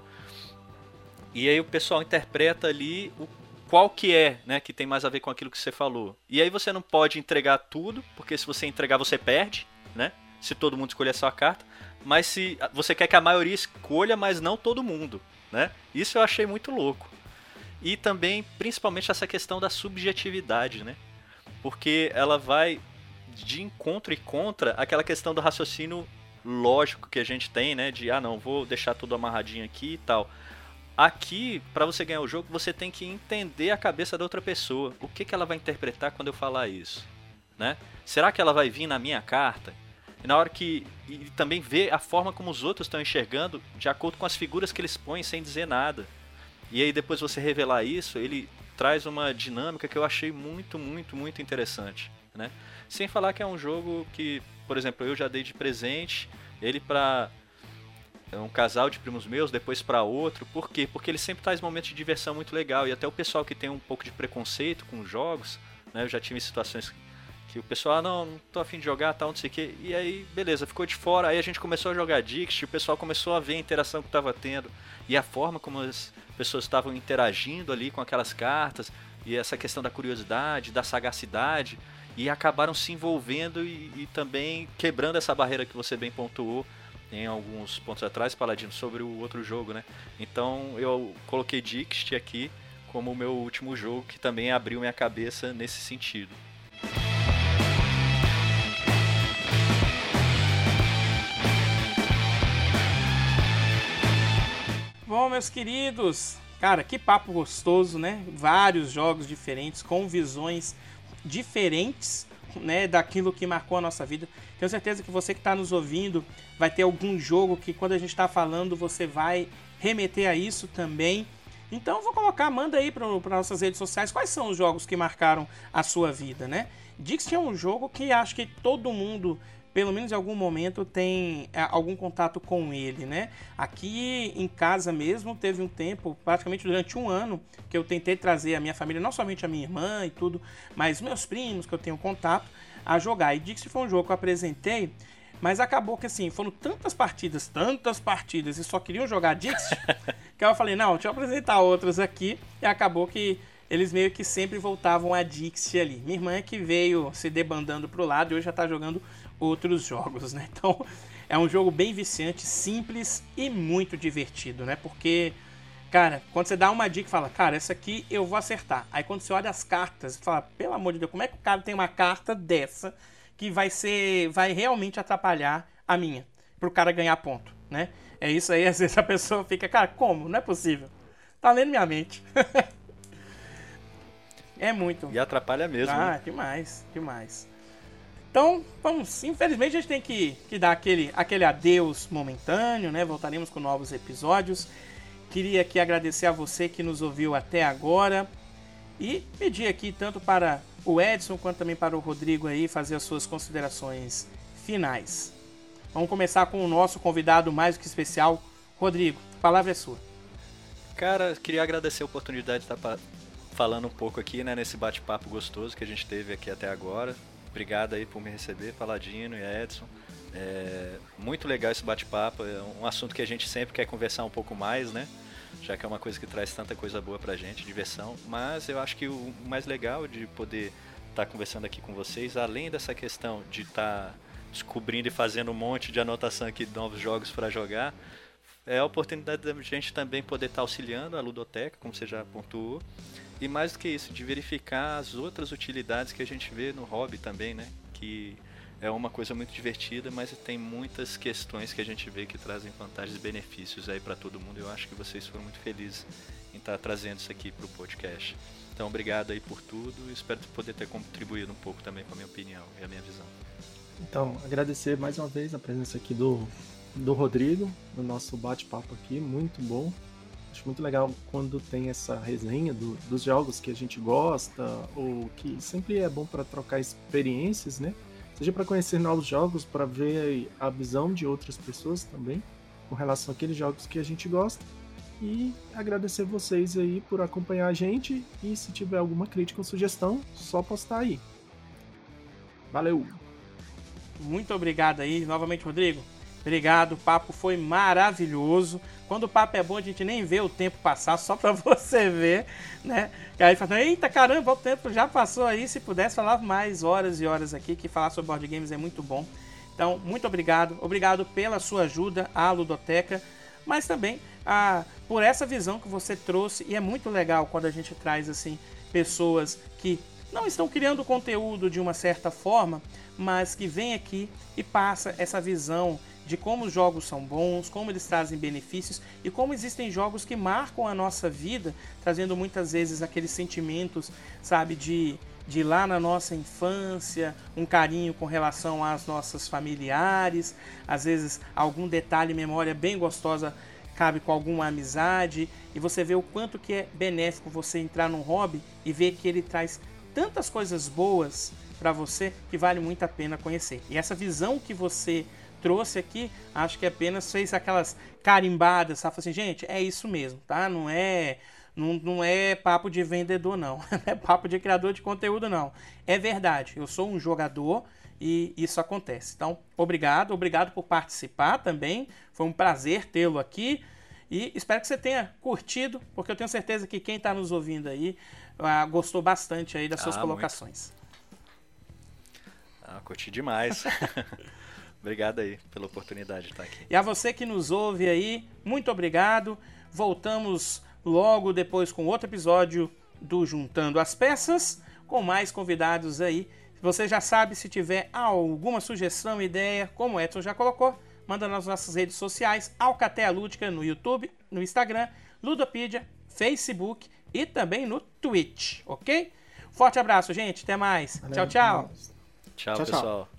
E aí o pessoal interpreta ali o qual que é, né, que tem mais a ver com aquilo que você falou. E aí você não pode entregar tudo, porque se você entregar você perde, né? Se todo mundo escolher a sua carta, mas se você quer que a maioria escolha, mas não todo mundo, né? Isso eu achei muito louco. E também, principalmente essa questão da subjetividade, né? Porque ela vai de encontro e contra aquela questão do raciocínio lógico que a gente tem, né? De ah, não, vou deixar tudo amarradinho aqui e tal. Aqui, para você ganhar o jogo, você tem que entender a cabeça da outra pessoa. O que, que ela vai interpretar quando eu falar isso, né? Será que ela vai vir na minha carta? E na hora que e também ver a forma como os outros estão enxergando de acordo com as figuras que eles põem sem dizer nada. E aí depois você revelar isso, ele traz uma dinâmica que eu achei muito, muito, muito interessante, né? Sem falar que é um jogo que, por exemplo, eu já dei de presente ele para um casal de primos meus, depois para outro. Por quê? Porque ele sempre traz momentos de diversão muito legal. E até o pessoal que tem um pouco de preconceito com jogos, né? Eu já tive situações que o pessoal, ah, não, não tô afim de jogar, tal, não sei o quê. E aí, beleza, ficou de fora. Aí a gente começou a jogar Dixit, o pessoal começou a ver a interação que tava tendo. E a forma como as pessoas estavam interagindo ali com aquelas cartas. E essa questão da curiosidade, da sagacidade. E acabaram se envolvendo e, e também quebrando essa barreira que você bem pontuou em alguns pontos atrás, Paladino, sobre o outro jogo, né? Então eu coloquei Dixit aqui como o meu último jogo, que também abriu minha cabeça nesse sentido. Meus queridos, cara, que papo gostoso, né? Vários jogos diferentes, com visões diferentes, né? Daquilo que marcou a nossa vida. Tenho certeza que você que está nos ouvindo vai ter algum jogo que quando a gente está falando você vai remeter a isso também. Então vou colocar, manda aí para nossas redes sociais quais são os jogos que marcaram a sua vida, né? Dixit é um jogo que acho que todo mundo, pelo menos em algum momento, tem é, algum contato com ele, né? Aqui em casa mesmo teve um tempo, praticamente durante um ano, que eu tentei trazer a minha família, não somente a minha irmã e tudo, mas meus primos que eu tenho contato, a jogar. E Dixit foi um jogo que eu apresentei, mas acabou que assim, foram tantas partidas, tantas partidas, e só queriam jogar Dixit, que eu falei, não, deixa eu apresentar outras aqui, e acabou que eles meio que sempre voltavam a Dixit ali. Minha irmã é que veio se debandando pro lado e hoje já tá jogando outros jogos, né? Então, é um jogo bem viciante, simples e muito divertido, né? Porque Cara, quando você dá uma dica e fala, cara, essa aqui eu vou acertar. Aí quando você olha as cartas, você fala, pelo amor de Deus, como é que o cara tem uma carta dessa que vai ser. vai realmente atrapalhar a minha? Pro cara ganhar ponto, né? É isso aí, às vezes a pessoa fica, cara, como? Não é possível. Tá lendo minha mente. é muito. E atrapalha mesmo. Ah, né? demais, demais. Então, vamos, infelizmente a gente tem que, que dar aquele, aquele adeus momentâneo, né? Voltaremos com novos episódios. Queria aqui agradecer a você que nos ouviu até agora e pedir aqui tanto para o Edson quanto também para o Rodrigo aí fazer as suas considerações finais. Vamos começar com o nosso convidado mais do que especial, Rodrigo. A palavra é sua. Cara, queria agradecer a oportunidade de estar falando um pouco aqui, né, nesse bate-papo gostoso que a gente teve aqui até agora. Obrigado aí por me receber, Paladino e Edson. É muito legal esse bate-papo, é um assunto que a gente sempre quer conversar um pouco mais, né? Já que é uma coisa que traz tanta coisa boa pra gente, diversão. Mas eu acho que o mais legal de poder estar tá conversando aqui com vocês, além dessa questão de estar tá descobrindo e fazendo um monte de anotação aqui de novos jogos para jogar, é a oportunidade da gente também poder estar tá auxiliando a ludoteca, como você já pontuou. E mais do que isso, de verificar as outras utilidades que a gente vê no hobby também, né? Que é uma coisa muito divertida, mas tem muitas questões que a gente vê que trazem vantagens e benefícios aí para todo mundo. Eu acho que vocês foram muito felizes em estar trazendo isso aqui para o podcast. Então, obrigado aí por tudo espero poder ter contribuído um pouco também com a minha opinião e a minha visão. Então, agradecer mais uma vez a presença aqui do, do Rodrigo, no nosso bate-papo aqui, muito bom. Acho muito legal quando tem essa resenha do, dos jogos que a gente gosta, ou que sempre é bom para trocar experiências, né? seja para conhecer novos jogos, para ver a visão de outras pessoas também com relação àqueles jogos que a gente gosta. E agradecer vocês aí por acompanhar a gente e se tiver alguma crítica ou sugestão, só postar aí. Valeu! Muito obrigado aí, novamente, Rodrigo. Obrigado, o papo foi maravilhoso. Quando o papo é bom, a gente nem vê o tempo passar, só para você ver, né? E aí fala, eita caramba, o tempo já passou aí. Se pudesse falar mais horas e horas aqui, que falar sobre board games é muito bom. Então, muito obrigado. Obrigado pela sua ajuda à Ludoteca, mas também a, por essa visão que você trouxe. E é muito legal quando a gente traz assim pessoas que não estão criando conteúdo de uma certa forma, mas que vem aqui e passa essa visão de como os jogos são bons, como eles trazem benefícios e como existem jogos que marcam a nossa vida, trazendo muitas vezes aqueles sentimentos, sabe, de de lá na nossa infância, um carinho com relação às nossas familiares, às vezes algum detalhe, memória bem gostosa cabe com alguma amizade, e você vê o quanto que é benéfico você entrar num hobby e ver que ele traz tantas coisas boas para você que vale muito a pena conhecer. E essa visão que você trouxe aqui, acho que apenas fez aquelas carimbadas, sabe? Assim, gente, é isso mesmo, tá? Não é não, não é papo de vendedor, não. Não é papo de criador de conteúdo, não. É verdade. Eu sou um jogador e isso acontece. Então, obrigado, obrigado por participar também. Foi um prazer tê-lo aqui. E espero que você tenha curtido, porque eu tenho certeza que quem está nos ouvindo aí ah, gostou bastante aí das suas ah, colocações. Ah, curti demais. obrigado aí pela oportunidade de estar aqui. E a você que nos ouve aí, muito obrigado. Voltamos logo depois com outro episódio do Juntando as Peças, com mais convidados aí. Você já sabe, se tiver alguma sugestão, ideia, como o Edson já colocou, manda nas nossas redes sociais, Alcatea Lúdica no YouTube, no Instagram, Ludopedia, Facebook e também no Twitch, ok? Forte abraço, gente. Até mais. Valeu, tchau, tchau. Tchau, tchau pessoal. Tchau.